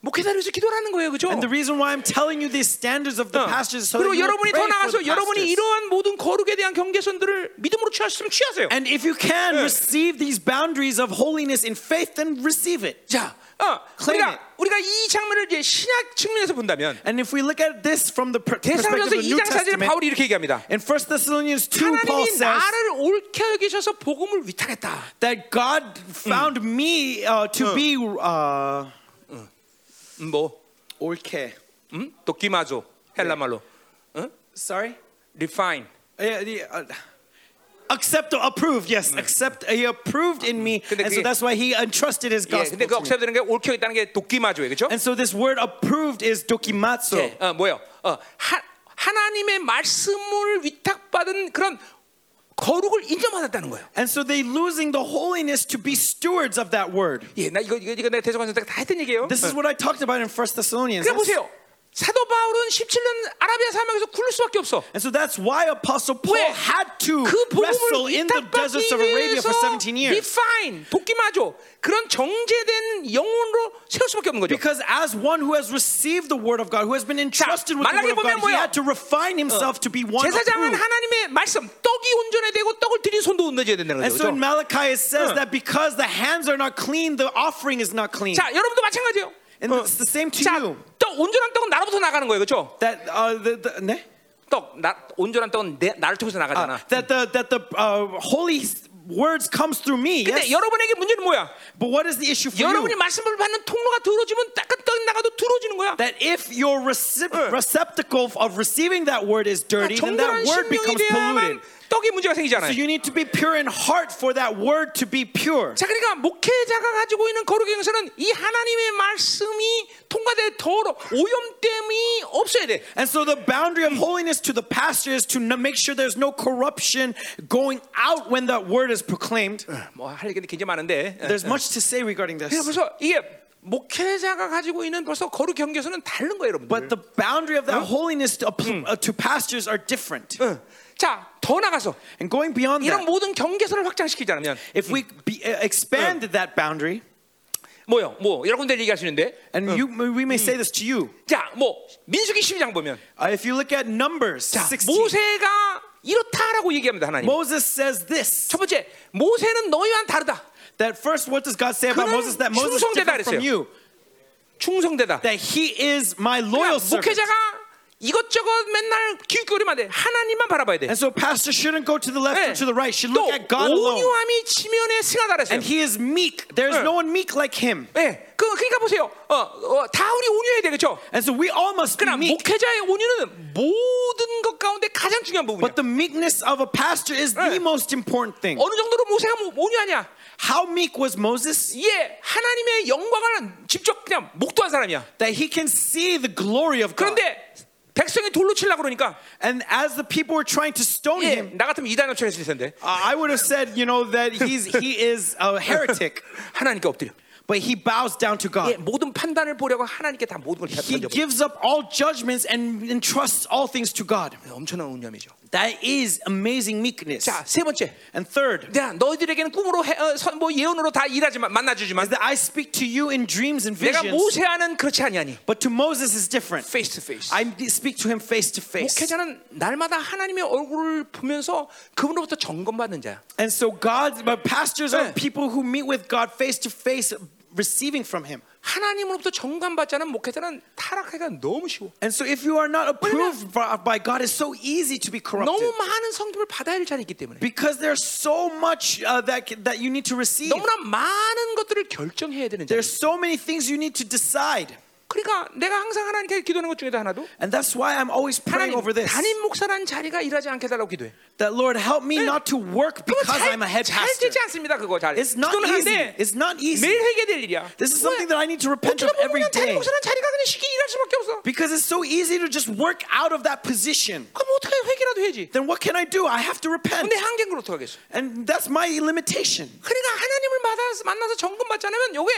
목회자를 위해서 기도하는 거예요, 그렇죠? And the reason why I'm telling you these standards of the pastors is so that 그리고 you will 여러분이 pray 더 for 나가서 the 여러분이 pastors. 이러한 모든 거룩에 대한 경계선들을 믿음으로 취하셨으면 취하세요. And if you can receive these boundaries of holiness in faith, then receive it. 자, 어, 우리가. 우리가 이 장면을 이제 신약 측면에서 본다면 And if we look at this from the per- perspective of the New 2장 4절에 Testament, 바울이 이렇게 얘기합니다. in 1 Thessalonians 2, Paul says 나를 옳게 여기셔서 복음을 위탁했다. that God found me uh, to be. Uh, 음, 뭐 옳게. 음? 도끼마조 헬라 말로 Sorry? refine Yeah, yeah, uh, accept or approve? Yes, accept. He approved in me, 근데 and so that's why he entrusted his gospel. 근데 그 to me. 게 옳게 있다는 게 도끼마조예요, 그렇죠? And so this word approved is dokimazo. 예, 어, 뭐요? 어, 하, 하나님의 말씀을 위탁받은 그런 거룩을 인정받았다는 거예요. And so they losing the holiness to be stewards of that word. 예, 나 이거 이거, 이거 내가 대적관 선택 다 했던 얘기예요. This is what I talked about in First Thessalonians. 그래 보세요. 사도 바울은 17년 아라비아 사막에서 굴릴 수밖에 없어. And so that's why Apostle Paul 왜? had to 그 wrestle 복음을 in the deserts of Arabia 위탁받기 for 위해서 17 years. refine, 도끼마조 그런 정제된 영혼으로 세울 수밖에 없는 거죠. Because as one who has received the word of God, who has been entrusted with the 말라기 word of 보면 God, he 뭐야? had to refine himself to be one 제사장은 approved. 하나님의 말씀 떡이 온전해야 되고 떡을 드린 손도 온전해야 된다는 And so 거죠. in Malachi it says 어. that because the hands are not clean, the offering is not clean. 자, 여러분도 마찬가지예요. And it's the same to 자, you. 떡 온전한 떡은 나로부터 나가는 거예요, 그렇죠? That uh, the, the, 네? 떡, 나, 온전한 떡은 내, 나를 통해서 나가잖아. Uh, that the that the uh, holy words comes through me. 근데 Yes. 여러분에게 문제는 뭐야? But what is the issue for 여러분이 you? 말씀을 받는 통로가 들어지면 약간 떡 나가도 들어지는 거야. That if your recip- receptacle of receiving that word is dirty, then 정결한 that word 심령이 becomes polluted. 돼야만 떡이 문제가 생기잖아요. So you need to be pure in heart for that word to be pure. 자, 그러니까 목회자가 가지고 있는 거룩의 영성은 이 하나님의 말씀이 통과될 더러 오염됨이 없어야 돼. And so the boundary of holiness to the pastor is to n- make sure there's no corruption going out when that word is proclaimed. 뭐할 얘기는 굉장히 많은데. There's much to say regarding 그래서 this. 벌써 이게 목회자가 가지고 있는 벌써 거룩 경계선은 다른 거예요, 여러분들. But the boundary of that holiness to, uh, to pastors are different. 응. 자, 더 나가서 And going beyond 이런 that, 모든 경계선을 확장시키자면 if we be, uh, expand that boundary, 뭐요? 뭐 여러분들 얘기할 수 있는데. and you, we may say this to you, 자, 뭐 민수기 12장 보면 uh, if you look at Numbers 자, 16, 모세가 이렇다라고 얘기합니다, 하나님. Moses says this. 첫 번째, 모세는 너희와는 다르다. That first, what does God say about Moses? That Moses is different from you. 충성되다. That he is my loyal 그러니까 servant. 목회자가 이것저것 맨날 기웃거리면 안 돼. 하나님만 바라봐야 돼. And so pastor shouldn't go to the left 네. or to the right. Should 또 look at God alone. 온유함이 지면에 승하다 그랬어요. And he is meek. There's 네. no one meek like him. 예, 그 그러니까 보세요. 어, 어, 다 우리 온유해야 되겠죠. And so we all must be meek. 목회자의 온유는 모든 것 가운데 가장 중요한 부분이야. But the meekness of a pastor is the 네. most important thing. 어느 정도로 모세가 뭐- 온유하냐? How meek was Moses? 예, 하나님의 영광을 직접 그냥 목도한 사람이야. That he can see the glory of God. 그런데 백성이 돌로 치려고 그러니까 And as the people were trying to stone 예, him, 나 같으면 이단 협치를 했을 텐데 uh, I would have said, you know, that he's he is a heretic. 하나님께 엎드려. But he bows down to 예, God. 모든 판단을 보려고 하나님께 다 모든 걸 He 던져버려. gives up all judgments and entrusts all things to God. 엄청난 온유함이죠. That is amazing meekness. 자, 세 번째. And third, 내가 너희들에게는 꿈으로 해, 어, 선- 뭐 예언으로 다 일하지만 만나주지만 is that I speak to you in dreams and 내가 visions, 모세와는 그렇지 아니하니 but to Moses is different. face to face. I speak to him face to face. 목회자는 날마다 하나님의 얼굴을 보면서 그분으로부터 점검받는 자야. And so God, but pastors are 네. people who meet with God face to face, receiving from Him. 하나님으로부터 점검받지 않은 목회자는 타락하기가 너무 쉬워. And so if you are not approved by, God, it's so easy to be corrupted. 너무 많은 성경을 받아야 할 자리 있기 때문에 Because there's so much uh, that, that you need to receive. 너무나 많은 것들을 결정해야 되는 자리. There's so many things you need to decide. 그러니까 내가 항상 하나님께 기도하는 것 중에도 하나도 And that's why I'm always praying 하나님 over this. 담임 목사라는 자리가 일하지 않게 달라고 기도해. That Lord help me 네. not to work because 잘, I'm a head 잘 pastor. 되지 않습니다. 그거 잘. It's not easy. It's not easy. 매일 회개될 일이야. This is something that I need to repent of every 그냥 담임 day. 목사라는 자리가 그냥 쉽게 일할 수밖에 없어. Because it's so easy to just work out of that position. 그럼 어떻게 회개라도 해야지. Then what can I do? I have to repent. 근데 한계는 그걸 어떻게 하겠어? And that's my limitation. 그러니까 하나님을 만나서, 만나서 점검 받지 않으면 요게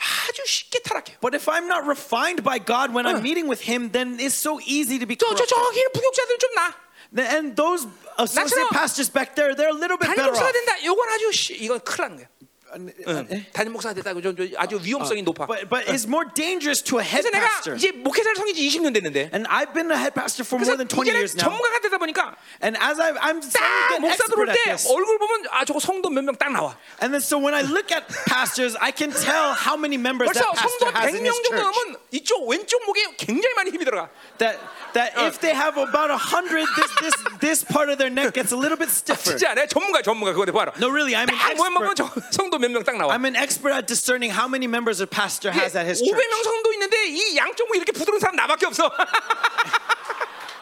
아주 쉽게 타락해요. But if I'm not refined by God when I'm meeting with Him, then it's so easy to be 저, 저, corrupted. 저기 부교자들 좀 나. And those associate 나처럼 pastors back there, they're a little bit 담임 better 목사가 off. 된다. 요건 아주 쉬, 이건 큰일 나는 거야. 예? 담임 목사가 됐다고 좀, 좀 아주 위험성이 높아. But, but it's more dangerous to a head 그래서 내가 pastor. 이제 목회자를 성인 지 20년 됐는데 And I've been a head pastor for more than 20 이제는 years now. 전문가가 되다 보니까 And as I, I'm 딱 목사 들어올 때. 얼굴 보면 아 저거 성도 몇 명 딱 나와. And then so when I look at pastors, I can tell how many members 벌써 that pastor 성도 has in 100명 his 정도 church. 넘으면 이쪽 왼쪽 목에 굉장히 많이 힘이 들어가. That that if they have about a hundred, this this this part of their neck gets a little bit stiffer. 진짜 내가 전문가 전문가 그거 봐라. No, really, I'm an 딱 모양 보면 expert. 저 성도 몇 명 딱 나와. I'm an expert at discerning how many members a pastor has at his church. 500명 성도 있는 있는데 이 양쪽 목 이렇게 부드러운 사람 나밖에 없어.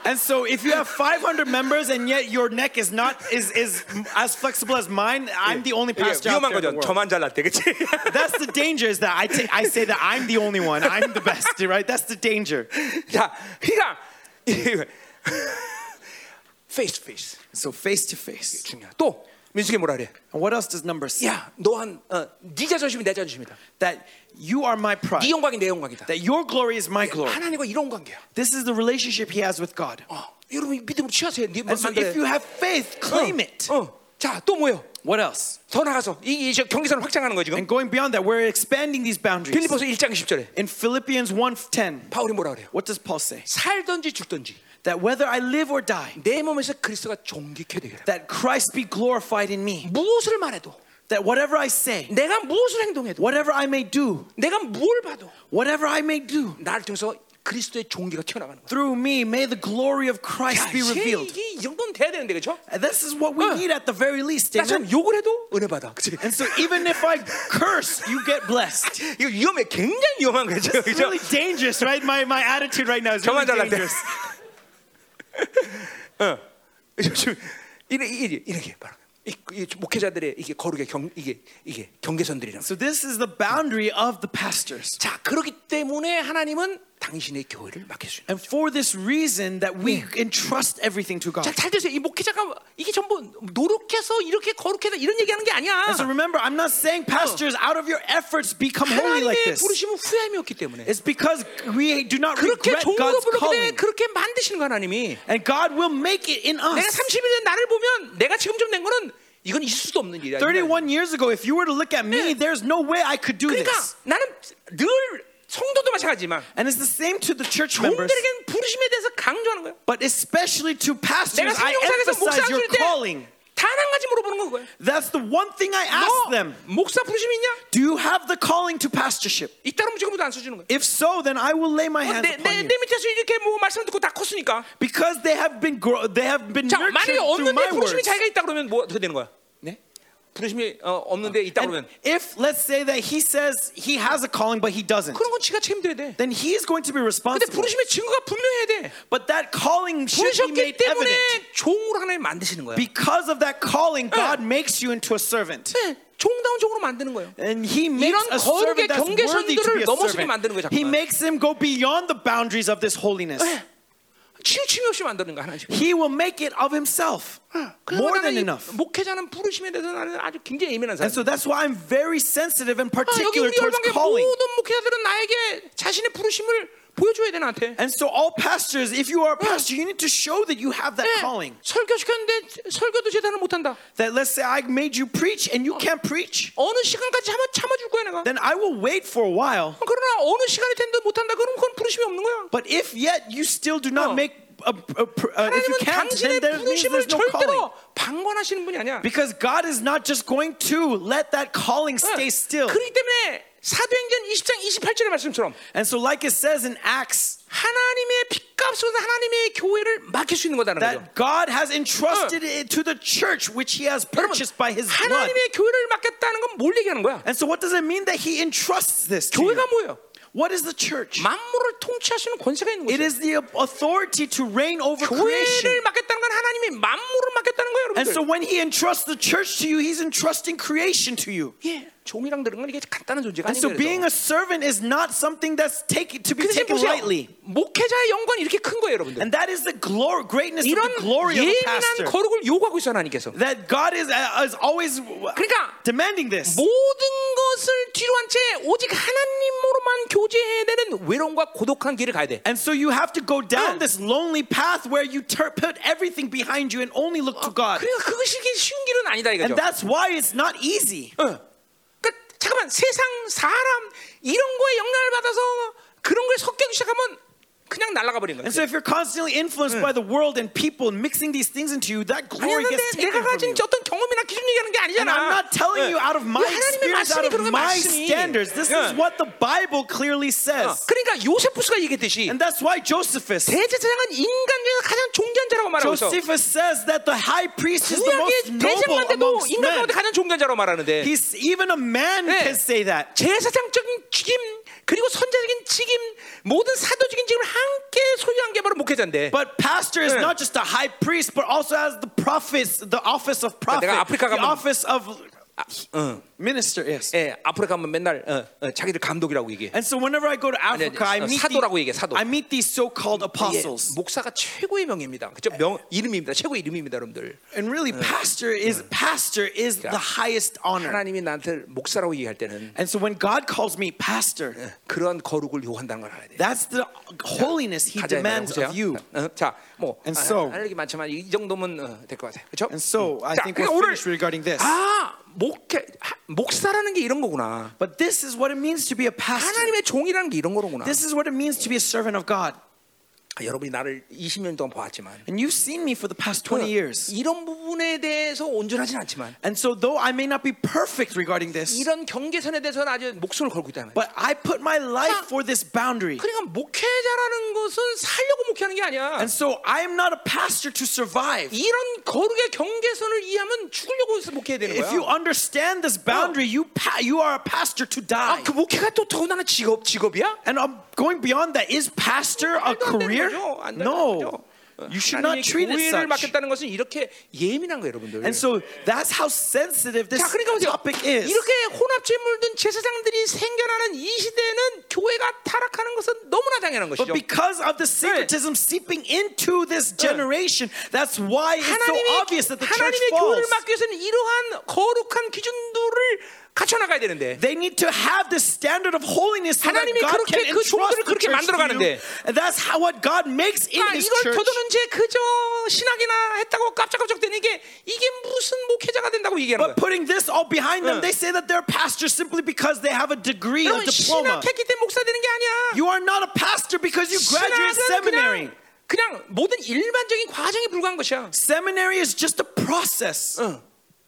And so if you have 500 members and yet your neck is not is is as flexible as mine, I'm the only 이게 pastor out 위험한 there in the 거죠. world. 저만 잘났대, 그렇지? That's the danger is that I ta- I say that I'm the only one. I'm the best, right? That's the danger. 자, 그러니까 페이스 페이스 So face to face. 중요해. 또 민수기 뭐라 그래? And what else does number say? 야, 너한 어, 네 자존심이 내 자존심이다. That you are my 네 pride. 영광이 내 영광이다. That your glory is my glory. 하나님과 이런 관계야. This is the relationship he has with God. 어, 여러분 믿음으로 취하세요. 네 And so if you have faith, claim it. 어, 어. 자, 또 뭐요? What else? 더 나가서 이, 이 경계선을 확장하는 거야 지금. And going beyond that, we're expanding these boundaries. 빌리포스 1장 10절에 In Philippians 1:10, 바울이 뭐라 그래요? what does Paul say? 살든지 죽든지 That whether I live or die, 내 몸에서 그리스도가 존귀케 되리라. that Christ be glorified in me. 무엇을 말해도 That whatever I say, 내가 무엇을 행동해도 whatever I may do, 내가 뭘 봐도 whatever I may do, 나를 통해서 그리스도의 종기가 튀어나가는 거야. through me may the glory of Christ 야, be 이게, revealed. 이게 이 정도는 돼야 되는데 그렇죠? And this is what we 어. need at the very least. 나처럼 Amen? 욕을 해도 은혜 받아. 그치? And so even if I curse, you get blessed. 이거 위험해. 굉장히 위험한 거죠. It's 그죠? really dangerous, right? My, my attitude right now is really 저만 잘났대. dangerous. 어. 요즘 이렇게 이렇게, 이렇게 바로 이, 이 목회자들의 이게 거룩의 경 이게 이게 경계선들이란. So this is the boundary of the pastors. 자 그렇기 때문에 하나님은 당신의 교회를 맡길 수 있는. And for this reason that we entrust everything to God. 자, 잘 되세요. 이 목회자가 이게 전부 노력해서 이렇게 거룩해서 이런 얘기하는 게 아니야. And so remember, I'm not saying pastors out of your efforts become holy like this. 부르심은 후회함이 없기 때문에. It's because we do not regret God's calling. 그렇게 만드시는 거 하나님이. And God will make it in 내가 us. 30년 전 나를 보면 내가 지금 좀된 거는 이건 있을 수도 없는 일이야. 31 years ago, if you were to look at me, there's no way I could do 그러니까 this. 나는 늘 성도도 마찬가지지만 And it's the same to the church members, 종들에게는 부르심에 대해서 강조하는 거예요. but especially to 내가 pastors, I 생명상에서 목사 emphasize your 줄때 calling. 단 한 가지 물어보는 거예요. That's the one thing I ask 너 them. 목사 부르심 있냐? Do you have the calling to pastorship? 있다면 지금부터 안 써주는 거예요. If so, then I will lay my 어, hands 내, upon 내, you. 내 밑에서 이렇게 뭐 말씀 듣고 다 컸으니까. Because they have been grow, they have been 자, nurtured 만약에 through 없는데 my 부르심이 words. 자기가 있다 그러면 뭐 어떻게 되는 거야? 네? 부르심이 어, 없는데 있다 And 그러면 if let's say that he says he has a calling but he doesn't, 그런 건 지가 책임져야 돼. then he's going to be 근데 responsible. 부르심의 증거가 분명해야 돼. But that calling should be 부르셨기 made 때문에 evident. 종으로 하나님 만드시는 거야. Because of that calling, God makes you into a servant. 네, 종다운 종으로 만드는 거예요. And he makes 이런 a servant 거룩의 that's worthy to 경계선들을 be a 넘어서게 만드는 거예요, servant. He 잠깐만. makes him go beyond the boundaries of this holiness. 네. 치우침이 없이 만드는 거야 하나님. He will make it of himself. More than enough. 목회자는 부르심에 대해서 나는 아주 굉장히 예민한 사람. And so that's why I'm very sensitive and 아, particular 우리 towards calling. 모든 목회자들은 나에게 자신의 부르심을 보여줘야 돼 나한테. And so all pastors, if you are a pastor, you need to show that you have that 네, calling. 설교 시켰는데 설교도 제대로 못한다. That let's say I made you preach and you can't preach, 어느 시간까지 참아 참아줄 거야 내가. then I will wait for a while. 그러나 어느 시간이 됐는데 못한다. 그럼 그건 부르심이 없는 거야. But if yet you still do not 어. make a, a, pr- uh, if you 하나님은 can't, 당신의 then there means 부르심을 there's no calling. 절대로 방관하시는 분이 아니야. Because God is not just going to let that calling 어, stay still. 그렇기 때문에 사도행전 20장 28절의 말씀처럼 And so, like it says in Acts, 하나님의 핏값으로 하나님의 교회를 맡길 수 있는 거다는 거죠. that God has entrusted it to the church which He has purchased by His blood. 하나님의 교회를 맡겼다는 건 뭘 얘기하는 거야? And so, what does it mean that He entrusts this to 교회가 you? 뭐예요? What is the church? 만물을 통치하시는 권세가 있는 It 거죠. is the authority to reign over creation. 교회를 맡겼다는 건 하나님이 만물을 맡겼다는 거예요, And 여러분들. so, when He entrusts the church to you, He's entrusting creation to you. 예, 종이랑 들은 건 이게 간단한 존재가 And so, 아니에요. being a servant is not something that's taken to be 근데 taken 보세요. lightly. 목회자의 영광이 이렇게 큰 거예요, 여러분들. And that is the glory, greatness of 이런 the glory of a 예민한 pastor. 거룩을 요구하고 있어 하나님께서. That God is, uh, is always 그러니까 demanding this. 모든 것을 뒤로 한 채 오직 하나님으로만 교제해야 되는 외로움과 고독한 길을 가야 돼. And so you have to go down 응. this lonely path where you tur- put everything behind you and only look to God. 그러니까 그것이 이렇게 쉬운 길은 아니다 이거죠. And that's why it's not easy. 어. 잠깐만 세상 사람 이런 거에 영향을 받아서 그런 거에 섞이기 시작하면 그냥 날아가 버린 거야. And so if you're constantly influenced by the world and people and mixing these things into you, that glory 아니 gets 근데 taken 내가 from 가진 you. 어떤 경험이나 기준 얘기하는 게 아니잖아. And I'm not telling you out of my 이거 하나님의 experience, out 말씀이 of 그런 거야, my 말씀이. standards. This 어. is what the Bible clearly 어, says. 그러니까 요세푸스가 얘기했듯이 And that's why Josephus, 대제사장은 인간 중에서 가장 존귀한 자라고 말하고 있어. Josephus says that the high priest is the most 구약의 noble 대제사장만 돼도 amongst 인간 men. 가운데 가장 존귀한 자라고 말하는데 He's even a man 네. can say that. 제사장적인 죽임 그리고 선자적인 직임, 모든 사도적인 직임을 함께 소유한 게 바로 목회자인데. But pastor is 네. not just a high priest, but also has the prophets, the office of prophet, 내가 아프리카 the 가면- office of 응. minister. Yes. 예, 아프리카 가면 맨날 어, 어, 자기들 감독이라고 얘기해. And so whenever I go to Africa, I 어, meet, 사도라고 얘기해, 사도. I meet these so-called 예, apostles. 목사가 최고의 명입니다. 그죠? 명 이름입니다. 최고의 이름입니다, 여러분들. And really, pastor is pastor is the highest honor. 하나님이 나한테 목사라고 얘기할 때는 And so when God calls me pastor, 그런 거룩을 요한다는 걸 알아야 돼. that's the holiness He 이 말이야, demands of you. 어, 자, 뭐 And 아, so- 할 얘기 많지만 이 정도면 어, 될것 같아요. 그렇죠? And so I 자, think 그러니까 we're 오늘 finished regarding this. 아, 목회 하- 목사라는 게 이런 거구나. But this is what it means to be a pastor. 하나님의 종이라는 게 이런 거로구나. This is what it means to be a servant of God. 아, 여러분이 나를 20년 동안 봐왔지만 And you've seen me for the past 20 years. 이런 부분에 대해서 온전하진 않지만 And so though I may not be perfect regarding this, 이런 경계선에 대해서는 아주 목숨을 걸고 있다는 거예요. but I put my life for this boundary. 그러니까 목회자라는 것은 살려고 목회하는 게 아니야. And so I am not a pastor to survive. 이런 거룩의 경계선을 이해하면 죽으려고 해서 목회해야 되는 If you 거야. understand this boundary, you pa- you are a pastor to die. 아, 그 목회가 또 더군다나 직업 직업이야? And um, going beyond that, is pastor a career? No. You should not 하나님의 treat it such. 맡겠다는 것은 이렇게 예민한 거예요, 여러분들. And so that's how sensitive this 자, 그러니까 topic is. 이렇게 혼합죄 물든 제사장들이 생겨나는 이 시대는 교회가 타락하는 것은 너무나 당연한 But 것이죠. because of the syncretism seeping into this generation, that's why it's so 하나님이 obvious that the church 하나님의 falls. 교회를 맡기 위해서는 이러한 거룩한 기준들을 갖춰 나가야 되는데 They need to have the standard of holiness so that 하나님이 God 그렇게 can 그 entrust 종들을 the 그렇게 church 만들어 to 가는데. you. And that's how what God makes in 아, His 이걸 church. 저들은 이제 그저 신학이나 했다고 깜짝깜짝 되는 게 이게 무슨 목회자가 된다고 얘기하는 But 거야. putting this all behind them, 응. they say that they're pastors simply because they have a degree, a 여러분 diploma. 신학했기 때문에 목사 되는 게 아니야. You are not a pastor because you graduate 신학은 seminary. 그냥 그냥 모든 일반적인 과정에 불과한 것이야. Seminary is just a process. 어.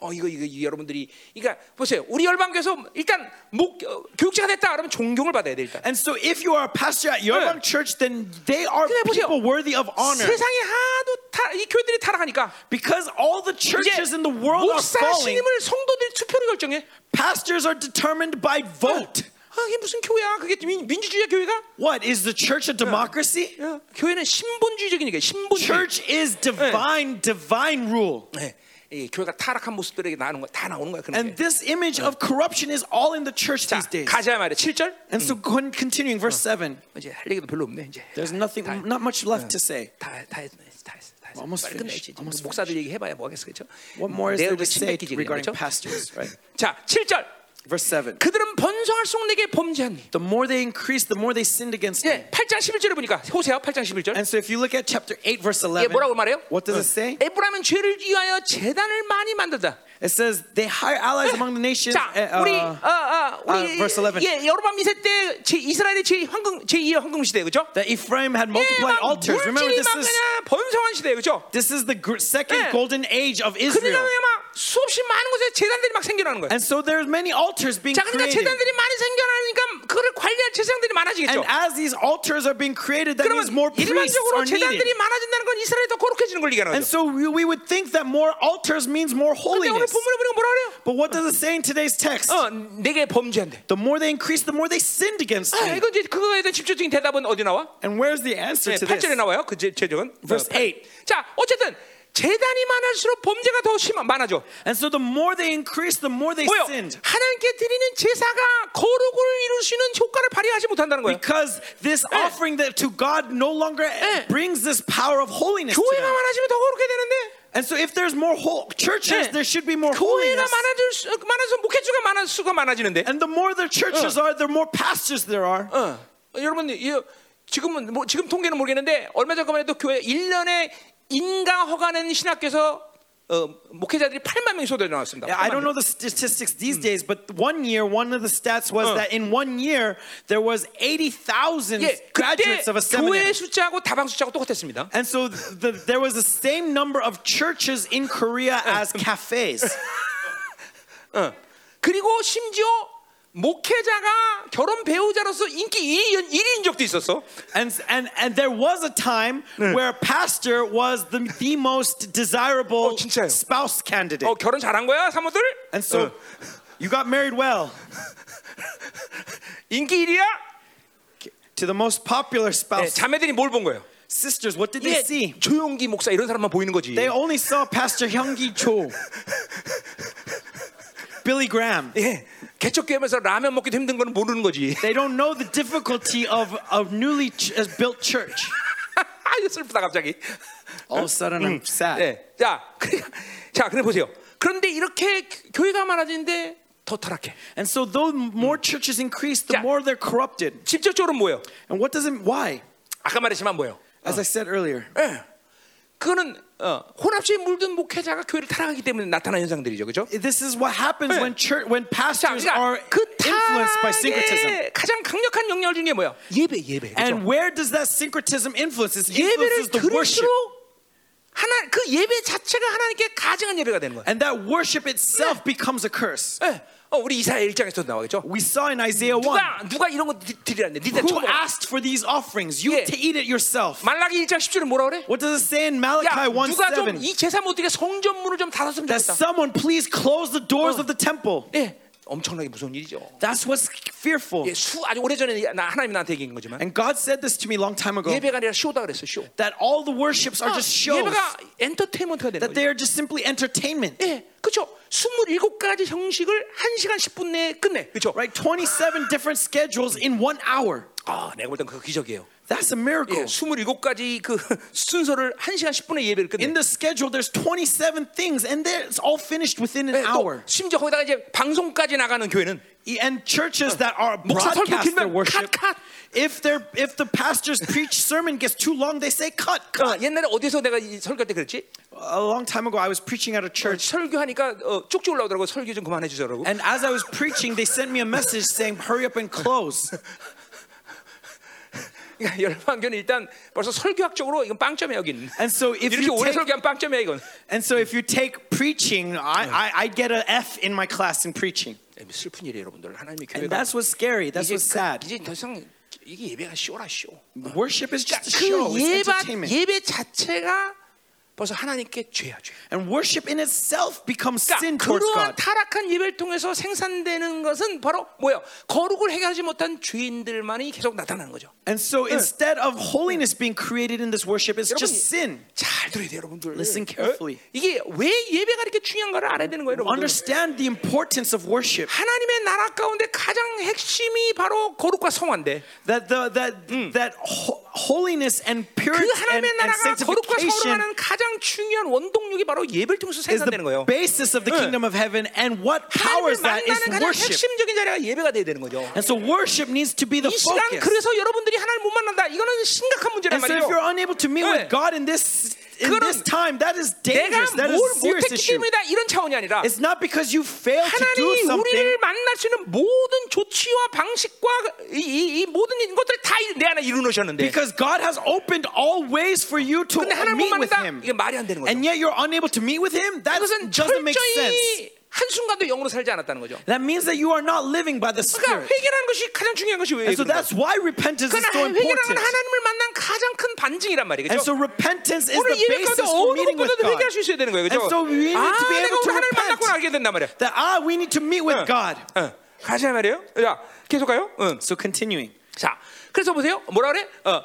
어 이거 이거, 여러분들이 그러니까 보세요. 우리 열방교에서 일단 목 어, 교육자가 됐다 그러면 존경을 받아야 돼 일단. And so if you are a pastor at Yerbang Church, then they are people worthy of honor. 세상에 하도 타, 이 교회들이 타락하니까 Because all the churches in the world are 목사 falling, 신임을 성도들이 투표로 결정해. pastors are determined by vote. 아 이게 무슨 교회야? 그게 민, 민주주의야 교회가? What is the church a democracy? 야, 교회는 신본주의적인 얘기야. 신본주의. Church is divine, divine rule. 네. 이 교회가 타락한 모습들에게 나오는 거 다 나오는 거야. 그런 And 게. this image of corruption is all in the church 자, these days. 가자 말이야. 7절. And so con- continuing verse 7, 이제 할 얘기도 별로 없네. 이제. there's nothing, not much left to say. 다, 다 했네. 다 했어. 다 했어. Almost 빨리 finished. 끝내야지. Almost 목사들 얘기해봐야 뭐하겠어, 그렇죠? What more is 내가 there to 그 침 say 뱉기지 그냥, regarding 그렇죠? pastors, right? 자, 7절. Verse 7. 그들은 번성할수록 내게 범죄하니. The more they increase, the more they sinned against me. 예, 8장 11절에 보니까 호세아 8장 11절. And so if you look at chapter 8, verse 예, 11, 뭐라고 말해요? what does it say? 에브라임은 죄를 위하여 재단을 많이 만들다. It says they hire allies among the nations. 자, uh, 우리 uh, 어, 어, 우리 uh, verse 11. 예, 여로밤 2세 때 제, 이스라엘의 제 황금 제2의 황금 시대 그죠? that Ephraim had 예, multiplied 막 altars. Remember, 물질이 this 막 is 그냥 번성한 시대 그죠? this is the gr- second 예. golden age of 그러니까 Israel. 막 수없이 많은 곳에 재단들이 막 생겨나는 거예요. And so there's many altars being 자, 그러니까 created. 재단들이 많이 생겨나니까 그거를 관리할 제사장들이 많아지겠죠. And as these altars are being created, that means 그러면 more priests 일반적으로 are 재단들이 needed. 많아진다는 건 이스라엘이 더 거룩해지는 걸 얘기하는 And 거죠. so we, we would think that more altars means more 근데 오늘 holiness. 본문에 보니까 뭐라 그래요? But what does it say in today's text? 어, 내게 범죄한대. The more they increase, the more they sinned against 아, me. 이거 이제 그거에 대한 집중적인 대답은 어디 나와? And where's the answer 네, to this? 8절에 나와요. 그 제- 제적은. Verse 어, 팔. 8. 자, 어쨌든 재단이 많을수록 범죄가 더 심, 많아져. And so the more they increase, the more they 뭐요? sinned. 하나님께 드리는 제사가 거룩을 이룰 수 있는 효과를 발휘하지 못한다는 거예요. Because this 예. offering that to God no longer 예. brings this power of holiness to 교회가 them. 많아지면 더 거룩해야 되는데 And so if there's more whole churches, 예. there should be more 교회가 holiness. 많아질 수, 많아서 목회주가 많아 수가 많아지는데. And the more the churches are, the more pastors there are. 어, 여러분 이, 지금은 뭐 지금 통계는 모르겠는데 얼마 전까만 해도 교회 1년에 인가 허가는 신학교에서 어, 목회자들이 8만 명이 쏟아져 나왔습니다. Yeah, I 8만 don't 명. know the statistics these days, but one year, one of the stats was Uh. that in one year there was 80,000 예, 그때 graduates of a 교회 seminary. 숫자하고 다방 숫자하고 똑같았습니다. And so the, there was the same number of churches in Korea as cafes. 어. 그리고 심지어 목회자가 결혼 배우자로서 인기 1위, 1위인 적도 있었어. And, and, and there was a time where pastor was the, the most 어, desirable 진짜요? spouse candidate. 어, 결혼 잘한 거야, 사모들? And so you got married well. 인기 1위야? To the most popular 예, spouse. 자매들이 뭘 본 거예요? Sisters, what did they see? 예, 조용기 목사 이런 사람만 보이는 거지. They only saw Pastor Hyungi Cho. Billy Graham. 예, 개척교회에서 라면 먹기도 힘든 건 모르는 거지. They don't know the difficulty of a newly ch- uh, built church. 아, 이거 슬프다 갑자기. All of a sudden, I'm sad. 예, 자, 그래, 자, 그래 보세요. 그런데 이렇게 교회가 많아지는데 더 타락해. And so, though more churches increase, the 자. more they're corrupted. 직접적으로 뭐예요? And what does it? Why? 아까 말했지만 뭐예요? As I said earlier, 예, 그거는 어, 혼합주의 물든 목회자가 교회를 타락하기 때문에 나타난 현상들이죠, 그렇죠? this is what happens 네. when church, when 자, pastors are 그러니까 그 influenced by syncretism. 가장 강력한 영향 중에 뭐야? 예배, 예배. 그렇죠? And where does that syncretism influence? It influences the worship. 하나 그 예배 자체가 하나님께 가증한 예배가 되는 거야. And that worship itself becomes a curse. 예. 어, 우리 이사야 1장에서 나와겠죠? We saw in Isaiah 1 누가 누가 이런 거 드- 드리라는데 니들 who 처음 asked for these offerings. You 예. to eat it yourself. 말라기 1장 10절에 뭐라 그래? What does it say in 야, Malachi 1 누가 7? 좀 이 제사 못되게 성전문을 좀 닫았으면 That 좋겠다. someone please close the doors of the temple. 예, 엄청나게 무서운 일이죠. That's what's fearful. 예, 수 아주 오래 전에 나 하나님이 나한테 얘기한 거지만 And God said this to me long time ago 예배가 아니라 쇼다 그랬어, 쇼. that all the worships are 아, just shows, 예배가 엔터테인먼트가 되는 that 거죠. they are just simply entertainment. 예, 그렇죠. 27가지 형식을 1시간 10분 내에 끝내. 그렇죠? Right? 27 different schedules in one hour. 아, 내가 볼땐그 기적이에요. That's a 예, miracle. 27가지 그 순서를 1시간 10분에 예배를 끝내. In the schedule, there's 27 things, and there- it's all finished within an 예, 또 hour. 심지어 거기다가 이제 방송까지 나가는 교회는 And churches that are 목사 설교 broadcast their 길면 worship, cut, cut. if they're if the pastor's preach sermon gets too long, they say cut, cut. 어, 옛날에 어디서 내가 이 설교할 때 그랬지? A long time ago, I was preaching at a church, 설교하니까 어, 쭉쭉 올라오더라고. 설교 좀 그만해 주더라고. and as I was preaching, they sent me a message saying, "Hurry up and close." 그러니까 열방교는 일단 벌써 설교학적으로 이건 빵점이야 여긴. And so if 이렇게 you 오래 take, 설교한 빵점이야 이건. and so if you take preaching, I, I I get an F in my class in preaching, 예, 슬픈 일이에요 여러분들. 하나님의 and 교회가 that's what's scary. That's what's 그, sad. 이제 더 이상 이게 예배가 쇼라 쇼. Worship is just a 그 show. It's 예배. 예배 자체가 벌써 하나님께 죄야 죄. And worship in itself becomes sin 그러니까 towards 그러한 God. 타락한 예배를 통해서 생산되는 것은 바로 뭐예요? 거룩을 해결하지 못한 죄인들만이 계속 나타나는 거죠. And so instead of holiness being created in this worship, it's 여러분, just sin. 잘 들어야 돼요, 여러분들. Listen carefully. 어? 이게 왜 예배가 이렇게 중요한가를 알아야 되는 거예요, 여러분들. Understand the importance of worship. 하나님의 나라 가운데 가장 핵심이 바로 거룩과 성화인데 That the that that ho- holiness and 그 purity and, 하나님의 and 나라가 거룩과 sanctification 성화하는 가장 중요한 원동력이 바로 예배를 통해서 생산되는 the 거예요. basis of the 네. kingdom of heaven. And what powers that is 가장 worship. 핵심적인 자리가 예배가 돼야 되는 거죠. And so worship needs to be the 이 시간 focus. 그래서 여러분들이 하나님을 못 만난다. 이거는 심각한 문제란 And so if 말이에요. you're unable to meet 네. with God in this in 그런 this time, that is 내가 dangerous. That 뭘 is a serious 못했기 issue. 때문이다 이런 차원이 아니라 It's not because you failed to do 하나님이 something. 우리를 만날 수 있는 모든 조치와 방식과 이, 이, 이 모든 것들 다 내 안에 이루놓으셨는데 Because God has opened all ways for you to 근데 하나님 못 meet with 만난다 Him. 이게 말이 안 되는 거죠. And yet you're unable to meet with Him? That 그것은 doesn't make sense. 철저히 한 순간도 영으로 살지 않았다는 거죠. That means that you are not living by the 그러니까 Spirit. 회개라는 것이 가장 중요한 것이 왜 And so that's why repentance is so 회개라는 important. 하나님을 만난 가장 큰 반증이란 말이죠. And so repentance is the basis for meeting with God. 회개할 수 있어야 되는 거예요. 그죠? And so we need 아, to be able to repent. 만났구나 알게 된단 말이야. That ah, we need to meet with God. 어, 가자 말이에요. 자, 계속 가요. 응. So continuing. 자, 그래서 보세요. 뭐라 그래? 어,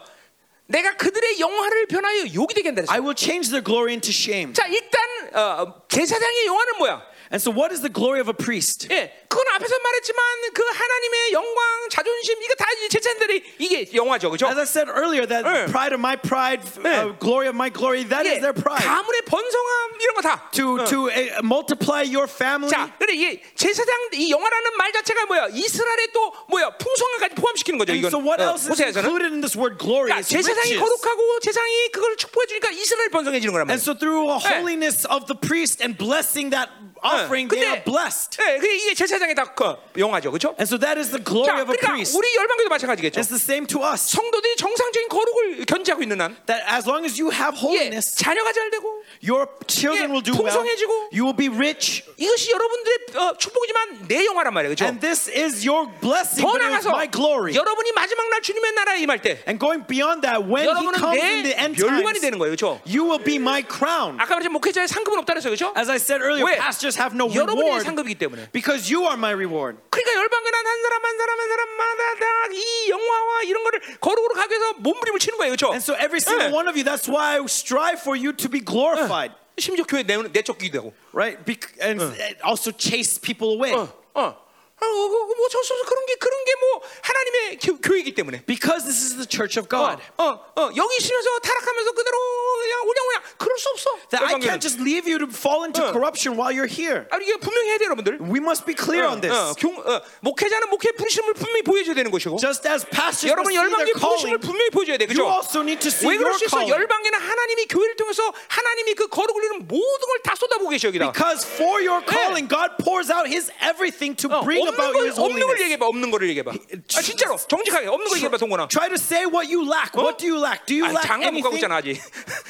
내가 그들의 영화를 변하여 욕이 되게 한다. I will change their glory into shame. 자, 일단 어, 제사장의 영화는 뭐야? And so what is the glory of a priest? 예, 그건 앞에서 말했지만 그 하나님의 영광, 자존심 이거 다 제사장들이 이게 영화죠, 그죠? As I said earlier, that 네. pride of my pride, uh, glory of my glory, that 이게 is their pride. 가문의 번성함 이런 거 다. To to uh, multiply your family. 자, 근데 이게 제사장 이 영화라는 말 자체가 뭐야? 이스라엘의 또 뭐야? 풍성함까지 포함시키는 거죠. And 이건 so what 어, else is 호세아서는. included in this word glory? 그러니까 제사장이 riches. 거룩하고 제사장이 그걸 축복해 주니까 이스라엘 번성해지는 거란 And 말이야. so through a holiness of the priest and blessing that offering, they are blessed. 예, 그게 이게 제사장의 다 그, 영화죠, 그렇죠? And so that is the 자, glory of a 그러니까 priest. 우리 열방교도 마찬가지겠죠. It's the same to us. 성도들이 정상적인 거룩을 견지하고 있는 한, That as long as you have 예, holiness, 자녀가 잘 되고 your children 예, will do well. 풍성해지고. You will be rich. 이것이 여러분들의 어, 축복이지만 내 영화란 말이에요, 그렇죠? And this is your blessing, 더 but it is 나가서 my glory. 여러분이 마지막 날 주님의 나라에 임할 때 And going beyond that, when he comes in the 내 end times, 되는 거예요, 그렇죠? you will be my crown. 아까 말했지만 목회자의 상급은 없다 그랬어요, 그렇죠? As I said earlier, 왜? pastors have no 여러분이 내 reward 상급이기 때문에. because you are my reward. 그러니까 열방교는 한 사람 한 사람 한 사람마다 다 이 영화와 막 이런 거를 거룩으로 가기 위해서 몸부림을 치는 거예요, 그렇죠? And so every single 예. one of you, that's why I strive for you to be glorified, 심지어 교회 내, 내쫓기도 하고. right? Bec- and also chase people away. 어, 어. 어, 뭐 저, 저, 저, 그런 게 그런 게 뭐 하나님의 교, 교회이기 때문에. Because this is the church of 어, God. 어, 어, 여기 있으면서 타락하면서 그대로 그냥 우량우량 그럴 수 없어. That I can't just leave you to fall into 어. corruption while you're here. 아, 이게 분명히 해야 돼요, 여러분들. We must be clear on this. 어, 경, 어, 목회자는 목회 부르심을 분명히 보여줘야 되는 것이고 Just as pastors 여러분 열방계 부르심을 분명히 보여줘야 돼, you 그죠? also need to see 왜 그럴 수 있어? 열방계는 하나님이 교회를 통해서 하나님이 그 거룩을 이루는 모든 걸 다 쏟아보고 계셔 여기다. Because for your calling, God pours out His everything to 어, bring about 걸 His 없는 걸. 얘기해봐, 없는 거를 얘기해봐. 아 진짜로 정직하게 없는 거 얘기해봐, 동건아. Try to say what you lack. What do you lack? Do you lack 장가 못 가고? 있잖아 아직.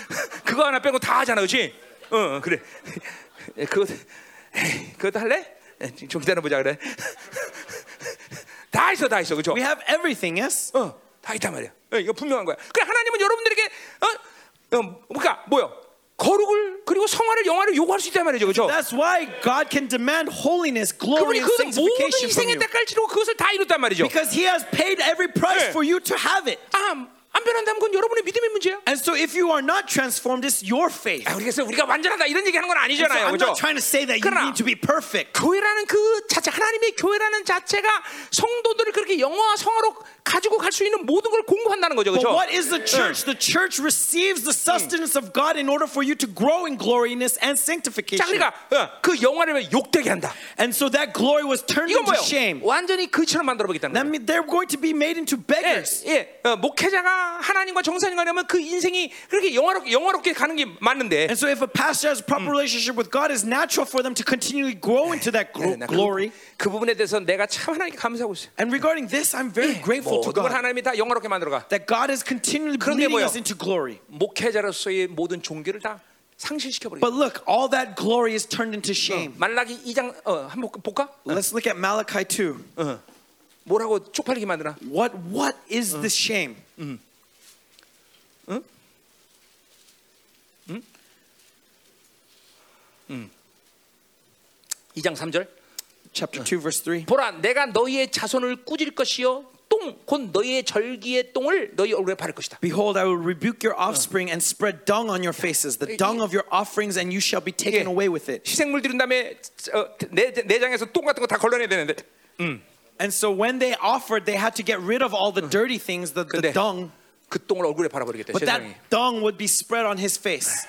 그거 하나 빼고 다 하잖아, 그렇지? 어, 그래. 그거 그것도 할래? 에, 좀 기다려 보자 그래. 다 있어, 다 있어, 그렇죠? We have everything, yes? 어, 다 있단 말이야. 어, 이거 분명한 거야. 그래 하나님은 여러분들에게 어, 어 그러니까 뭐요? 거룩을 그리고 성화를 영화를 요구할 수 있단 말이죠, 그렇죠? That's why God can demand holiness, glory, 그분이 and 그 모든 sanctification from 희생의 you. 대가를 치르고 그것을 다 이뤘단 말이죠. Because He has paid every price 네. for you to have it. 아, 안 변한다면 그건 여러분의 믿음의 문제야. And so if you are not transformed, it's your faith. 아, 그래서 우리가 완전하다 이런 얘기하는 건 And so 아니잖아요, I'm 그렇죠? not trying to say that you need to be perfect. 교회라는 그 자체 하나님의 교회라는 자체가 성도들을 그렇게 영화와 성화로 가지고 갈 수 있는 모든 걸 공부한다는 거죠, But 그렇죠? what is the church? The church receives the sustenance of God in order for you to grow in gloriness and 자, sanctification. 그러니까 어, 그 영화를 욕되게 한다. And so that glory was turned into shame. 완전히 그처럼 만들어 보겠다는 거예요. they're going to be made into 예, beggars. 예, 어, 목회자가 하나님과 정상인과 하면 그 인생이 그렇게 영화롭게 영화롭게 가는 게 맞는데 And so if a pastor has a proper relationship with God, it's natural for them to continually grow into that glo- 네, 나 glory. 그, 그 부분에 대해서 내가 참 하나님께 감사하고 있어요. And regarding this, I'm very grateful to 모든 걸 God 하나님이 다 영화롭게 만들어가. that God is continually 그런데 leading 뭐예요? us into glory. 목회자로서의 모든 종교를 다 상실시켜 버려. But look, all that glory is turned into shame. 말라기 2장 어, 한번 볼까? Let's look at Malachi 2. 어. 뭐라고 쪽팔리게 만드나? What what is this shame? 2장 3절. Chapter 2 verse 3. 보라, 내가 너희의 자손을 꾸질 것이요 똥, 곧 너희의 절기의 똥을 너희 얼굴에 바를 것이다. Behold, I will rebuke your offspring and spread dung on your faces, the dung of your offerings, and you shall be taken 예. away with it. 희생물 드린 다음에 어, 내, 내장에서 똥 같은 거 다 걸러내야 되는데 And so when they offered, they had to get rid of all the dirty things, the, the dung, 그 똥을 얼굴에 바라버리겠다. but 세상이. that dung would be spread on his face.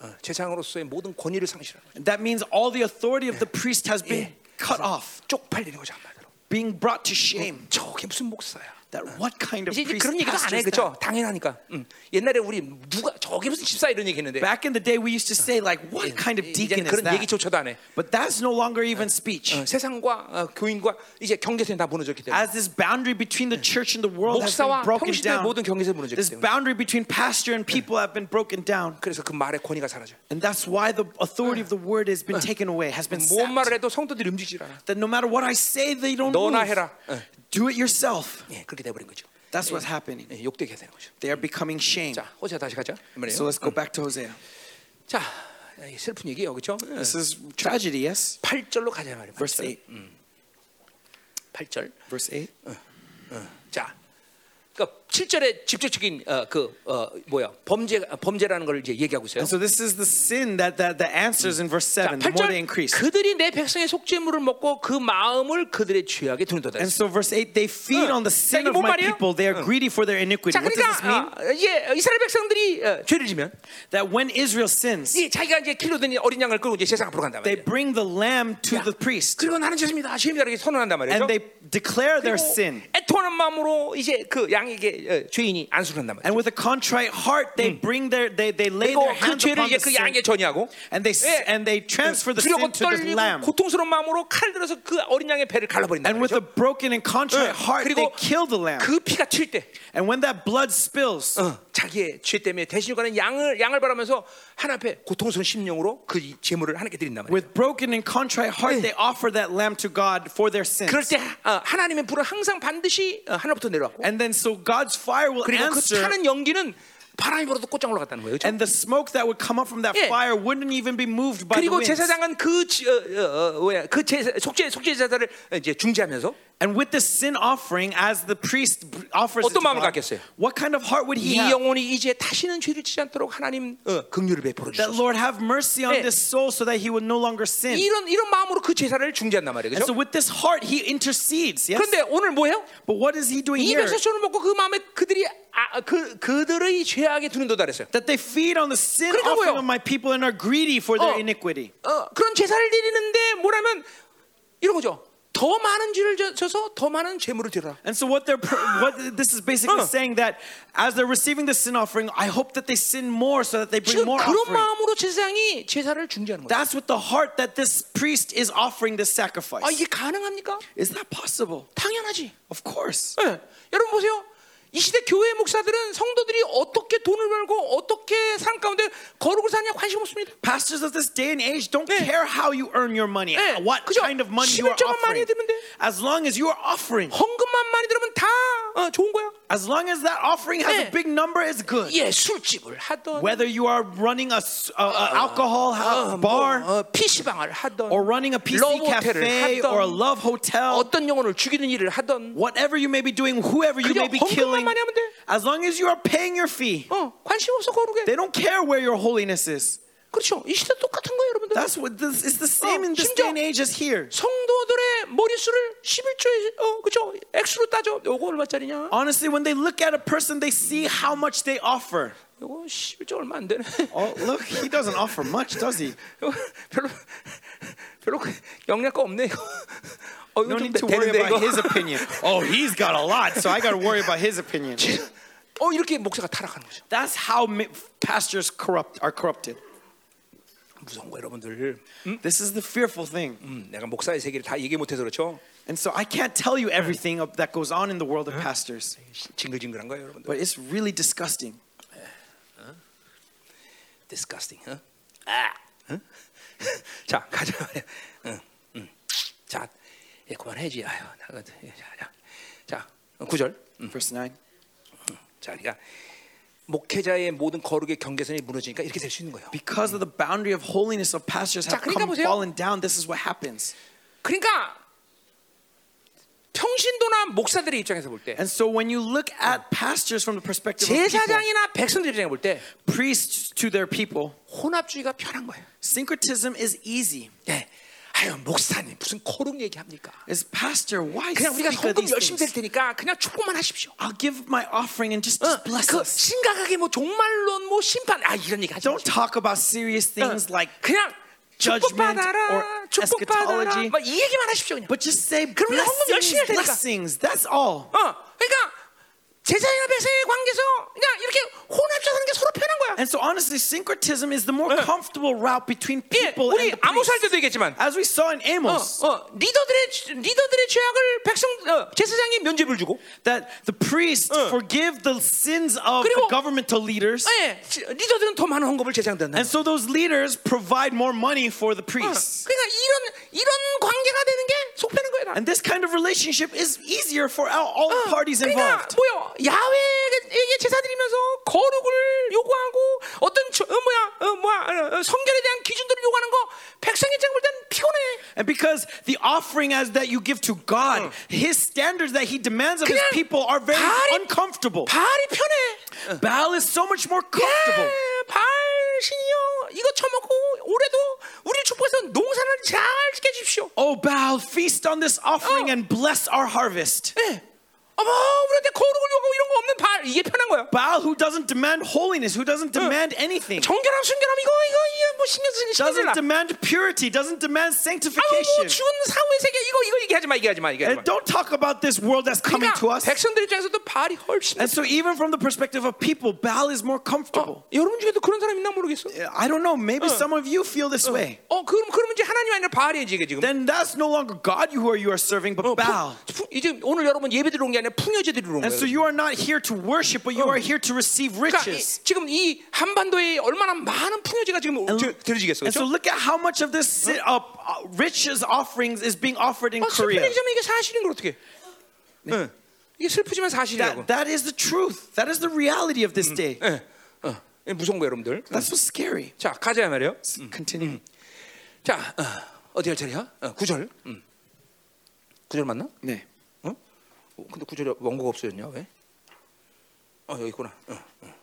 어, 제사장으로서의 모든 권위를 상실하는 거죠. That means all the authority of the priest has been cut off, 쪽팔리는 거죠 한마디로. being brought to shame. 저게 무슨 목사야? That what kind of 이제, 이제 priest 그런 얘기도 안 pastor 해, is 그렇죠? that? 당연하니까. 음. 옛날에 우리 누가 저게 무슨 집사 이런 얘기했는데 Back in the day, we used to say like, what kind of deacon 이제는 is 그런 that? 얘기조차도 안 해. But that's no longer even speech. 어, 세상과 어, 교인과 이제 경계선이 다 무너졌기 때문에 As this boundary between the church and the world has been 목사와 broken 평신도의 down, 모든 경계선이 무너졌기 this 때문에 boundary between pastor and people have been broken down. 그래서 그 말의 권위가 사라져. And that's why the authority of the word has been taken away, has been 뭔 말을 sapped. 해도 성도들이 움직이질 않아. That no matter what I say, they don't 너나 move. 해라. 어. Do it yourself. 예, 그렇게 돼버린 거죠. That's what's happening. 예, 욕되게 되는 거죠. They are becoming shame. 자, 호세 다시 가자. So let's go back to Hosea. 자, 이 슬픈 얘기예요, 그렇죠? This is tragedy, yes? 8절로 가자 말이에요. Verse 8. 8절. Verse 8. 자, 그러니까 7절에 직접적인 어, 그 어, 뭐야 범죄 범죄라는 걸 이제 얘기하고 있어요. And so this is the sin that, that the answers in verse 자, 7. The more they 8절 increase. 그들이 내 백성의 속죄물을 먹고 그 마음을 그들의 죄악에 두는도다. And so verse 8, they feed 응. on the sin 자, of 뭔 my 말이에요? people. They are 응. greedy for their iniquity. 자, What does this mean? 그러니까 아, 이제 이스라엘 백성들이 어, 죄를 지면 That when Israel sins, 이 자기가 이제 길러든 어린 양을 끌고 이제 세상 앞으로 they 말이에요. bring the lamb to 야, the priest. 그리고 나는 죄입니다. 죄입니다. 이렇게 선언한단 말이죠. And they declare their sin. 애통하는 마음으로 이제 그 양에게 어, 죄인이 안수를 한단 말이죠. And with a contrite heart, they bring their they, they lay 그리고 their 그 hands 죄를 upon 이제 the 그 sin. 양에게 전이하고 And they 예. and they transfer the sin 두려고 to the 떨리고 lamb. 고통스러운 마음으로 칼 들어서 그 어린 양의 배를 갈라버린다 And with 말이죠. a broken and contrite heart, they 그리고 kill the lamb. 그 피가 튈 때 And when that blood spills, 어, 자기의 죄 때문에 대신 가는 양을 양을 바라면서 하나 앞에 고통스러운 심령으로 그 제물을 하나님께 드린단 말이에요. with broken and contrite heart, they offer that lamb to God for their sins. 그럴 때 어, 하나님의 불은 항상 반드시 어, 하늘부터 내려왔고 And then so God's fire will 그리고 그 answer, 타는 연기는 바람이 불어도 꽃장 올라갔다는 거예요. 그렇죠? and the smoke that would come up from that 예. fire wouldn't even be moved by the 그리고 winds. 제사장은 그 지- 어, 어, 어, 그 속죄 속죄 제사를 이제 중지하면서 And with the sin offering, as the priest offers it to 어떤 마음을 God, 갖겠어요? what kind of heart would he 이 have? 영혼이 이제 다시는 죄를 짓지 않도록 하나님 어, 긍휼을 베풀어 That 주소서. Lord have mercy on 네. this soul so that he would no longer sin. 이런 이런 마음으로 그 제사를 중재한단 말이에요. And so 그렇죠? with this heart, he intercedes. Yes. 그런데 오늘 뭐예요? But what is he doing 이 here? 백성을 먹고 그 마음에 그들이 아, 그 그들의 죄악에 두는 도다 그랬어요. That they feed on the sin 그러니까 offering 뭐예요? of my people and are greedy for their 어. iniquity. 어, 그런 제사를 드리는데 뭐라면 이런 거죠. 더 많은 죄를 져- 져서 더 많은 재물을 드려라. And so what they're pr- what this is basically 어. saying that as they're receiving the sin offering, I hope that they sin more so that they bring 지금 more 그런 offering. 마음으로 제사장이 제사를 중재하는 거예요. That's with the heart that this priest is offering this sacrifice. 아 이게 가능합니까? Is that possible? 당연하지. Of course. 예. 여러분 보세요. 이 시대 교회 목사들은 성도들이 어떻게 돈을 벌고 어떻게 삶 가운데 거룩을 사냐 관심 없습니다. Pastors of this day and age don't 네. care how you earn your money, 네. what 그죠? kind of money you are 11조만 많이 offering. 들면 돼. As long as you are offering, 헌금만 많이 들으면 다 어, 좋은 거야. as long as that offering has 네. a big number, it's good. 예, 술집을 하던 Whether you are running a, s- a- a alcohol 어, ha- 뭐, bar 어, PC방을 하던 or running a PC 러브 호텔을 cafe 하던 or a love hotel, 어떤 영혼을 죽이는 일을 하던 whatever you may be doing, whoever you 그죠? may be 헌금만 killing, 많이 하면 돼. as long as you are paying your fee, 어, 관심 없어 거룩에. they don't care where your holiness is. 그렇죠. 이 시대 똑같은 거예요, 여러분들. That's what this is the same 어, in this 심지어- day and age as here. 성도들의 머릿수를 11조에 어, 그죠? 액수로 따져. 요거 얼마짜리냐? Honestly, when they look at a person, they see how much they offer. 요거 11조 얼마 안 되네. Oh, look, he doesn't offer much, does he? 이거 별로 별로 영양가 없네 이거. 어, 이거 No 좀 need to worry 되는데 about 이거. his opinion. Oh, he's got a lot, so I got to worry about his opinion. 어 이렇게 목사가 타락하는 거죠. That's how mi- pastors corrupt are corrupted. 무서운 거 여러분들. This is the fearful thing. 음, 내가 목사의 세계를 다 얘기 못해서 그렇죠. And so I can't tell you everything of, that goes on in the world of pastors, 징글징글한 거예요, 여러분들. but it's really disgusting. disgusting. 어? 아, 어? 자 가자 말이야. 응, 응. 자, 예, 그만해지. 아유. 예, 자, 자, 자, 어, 구절. Verse 9. 자, 그러니까 목회자의 모든 거룩의 경계선이 무너지니까 이렇게 될 수 있는 거예요. Because of the boundary of holiness of pastors 자, have 그러니까 come 보세요. fallen down, this is what happens. 그러니까 평신도나 목사들의 입장에서 볼 때, And so when you look at pastors from the perspective of people, 제사장이나 백성들 입장에 볼 때 priests to their people, 혼합주의가 편한 거예요. syncretism is easy. 예. 아유 목사님 무슨 거룩 얘기합니까? Is pastor, why 그냥 우리가 헌금 열심히 things? 테니까 그냥 축복만 하십시오. I'll give my offering and just, 어, just bless 그 us. 심각하게 뭐 종말론 뭐 심판 아 이런 얘기 하지 Don't 마시고 talk about serious things like 그냥 judgment or eschatology. 막이 얘기만 하십시오 그냥. But just say blessings, blessings. That's all. 어 그러니까 제사장이나 백성의 관계에서 그냥 이렇게 혼합적하는 게 서로 편한 거야. And so honestly, syncretism is the more comfortable route between 예, people 우리 and the 아모스 할 priests. 때도 얘기했지만 As we saw in 어, Amos, 어, 리더들의 리더들의 죄악을 백성 어, 제사장이 면죄를 주고 that the priests 어. forgive the sins of 그리고- the governmental leaders. 예, 지- 리더들은 더 많은 헌금을 제사장한다. And so those leaders provide more money for the 어, priests. 그러니까 이런 이런 관계가 되는 게 속편한 거야. 다. And this kind of relationship is easier for all, all the parties 그러니까 involved. 뭐요? 야훼에게 제사드리면서 거룩을 요구하고 어떤 저, 어, 뭐야 어, 뭐야 어, 성결에 대한 기준들을 요구하는 거 백성의 입장볼 때는 피곤해. And because the offering as that you give to God, 응. His standards that He demands of His people are very 발이, uncomfortable. 발이 편해. Baal is so much more comfortable. 예, 발 신이여 이거 처먹고 올해도 우리 축복해서 농사를 잘 지켜 주십시오. Oh Baal, feast on this offering 어. and bless our harvest. 예. 어머 우리한테 거룩을 요구하고 이런 거 없는 바알 이게 편한 거야. Baal, who doesn't demand holiness, who doesn't demand anything, 정결함 순결함 이거 이거 이거 뭐 신경 쓰는 신경 doesn't 쓰라. demand purity, doesn't 아우 demand 뭐 sanctification. 죽은 사후의 세계 이거 이거 얘기하지 마 얘기하지 마 얘기하지 마. And don't talk about this world that's coming to 그러니까 us. 백성들 입장에서도 바알이 훨씬. And so, even from the perspective of people, Baal is more comfortable. 어, 여러분 중에도 그런 사람 있나 모르겠어. I don't know, maybe some of you feel this way. 어 그럼 그러면 이제 하나님 아니라 바알이지 이게 지금. Then that's no longer God who are you are serving, but 어, Baal. 풍- 풍- 이제 오늘 여러분 예배 들어온 게 아니라 풍요제 들어온 And 거예요. so you are not here to worship, but you are here to receive 그러니까 이, riches. 지금 이 한반도에 얼마나 많은 풍요제가 지금 드- 들어지겠어, And so 그렇죠? look at how much of this uh, uh, riches offerings is being offered in 어, Korea. 이게 사실인 걸 어떻게? 응. 이게 슬프지만 사실이라고. That, that is the truth. That is the reality of this day. 예. 어, 무서운 거 여러분들. That's what's scary. 자 가자 말이요. Continue. 자 어, 어디 할 차례야? 어, 9절. 음. 9절 맞나? 네. 어, 근데 구절에 원고가 없어졌냐 왜? 어 여기 있구나. 어, 어,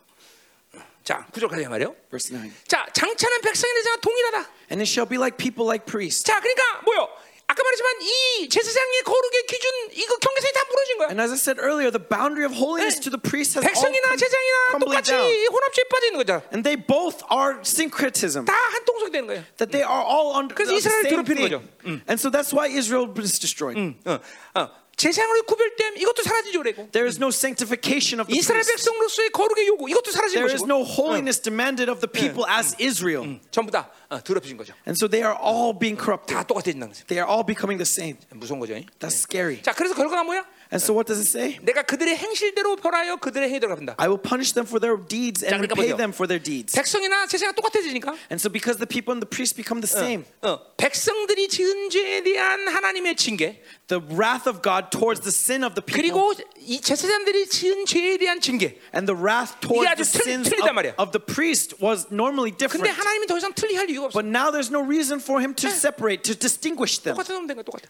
어. 자 구절 가자 말이요. Verse 9. 자 장차는 백성이 되자 동일하다. And it shall be like people like priests. 자 그러니까 뭐요? 아까 말했지만 이 제사장의 거룩의 기준 이거 경계선이 다 무너진 거야. And as I said earlier, the boundary of holiness to the priest has all 백성이나 제사장이나 똑같이. 혼합주의에 빠져 있는 거잖아. And they both are syncretism. 다한 통속이 되는 거야. That they are all under 그래서 the same 괴롭히는 thing. 거죠. And so that's why Israel was destroyed. 어, 어. 제사장으로 구별됨 이것도 사라지죠 그래고. There is no sanctification of the 이스라엘 priest. 백성으로서의 거룩의 요구 이것도 사라진 There is 것이고. no holiness demanded of the people as Israel. 전부 다 어, 더럽혀진 거죠. And so they are all being corrupted. 다 똑같아진다는 거죠. They are all becoming the same. 무서운 거죠. That's scary. 자, 그래서 결과가 뭐야? And so what does it say? 내가 그들의 행실대로 벌하여 그들의 행위대로 갚는다. I will punish them for their deeds and 그러니까 repay 보세요. them for their deeds. 백성이나 제사가 똑같아지니까 And so because the people and the priests become the same, 어, 백성들이 지은 죄에 대한 하나님의 징계 the wrath of God towards the sin of the people 그리고 이 제사장들이 지은 죄에 대한 징계. and the wrath towards 아주 the 틀- sins 틀리단 of, 말이야. of the priest was normally 근데 different. 하나님이 더 이상 틀리할 이유가 없어. But now there's no reason for him to separate, to distinguish them. 똑같은 놈 된거 똑같아.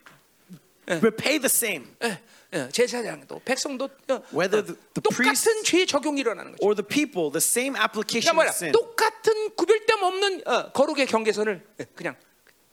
Repay the same. 예, 예, 제사장도 백성도 어, Whether 어, the- the 똑같은 죄 적용이 일어나는 거죠. Or the people, the same application 그러니까 뭐야? of sin. 똑같은 구별됨 없는 어, 거룩의 경계선을 예, 그냥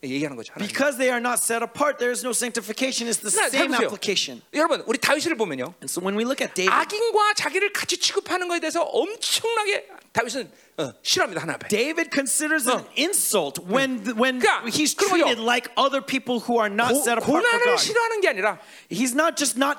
얘기하는 거죠. 하나님. Because they are not set apart, there is no sanctification. It's the same application. 여러분, 우리 다윗을 보면요. And so when we look at David, 악인과 자기를 같이 취급하는 것에 대해서 엄청나게 다윗은 어, 싫어합니다 하나 앞에. David considers it an insult when when 그러니까 he's 그런 treated 거죠. like other people who are not 고, set apart for 고난을 God. 싫어하는 게 아니라 He's not just not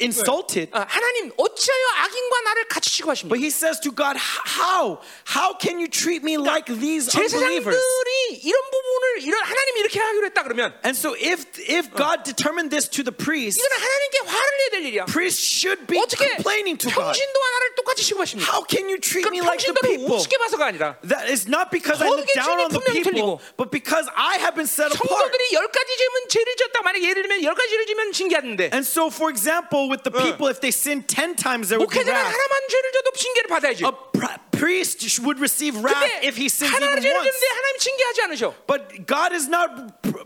insulted, 어, 하나님 어찌하여 악인과 나를 같이 취급하십니까? but he says to God, "How? How can you treat me like these unbelievers?" 제사장들이 이런 부분을 이런 하나님이 이렇게 하기로 했다 그러면 And so if if God determined this to the priest, 이거는 하나님께 화를 내야 될 일이야. priest should be 어떻게 complaining to God. 평신도와 나를 똑같이 취급하십니까? How can you treat 그 me like the 평신도를 people? 우습게 봐서가 아니라 That is not because I look 거룩의 down on the 주님이 분명히 people, 틀리고. but because I have been set apart. 성도들이 열 가지 죄면 죄를 졌다 만약 예를 들면 열 가지 죄를 지면 징계하는데 And so, for example, with the people, if they sin ten times, there would be 목회자는 wrath. 하나만 죄를 져도 징계를 받아야지. A pri- priest would receive wrath 근데 if he sins 하나를 even 죄를 once. 지는데 하나님 징계하지 않으셔. But God is not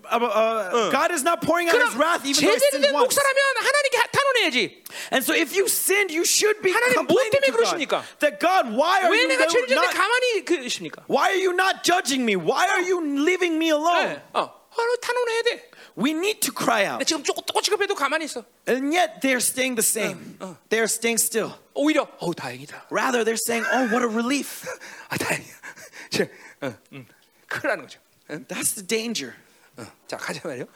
uh, uh, God is not pouring out His 그럼 wrath even though he 제대로 sinned 된 once. 목사라면 하나님께 탄원해야지. And so, if you sinned, you should be 하나님, 뭐 complaining 때문에 to God 그러십니까? that God, why are 왜 you 내가 죄를 졌는데 not? 가만히 그십니까? Why are you not judging me? Why are you leaving me alone? 네. 어, 하루 탄원해야 돼. We need to cry out. 근데 지금 조금 조금 취급해도 가만히 있어. And yet they're staying the same. They're staying still. 오히려 어우 다행이다. Rather, they're saying, "Oh, what a relief." 아 다행이야. 저, 어, 음, 큰일 나는 거죠. 응? That's the danger. 어, 자 가자 말이요.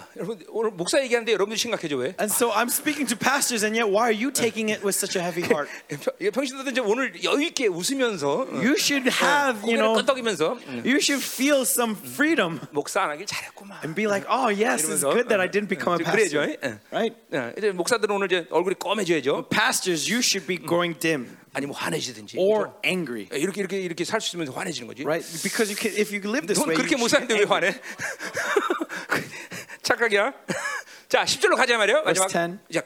어, 음. 어, 여러분 오늘 목사 얘기하는데 여러분들 심각해져 왜? And so I'm speaking to pastors, and yet why are you taking it with such a heavy heart? 평- 평신도들 이제 오늘 여유 있게 웃으면서 어, You should have, you 고개를 know, 끄덕이면서 음, you should feel some freedom 목사 안 하길 잘했구만. and be like, oh yes, it's 이러면서, good that 어, I didn't become a 좀 그래야죠. pastor, 예. right? 어, 이제 목사들은 오늘 이제 얼굴이 검해져야죠. Pastors, you should be growing dim 아니면 화내지든지. or 그죠? angry, 예, 이렇게 이렇게 이렇게 살 수 있으면 화내지는 거지. right? Because you can, if you live this 넌 way, 그렇게 you 못 should 사는데 be 왜 angry. 화내? sacanear. 자, 10절로 가자 말이요. 마지막. 10. 자.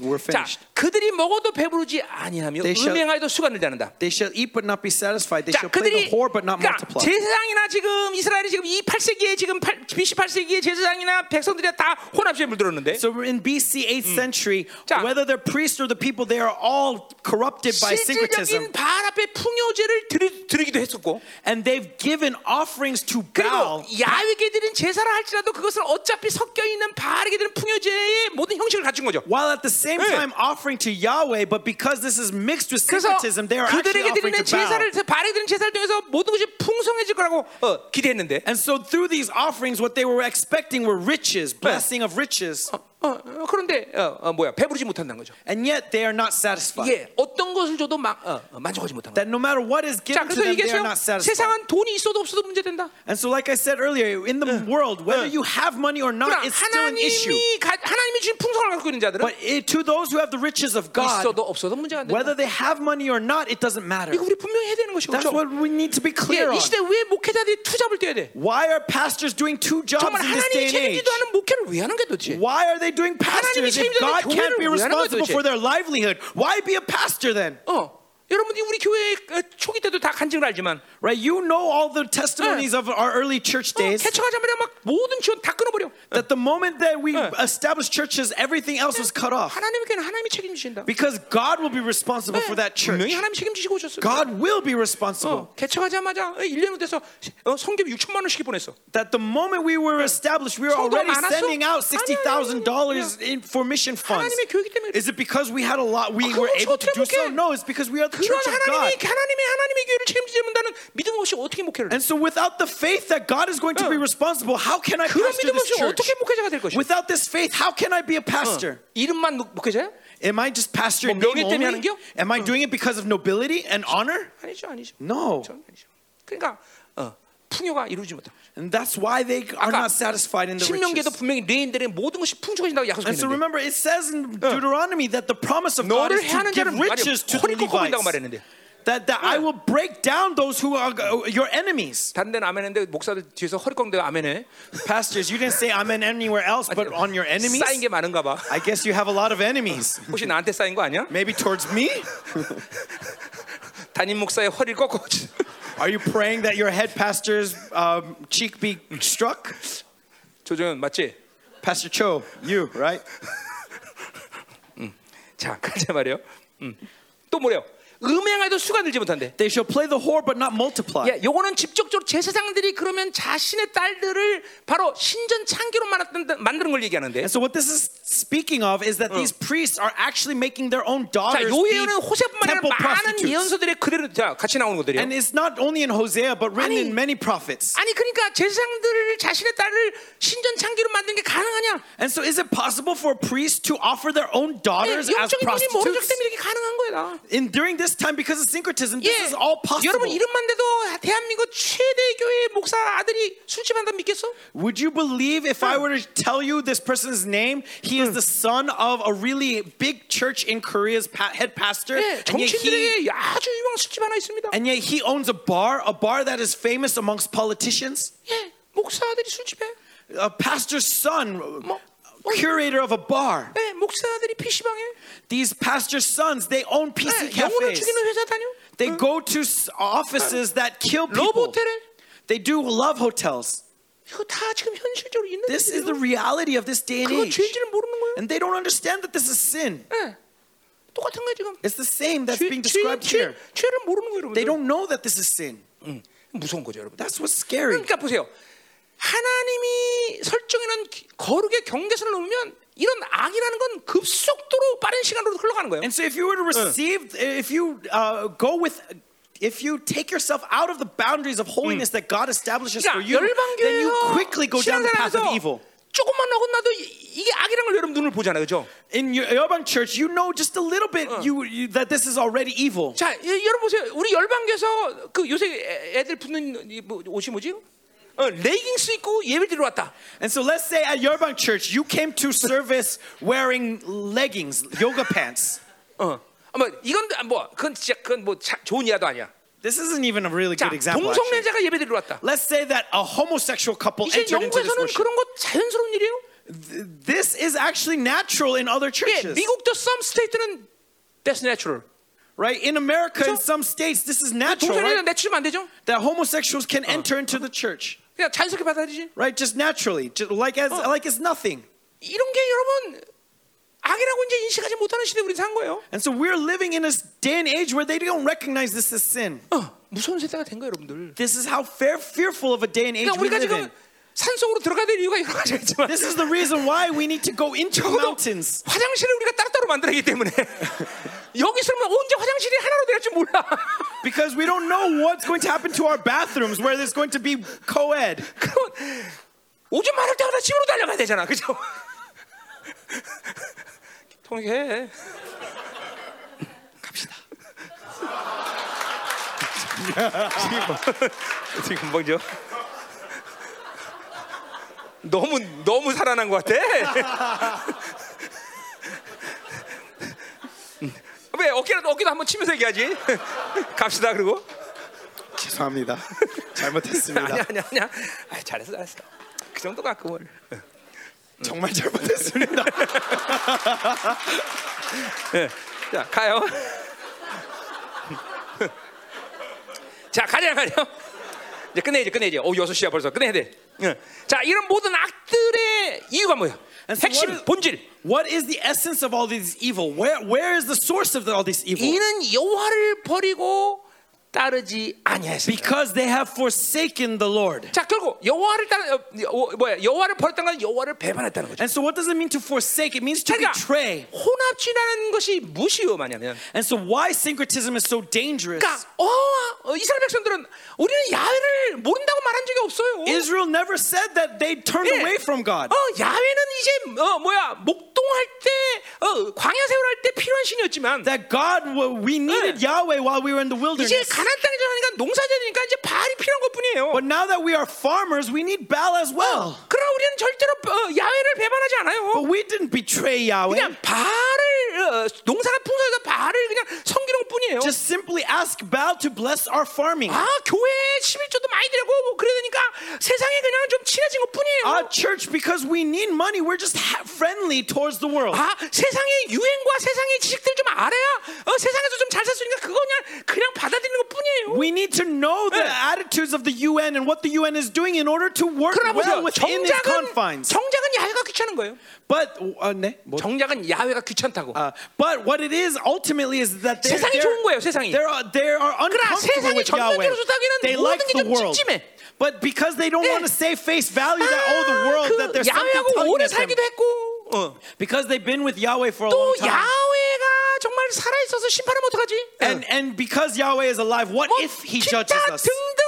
We're 자. 그들이 먹어도 배부르지 아니하며 음행하여도 수가 늘지 않는다. They shall eat but not be satisfied. They 자, shall 그들이 the whore but not 그러니까 multiply. 제사장이나 지금 이스라엘이 지금 이 8세기에 지금 8, BC 8세기에 제사장이나 백성들이 다 혼합주의에 물들었는데 So in BC 8th century, 자. whether they're priests or the people, they are all corrupted by 실질적인 syncretism. 바알 앞에 풍요제를 드리, 드리기도 했었고 And they've given offerings to 그리고 Baal. 야훼께 드린 제사를 할지라도 그것은 어차피 섞여 있는 바알에게 드린 풍요 제의 모든 형식을 갖춘 거죠. While at the same 네. time offering to Yahweh, but because this is mixed with 그래서 syncretism, they are actually 그들에게 offering 드리는 to Baal. 제사를 바알에게 드리는 제사를 통해서 모든 것이 풍성해질 거라고 어, 기대했는데 And so through these offerings, what they were expecting were riches, blessing of riches. 어, 어, 그런데 어, 어, 뭐야 배부르지 못한다는 거죠. And yet they are not satisfied. 예, 어떤 것을 줘도 마, 어, 어, 만족하지 못한 거죠. That no matter what is 자, given to 그래서 them, they 얘기했어요. are not satisfied. 세상은 돈이 있어도 없어도 문제된다. And so, like I said earlier, in the world, whether you have money or not, 그러나 it's still an issue. 하나님이 가, 하나님이 주신 풍성을 갖고 있는 자들은 But it, to those who have the riches of God, 있어도 없어도 문제가 안 된다. whether they have money or not, it doesn't matter. 이거 우리 분명히 해야 되는 것이고 That's 그렇죠? what we need to be 예, clear 이 on. 시대 왜 목회자들이 투잡을 뛰어야 돼? Why are pastors doing two jobs 정말 in this 하나님이 day and age? 책임지도 않은 목회를 왜 하는 게 도대체? Why are they doing 하나님이 pastors if 책임져서 God 교회를 can't be 왜 하는 거야, responsible 도대체? for their livelihood? Why be a pastor then? 어, 여러분이 우리 교회 어, 초기 때도 다 간증을 알지만 Right? You know all the testimonies of our early church 어, days. 개척하자마자 막 모든 지원 다 끊어버려. That the moment that we established churches, everything else was cut off. 하나님께는 하나님이 책임지신다. Because God will be responsible for that 분명히 church. 하나님 책임지시고 오셨어. God will be responsible. 어, 개척하자마자 1년 후 돼서 어, 성교비 6천만 원씩 보냈어. That the moment we were established, we were 성도가 already 많았어? sending out 아니야, $60,000 in, for mission funds. 하나님의 교회이기 때문에 그래. Is it because we had a lot, we 아, were 그걸 able to 어떻게 do so? 목회? No, it's because we are the 그런 church of God. 하나님이 하나님의 하나님의 교회를 책임지지 못하는 믿음 없이 어떻게 목회를 해? And so without the faith that God is going to be 어. responsible, how can I 그런 pastor 믿음 this 없이 church? 어떻게 목회자가 될 것이야? Without this faith, how can I be a pastor? 이름만 목- 목회자야? Am I just pastoring 뭐 name 명예 때문에 only? 하는겨? Am I doing it because of nobility and honor? 아니죠, 아니죠. No. 전혀 아니죠. 그러니까 어, 풍요가 이루어지지 못하. And that's why they are 아까 not satisfied in the 신명계도 riches. 분명히 레인들의 모든 것이 풍족해진다고 And so 약속했는데 remember, it says in Deuteronomy that the promise of God 너를 is to 해하는 give 자는 riches to the 허리 꺾어 버린다고 Levites. 말했는데 That, that I will break down those who are uh, your enemies. 다른 데는 아멘했는데 목사들 뒤에서 허리 꺾는데 아멘해. Pastors, you didn't say amen anywhere else but on your enemies. 쌓인 게 많은가 봐. I guess you have a lot of enemies. 혹시 나한테 쌓인 거 아니야? Maybe towards me? 담임 목사의 허리를 꺾어. Are you praying that your head pastor's um, cheek be struck? 조정은 맞지? Pastor Cho, you, right? 자, 가자 말이요. 음. 또 뭐래요? 음행에도 수가 들지 못한대. They shall play the whore but not multiply. 예, 요거는 직접적으로 제사장들이 그러면 자신의 딸들을 바로 신전 창기로 만든, 만드는 걸 얘기하는데. And so what this is speaking of is that these priests are actually making their own 자, daughters 요 be 예언은 호세뿐만 아니라 많은 prostitutes. 예언서들의 그대로 자, 같이 나오는 것들이에요. And it's not only in Hosea but written 아니, in many prophets. 아니 그러니까 제사장들을 자신의 딸을 신전 창기로 만드는 게 가능하냐? And so is it possible for priests to offer their own 예, daughters as 영적인 눈이 모르기 prostitutes? 때문에 이렇게 가능한 거야. 다. In during this time because of syncretism, 예, this is all possible. 여러분 이름만 돼도 대한민국 최대 교회 목사 아들이 술집한다 믿겠어? Would you believe if I were to tell you this person's name? He is the son of a really big church in Korea's pa- head pastor, 예, and yet he 정치인들에게 아주 유명한 술집 하나 있습니다. and yet he owns a bar, a bar that is famous amongst politicians. 예, 목사 아들이 술집에, A pastor's son, 뭐, curator of a bar. 예, 목사 아들이 PC방에 These pastor's sons, they own PC 예, 영혼을 cafes. 죽이는 회사 다녀. They go to s- offices that kill people. 러브 호텔에 They do love hotels. 이거 다 지금 현실적으로 있는 This is 일이에요. the reality of this day and 그거 age. 죄인지를 모르는 거예요. And they don't understand that this is sin. 예, 똑같은 거예요 지금. It's the same that's 죄, being 죄, described 죄, here. 죄를 모르는 거예요 They 여러분들. don't know that this is sin. 음, 무서운 거죠 여러분. That's what's scary. 그러니까 보세요. 하나님이 설정해놓은 기- 거룩의 경계선을 넘으면 이런 악이라는 건 급속도로 빠른 시간으로 흘러가는 거예요. And so if you were to receive, if you uh, go with, if you take yourself out of the boundaries of holiness that God establishes for 그러니까 you, then you quickly go down the path of evil. 조금만 어긋나도 이- 이게 악이라는 걸 여러분 눈을 보잖아요, 그죠? In your urban church, you know just a little bit you, you that this is already evil. 자, 예, 여러분 보세요. 우리 열방교에서 그 요새 애- 애들 붙는 이 뭐, 옷이 뭐지? 어, 레깅스 입고 예배 드리러 왔다. And so let's say at Yerbang Church, you came to service wearing leggings, yoga pants. 어, 뭐 이건 뭐 그건 진짜 그건 뭐 자, 좋은 이야도 아니야. This isn't even a really 자, good example. actually. 동성애자가 예배 드리러 왔다. Let's say that a homosexual couple 이제 entered into this 영국에서는 worship. 그런 거 자연스러운 일이에요. This is actually natural in other 예, churches. 미국도 some state는 that's natural. Right? In America, in 그렇죠? some states, this is natural, 동성애자 right? 내치면 안 되죠? That homosexuals can enter into the church, 그냥 자연스럽게 받아들이지. right? Just naturally, just like as like it's nothing. 이런 게 여러분 악이라고 이제 인식하지 못하는 시대 에 우리 산 거예요. And so we're living in this day and age where they don't recognize this as sin. 어, 무서운 세대가 된 거예요, 여러분들. This is how fair, fearful of a day and age 그러니까 we 우리가 live 지금 in. 산 속으로 들어가야 될 이유가 여러 가지가 있지만 This is the reason why we need to go into 적어도 mountains. 화장실을 우리가 따로따로 만들기 때문에 여기 있으면 언제 화장실이 하나로 될지 몰라. Because we don't know what's going to happen to our bathrooms where there's going to be co-ed. 그럼 오줌 마를 때마다 집으로 달려가야 되잖아, 그죠? 통해. 갑시다. 지금 지금 뭐죠? 너무 너무 살아난 것 같아. 왜 어깨라도 어깨도 한번 치면서 얘기하지? 갑시다 그리고 죄송합니다. 잘못했습니다. 아니야 아니야 아니야. 아, 잘했어 잘했어. 그 정도 갖고 뭘. 정말 잘못했습니다. 예. 자 가요. 자 가자 말이요. 이제 끝내야지 끝내야지. 오 6시야 벌써 끝내야 돼. 응. 자 이런 모든 악들의 이유가 뭐야? And so 핵심 what is- 본질. What is the essence of all these evil? Where where is the source of all this evil? 이는 여호와를 버리고 따르지 아니하였습니다. Because they have forsaken the Lord. 자 결국 여호와를 따르 어, 어, 뭐야 여호와를 버렸다는 건 여호와를 배반했다는 거죠. And so what does it mean to forsake? It means to 그러니까 betray. 혼합지라는 것이 무엇이 위험하냐면 And so why syncretism is so dangerous? 그러니까 어, 어, 이스라엘 백성들은 우리는 야훼를 모른다고 말한 적이 없어요. Israel never said that they turned 예. away from God. 어, 야훼는 이제 어, 뭐야 목동할 때 어, 광야 세월할 때 필요한 신이었지만 That God, wa- we needed Yahweh while we were in the 이제 wilderness. 가나안 땅에 들어가니까 농사지니까 이제 바알이 필요한 것뿐이에요. But now that we are farmers, we need Baal as well. 그러나 우리는 절대로 어, 야훼를 배반하지 않아요. But we didn't betray Yahweh. 그냥 바알을 어, 농사가 풍성해서 바알을 그냥 섬기는 것뿐이에요. Just simply ask Baal to bless our farming. 아 교회 11조도 많이 드리고 뭐 그래야 되니까 세상에 그냥 좀 친해진 것뿐이에요. Our church, because we need money, we're just friendly towards the world. 아 세상의 유행과 세상의 지식들 좀 알아야 어, 세상에서 좀 잘 살 수 있으니까 그거 그냥 그냥 받아들이는 것 뿐이에요. We need to know the 네. attitudes of the UN and what the UN is doing in order to work well within its confines. 정작은 야훼가 귀찮은 거예요. But uh, 네, 뭐, 정작은 야훼가 귀찮다고. uh, but what it is ultimately is that they're, 세상이 좋은 거예요, 세상이. they're, uh, they're, uncomfortable with Yahweh. They like the world. 찜찜해. But because they don't 네. want to say face value that oh the world that 그 there's something 야훼하고 telling 오래 살기도 했고 어. Because they've been with Yahweh for a long 또 time. 야훼 정말 살아 있어서 심판하면 어떡하지? And and because Yahweh is alive, what 뭐 if he 기타 judges us? 등등 전면적으로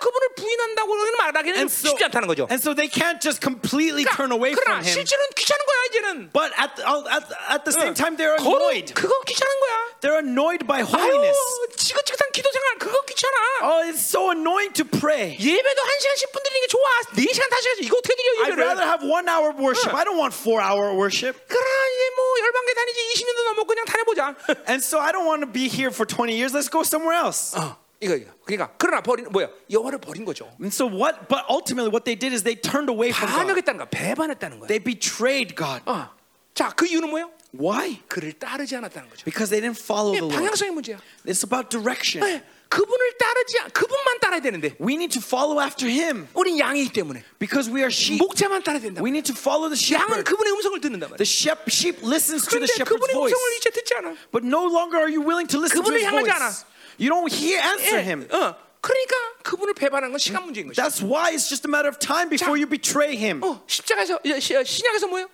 그분을 부인한다고 말하기는 And so, 쉽지 않다는 거죠. and so they can't just completely turn away 그러나 from him. 실제로는 귀찮은 거야 이제는. But at the, at, at the same time, they're 거룩, annoyed. 그거 귀찮은 거야. They're annoyed by 아유, holiness. 지긋지긋한 기도 생활 그거 귀찮아. Oh, it's so annoying to pray. 예배도 한 시간 10분 드리는 게 좋아. 4시간 5시간 이거 어떻게 드려 I'd rather 예배를? have one hour worship. 어. I don't want four hour worship. 그러나 이제 뭐 열방계 다니지 20년도 넘었고 그냥 다녀보자. And so I don't want to be here for 20 years. Let's go somewhere else. 어, 이거 이거. 그러니까 그러나 버린 뭐야? 여호와를 버린 거죠. And so what? But ultimately, what they did is they turned away from God. 반역했다는 거야. 배반했다는 거야. They betrayed God. 어. 자, 그 이유는 뭐예요? Why? 그를 따르지 않았다는 거죠. Because they didn't follow 이게 the Lord. 방향성의 문제야. It's about direction. 네, 그분을 따르지 않, 그분만 따라야 되는데 We need to follow after Him 우린 양이기 때문에 because we are sheep. 목자만 따라야 된다. We need to follow the 양은 shepherd. 그분의 음성을 듣는단 The 말이야. shep- sheep listens to the 그런데 shepherd's 그분의 voice. 음성을 이제 듣지 않아. But no longer are you willing to listen to 그분을 his 향하지 voice. 않아. You don't hear answer 예, him. 어, 그러니까 그분을 배반하는 건 시간 문제인 것이야. That's why it's just a matter of time before you betray him. 어, 십자가에서 시- 시- 신약에서 뭐예요?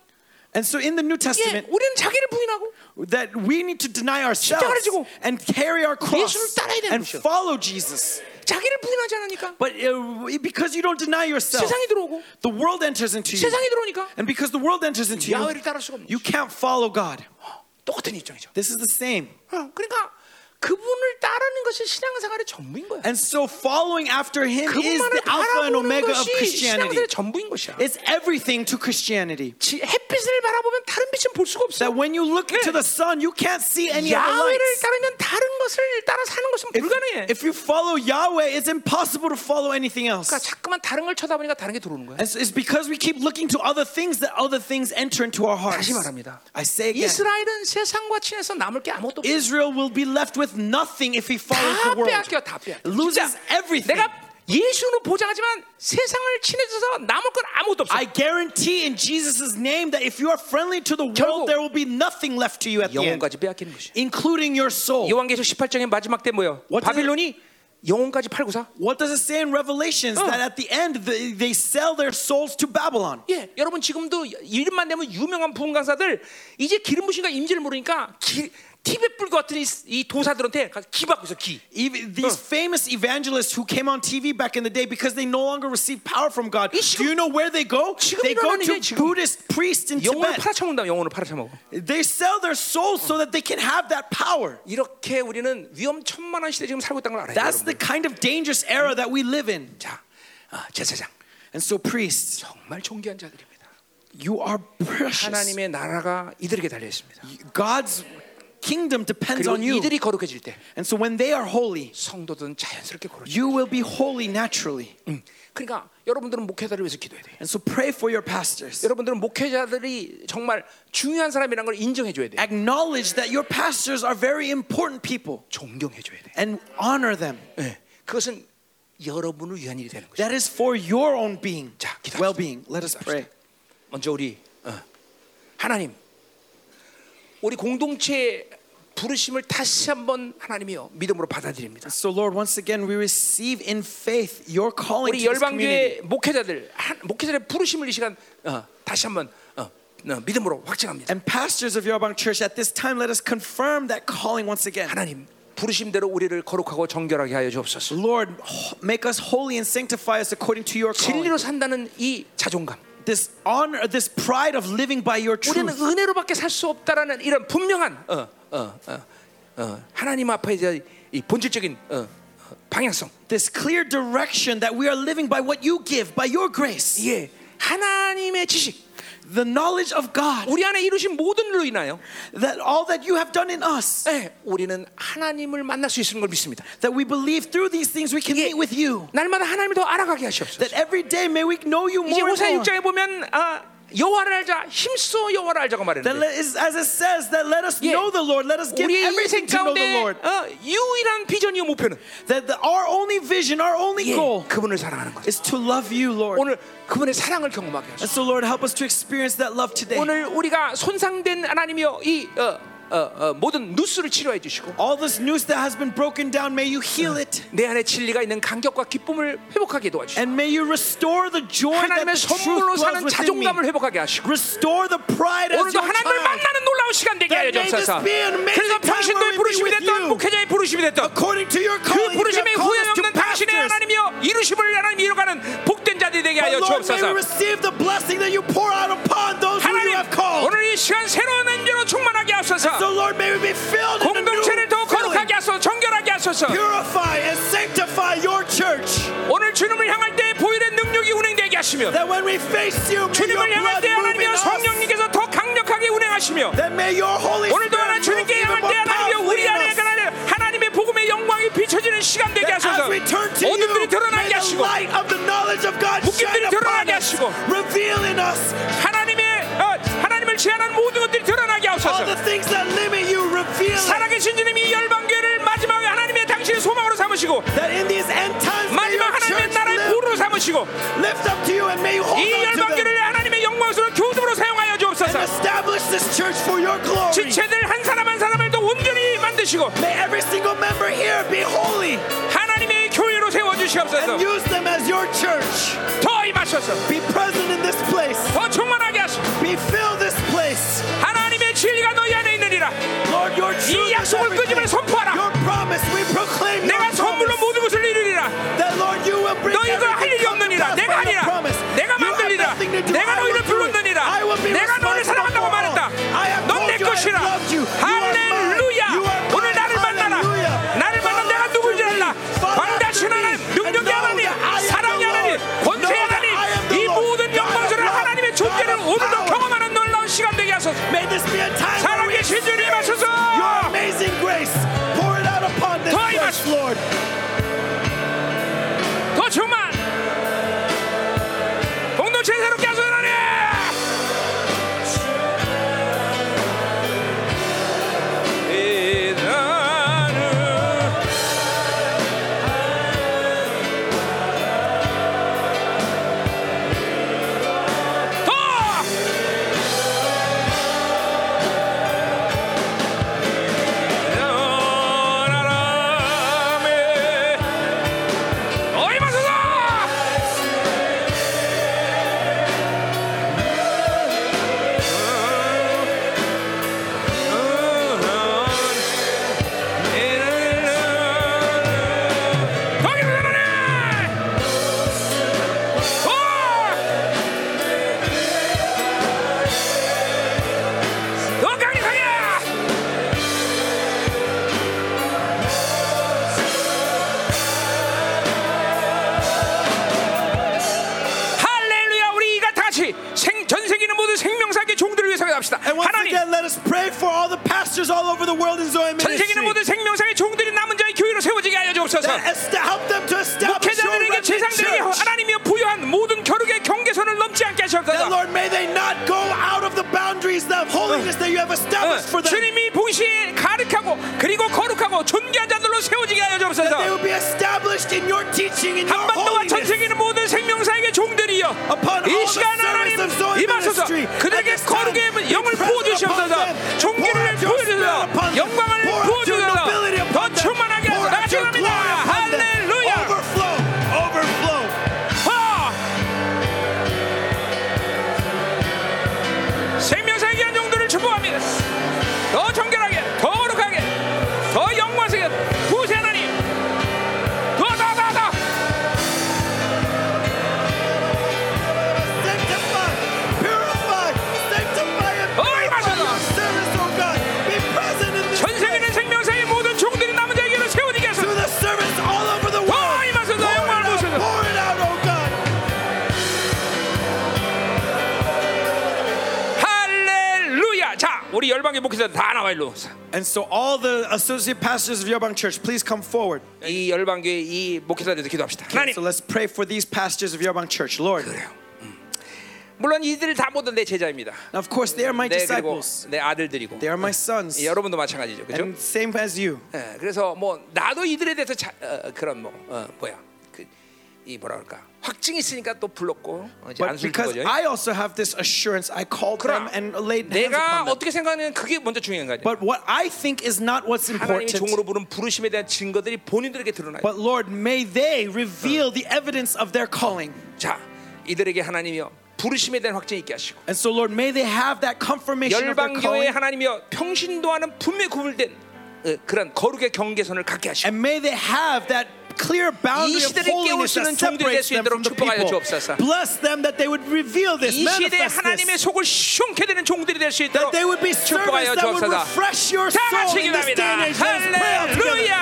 And so in the New 예, Testament, 우리는 자기를 부인하고 that we need to deny ourselves 십자가를 지고 and carry our cross 예수를 따라야 되는 and 것이죠. follow Jesus. 자기를 부인하지 않으니까 But uh, because you don't deny yourself, 세상이 들어오고 the world enters into you. 세상이 들어오니까 And because the world enters into you, 야훼를 따를 수가 없는 you can't follow God. 똑같은 입장이죠. This is the same. 어, 그러니까 그분을 따르는 것이 신앙생활의 전부인 거야. And so following after him is 그분만을 the alpha and 바라보는 omega of 것이 Christianity. 신앙생활의 전부인 것이야. It's everything to Christianity. 지- 햇빛을 바라보면 다른 빛은 볼 수가 없어. That when you look into the sun, you can't see any other 야훼를 lights. 따르면 다른 것을 따라 사는 것은 불가능해. If, if you follow Yahweh, it's impossible to follow anything else. 그러니까 자꾸만 다른 걸 쳐다보니까 다른 게 들어오는 거야. And so it's because we keep looking to other things that other things enter into our hearts. 다시 말합니다. I say again, 이스라엘은 세상과 친해서 남을 게 아무것도 없어. Israel will be left with nothing if he follows 다 the world. 빼앗겨, 다 빼앗겨. Loses 진짜 everything. 내가 예수는 보장하지만 세상을 친해져서 남을 건 아무것도 없어. I guarantee in Jesus' name that if you are friendly to the 결국 world, there will be nothing left to you at the end, 영혼까지 빼앗기는 것이야. including your soul. 요한계시록 18장의 마지막 때 뭐야? What does 바빌론이 영혼까지 팔고 사. What does it say in Revelations? 어. That at the end, they, they sell their souls to Babylon. 예, 여러분 지금도 이름만 내면 유명한 부흥 강사들 이제 기름 부신과 임재를 모르니까 기, 티벳 불 같은 이, 이 도사들한테 가서 기 받고 있어 기. Even these famous evangelists who came on TV back in the day because they no longer receive power from God. 이 Do you know where they go? 지금 They go 일어나는 to 일이야, 지금. Buddhist priests in 영혼을 Tibet. 팔아쳐먹는다. 영혼을 팔아쳐먹어. They sell their souls so that they can have that power. 이렇게 우리는 위험천만한 시대 지금 살고 있다는 걸 알아야 돼요. That's the 여러분들. kind of dangerous era that we live in. 자, 아, 제사장 And so, priests, 정말 존귀한 자들입니다. you are precious. 하나님의 나라가 이들에게 달려 있습니다. God's kingdom depends 그리고 on you. 이들이 거룩해질 때 And so, when they are holy, 성도들은 자연스럽게 거룩해. you will be holy naturally. 음. 그러니까 여러분들은 목회자를 위해서 기도해야 돼. And so, pray for your pastors. 여러분들은 목회자들이 정말 중요한 사람이라는 걸 인정해 줘야 돼. Acknowledge that your pastors are very important people 존경해 줘야 돼. and honor them. 예. 그것은 여러분을 위한 일이 되는 거죠. That is for your own being, 자, 기도합시다. well-being. Let us pray. 먼저 우리 어, 하나님, 우리 공동체 부르심을 다시 한번 하나님이요 믿음으로 받아들입니다. So Lord, once again we receive in faith your calling 우리. 열방교회 목회자들 한- 목회자들의 부르심을 이 시간 어, 다시 한번 어, 어, 믿음으로 확증합니다. And pastors of Yeobang Church, at this time, let us confirm that calling once again. 하나님 부르심대로 우리를 거룩하고 정결하게 하여 주옵소서. Lord, make us holy and sanctify us according to your calling. 진리로 산다는 이 자존감. This honor, this pride of living by your 우리는 truth. 은혜로밖에 살 수 없다라는 이런 분명한 어, 어, 어, 어, 하나님 앞에 이제 이 본질적인 어, 어, 방향성. This clear direction that we are living by what you give, by your grace. 예, 하나님의 지식, The knowledge of God, 우리 안에 이루신 모든 일로 인하여 that all that you have done in us, 예, 우리는 하나님을 만날 수 있는 걸 믿습니다. that we believe through these things we can meet with you. 날마다 하나님을 더 알아가게 하시옵소서. That every day may we know you 이제 more and 호세 more. 6장에 보면 아, 여호와를 알자, 힘써 여호와를 알자고 That 말했는데 let, is, as it says, that let us 예, know the Lord, let us give 우리의 everything 인생 to know the 가운데 Lord. 어, 유일한 비전이요 목표는 That the, our only vision, our only 예, goal 그분을 사랑하는 것. is to love you, Lord. 오늘 그분의 사랑을 경험하게 하소서. And so, Lord, help us to experience that love today. 오늘 우리가 손상된 하나님이여 이 어, 어, 어, 모든 누수를 치료해 주시고 All this news that has been broken down, may you heal it. 내 안에 진리가 있는 감격과 기쁨을 회복하게 도와주시고 And may you restore the joy that 하나님의 the truth 선물로 dwells 사는 within me. 자존감을 회복하게 하시고 Restore the pride as 오늘도 your 하나님을 child. 만나는 놀라운 시간 되게 하여 That may 주옵소서 this be an amazing 그래서 time 당신들의 where we 부르심이 with 됐던 you. 목회자의 부르심이 됐던 According to your 그 calling, you 부르심의 have called 후회 us to 없는 당신의 pastors. 하나님이여 이루심을 하나님 이뤄가는 복된 자들이 되게 하여 But Lord, may we 주옵소서 receive the blessing that you pour out upon those who you 하나님 have called. 오늘 이 시간 새로운 은혜로 충만하게 하소서 So Lord, may we be filled 공동체를 더 filling. 거룩하게 하소서 정결하게 하소서 Purify and sanctify your church. 오늘 주님을 향할 때 보일의 능력이 운행되게 하시며 That when we face you, may your 주님을 향할 때 us. 성령님께서 더 강력하게 운행하시며 That may your Holy 오늘도 하나 주님께 향할 때 powerfully 우리 안에. 하나님 하나님의 복음의 영광이 비춰지는 시간 되게 하소서 어둠들이 may 드러나게 the 하시고 light of the knowledge of God shine 묶임들이 드러나게. 하시고 Reveal in us 하나님의 어, 하나님을 제한하는 모든 것들이 드러나게 하소서. 살아계신 주님 이 열방교회를 마지막에 하나님의 당신의 소망으로 삼으시고 마지막 하나님의 나라의 보루로 삼으시고 이. 열방교회를 하나님의 영광스러운 교두로 사용하여 주옵소서. 지체들 한 사람 한 사람을 더 온전히 만드시고 May every single member here be holy 하나님의 교회로 세워주시옵소서 and use them as your church. 더 임하셔서 Be present in this place. 더 충만하게 하시고 Be fill this place. 하나님의 진리가 너희 안에 있느니라 Lord, your truth is 약속을 everything. 끄집어내 선포하라. Your promise, we proclaim your 내가 선물로 promise. 모든 것을 이루리라 That Lord, you will bring 너희가 할 everything 일이 come to 없느니라 pass 내가 by your 하리라 promise. 내가 You have 만들리라 nothing to do. 내가 I will 너희를 do it. 불렀느니라 I will be 내가 너를 responsible 사랑한다고 for all. 말했다 I have 넌 told 내 you I 것이라 have loved associate pastors of Yeorbang Church, please come forward. 이 열방교회 이 목회자들도 기도합시다. 하나님. So let's pray for these pastors of Yeorbang Church, Lord. 그래요. 물론 이들 다 모두 내 제자입니다. Now, of course, they are my 내 disciples. 내 아들들이고. They are my sons. 여러분도 마찬가지죠, 그렇죠? And same as you. 예, 그래서 뭐 나도 이들에 대해서 자, 어, 그런 뭐 어, 뭐야 그, 이 뭐라 그럴까 확증이 있으니까 또 불렀고 이제 But because 거죠. I also have this assurance, I called them and laid hands 내가 upon them. 어떻게 생각하는 그게 먼저 중요한 거죠. But what I think is not what's important. 종으로 부른 부르심에 대한 증거들이 본인들에게 드러나요. But Lord, may they reveal the evidence of their calling. 자, 이들에게 하나님이여 부르심에 대한 확증이 있게 하시고 And so, Lord, may they have that confirmation of their calling. 교회 하나님이여 평신도와는 분명 구분된 그런 거룩의 경계선을 갖게 하시고 And may they have that clear boundary of holiness that separates them from the people. Bless them that they would reveal this, manifest this. That they would be servants that would refresh your soul in this day and age. Hallelujah!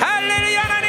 Hallelujah!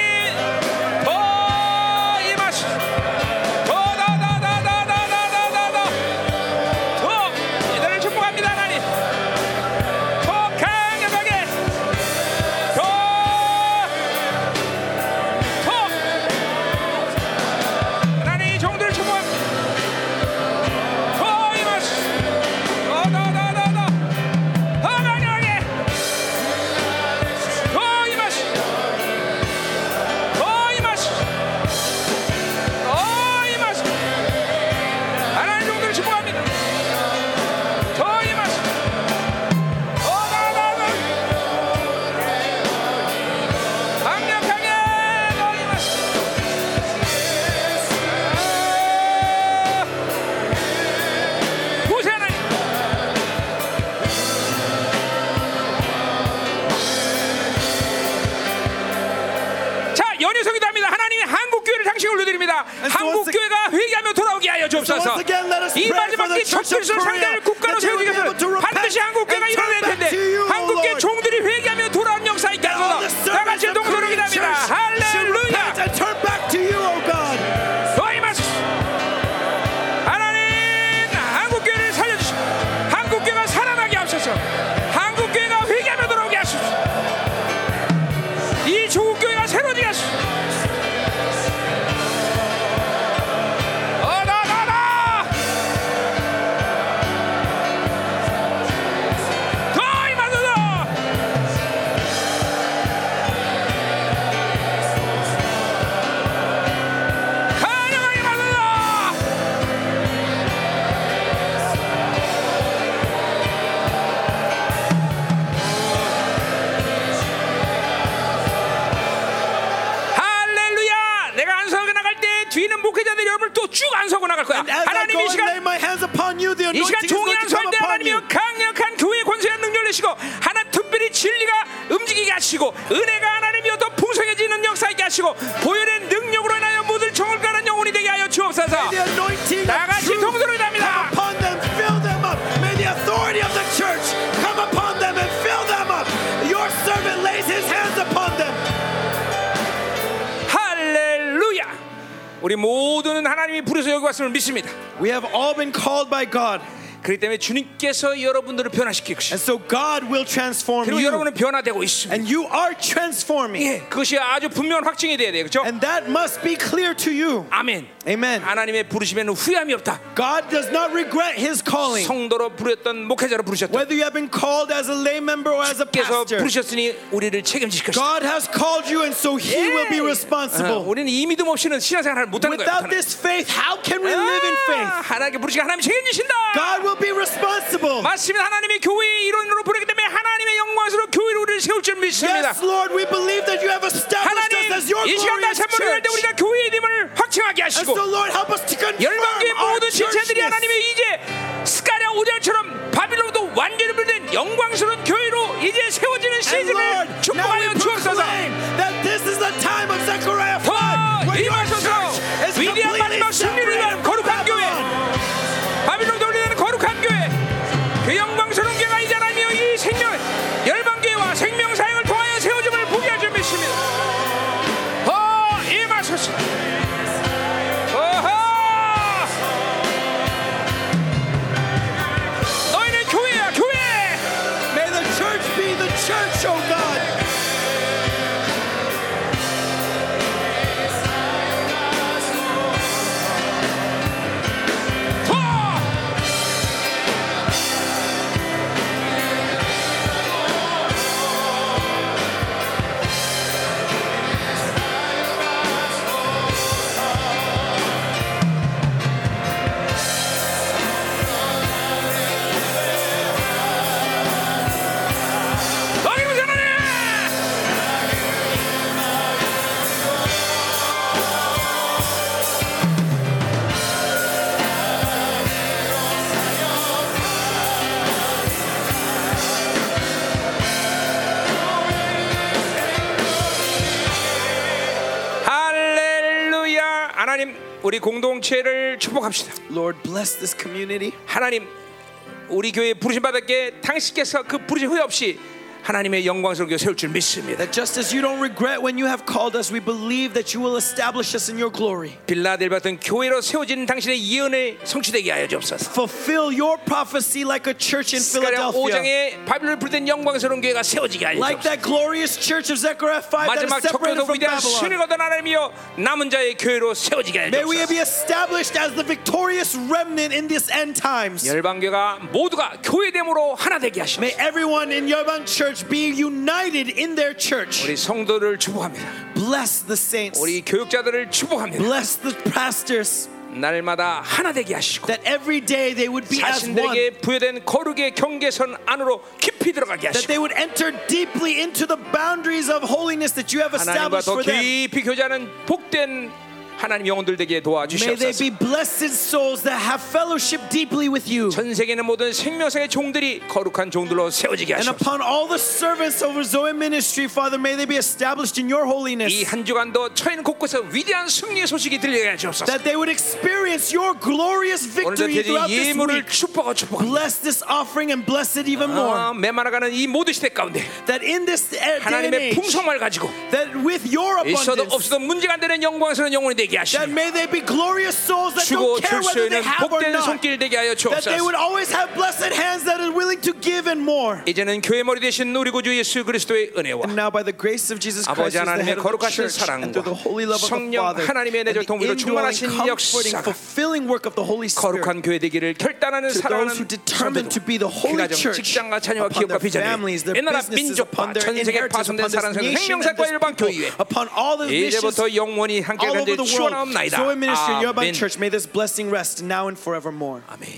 회개하며 돌아오게 하여 주옵소서. 이 마지막 때첫 그리스도 상대를 국가로 세우기 위해서 반드시 한국 교회가 일어날 텐데 우리 모두는 하나님이 여기 왔음을 믿습니다. We have all been called by God. 그렇기 때문에 주님께서 여러분들을 변화시킬 것이. And so God will transform 그리고 you. 여러분은 변화되고 있습니다. And you are transforming. 예, 그것이 아주 분명한 확증이 돼야 돼요, 그렇죠? And that must be clear to you. 아멘. Amen. 하나님의 부르심에는 후회함이 없다. God does not regret his calling. 성도로 부르셨던 목회자로 부르셨던 Whether you have been called as a lay member or as a 께서 pastor, 부르셨으니 우리를 책임질 것이다. God has called you, and so He will be 어, responsible. 우리는 이 믿음 없이는 신앙생활을 못하는 거예요. Without 못하는 this faith, how can we live in 아, faith? 하나님께 부르시가 하나님 책임지신다. God will be responsible. 맞습니다. 하나님의 교회의 일원으로 부르기 때문에 하나님의 영광스러운 교회로 우리를 세울 줄 믿습니다. Yes, Lord, we believe that you have established us as your 이 시간 glorious 다시 한번 우리할 때 church. 우리가 교회의 이름을 확증하게 하시고 so, Lord, help us to confirm 열방교의 모든 지체들이. 하나님의 이제 스가랴 5절처럼 바빌론도 완전히 분된 영광스러운 교회로 이제 세워지는 시즌을 축복하여 주옵소서. that this is the time of Zechariah 5, 더 where your church is completely separated from. Babylon. 그 영광 하나님 우리 공동체를 축복합시다 Lord, bless this community. 하나님 우리 교회 부르심 받았기에 당신께서 그 부르심 후회 없이 하나님의 영광스러운 교회 세울 줄 믿습니다 That just as you don't regret when you have called us, we believe that you will establish us in your glory. 빌라델 같은 교회로 세워진 당신의 예언에 성취되게 하여 주옵소서 Fulfill your prophecy like a church in 스가랴 Philadelphia. 5장에 바빌론을 부르던 영광스러운 교회가 세워지게 하여 Like 주옵소서 that glorious church of Zechariah 5 that 마지막 is separated 적교도 from 위대한 승리를 Babylon. 거둔 하나님이여 남은 자의 교회로 세워지게 하여 May we 주옵소서 be established as the victorious remnant in this end times. 열방교가 모두가 교회됨으로 하나 되게 하시옵소서 May everyone in Yerbang Church be united in their church. 우리 성도를 축복합니다 Bless the saints. 우리 교육자들을 축복합니다 Bless the pastors. 날마다 하나 되게 하시고 That every day they would be as one. 자신들에게 부여된 거룩의 경계선 안으로 깊이 들어가게 That 하시고 they would enter deeply into the boundaries of holiness that you have 하나님과 established 더 for them. 깊이 교제하는 복된 하나님 영혼들 되게 도와주시옵소서 be blessed souls that have fellowship deeply with you. 전 세계는 모든 생명사의 종들이 거룩한 종들로 세워지게 And 하시옵소서 upon all the servants of Zoe ministry, Father, may they be established in your 이 holiness. 한 주간도 처인 곳곳에서 위대한 승리의 소식이 들리게 하시옵소서 That they would experience your glorious 오늘도 victory throughout 대지 this 예물을 week. 축복하고 축복합니다 Bless this offering and bless it even more. 아, 메마나가는 이 모든 시대 가운데 That in this day and 하나님의 풍성함을 가지고 that with your 있어도 없어도 문제가 안 되는 영광스러운 영혼이 되게 that 하시고 may they be glorious souls that 주고 don't care 줄 수 whether they 있는 have or 복된 not. 손길 되게 하여 That they would 주옵소서 always have blessed hands that are willing to give and more. 이제는 교회 머리 되신 우리 구주 예수 그리스도의 은혜와 And now by the grace of Jesus 아버지 Christ, as the 하나님의 head of the 거룩하신 church, and through the holy love of the 사랑과 Father, 성령 하나님의 and 내적 the 동기로 indwelling, 충만하신 comforting, 역사가 fulfilling work of the Holy Spirit, 거룩한 교회 되기를 결단하는 to 사랑하는 those who determine to be the 그 holy 가정, church, 직장과 자녀와 upon 기업과 their 비전에 families, their 이 나라 businesses, 민족과 upon their 전 세계 inheritance, 파손된 upon this 사랑성 nation and 생명사과 this 일반 people, 교회 upon all the missions 이제부터 영원히 함께 all over 간절 히 the world. 축원하옵나이다 So in ministry, in your 아멘 church, may this blessing rest now and forevermore. 아멘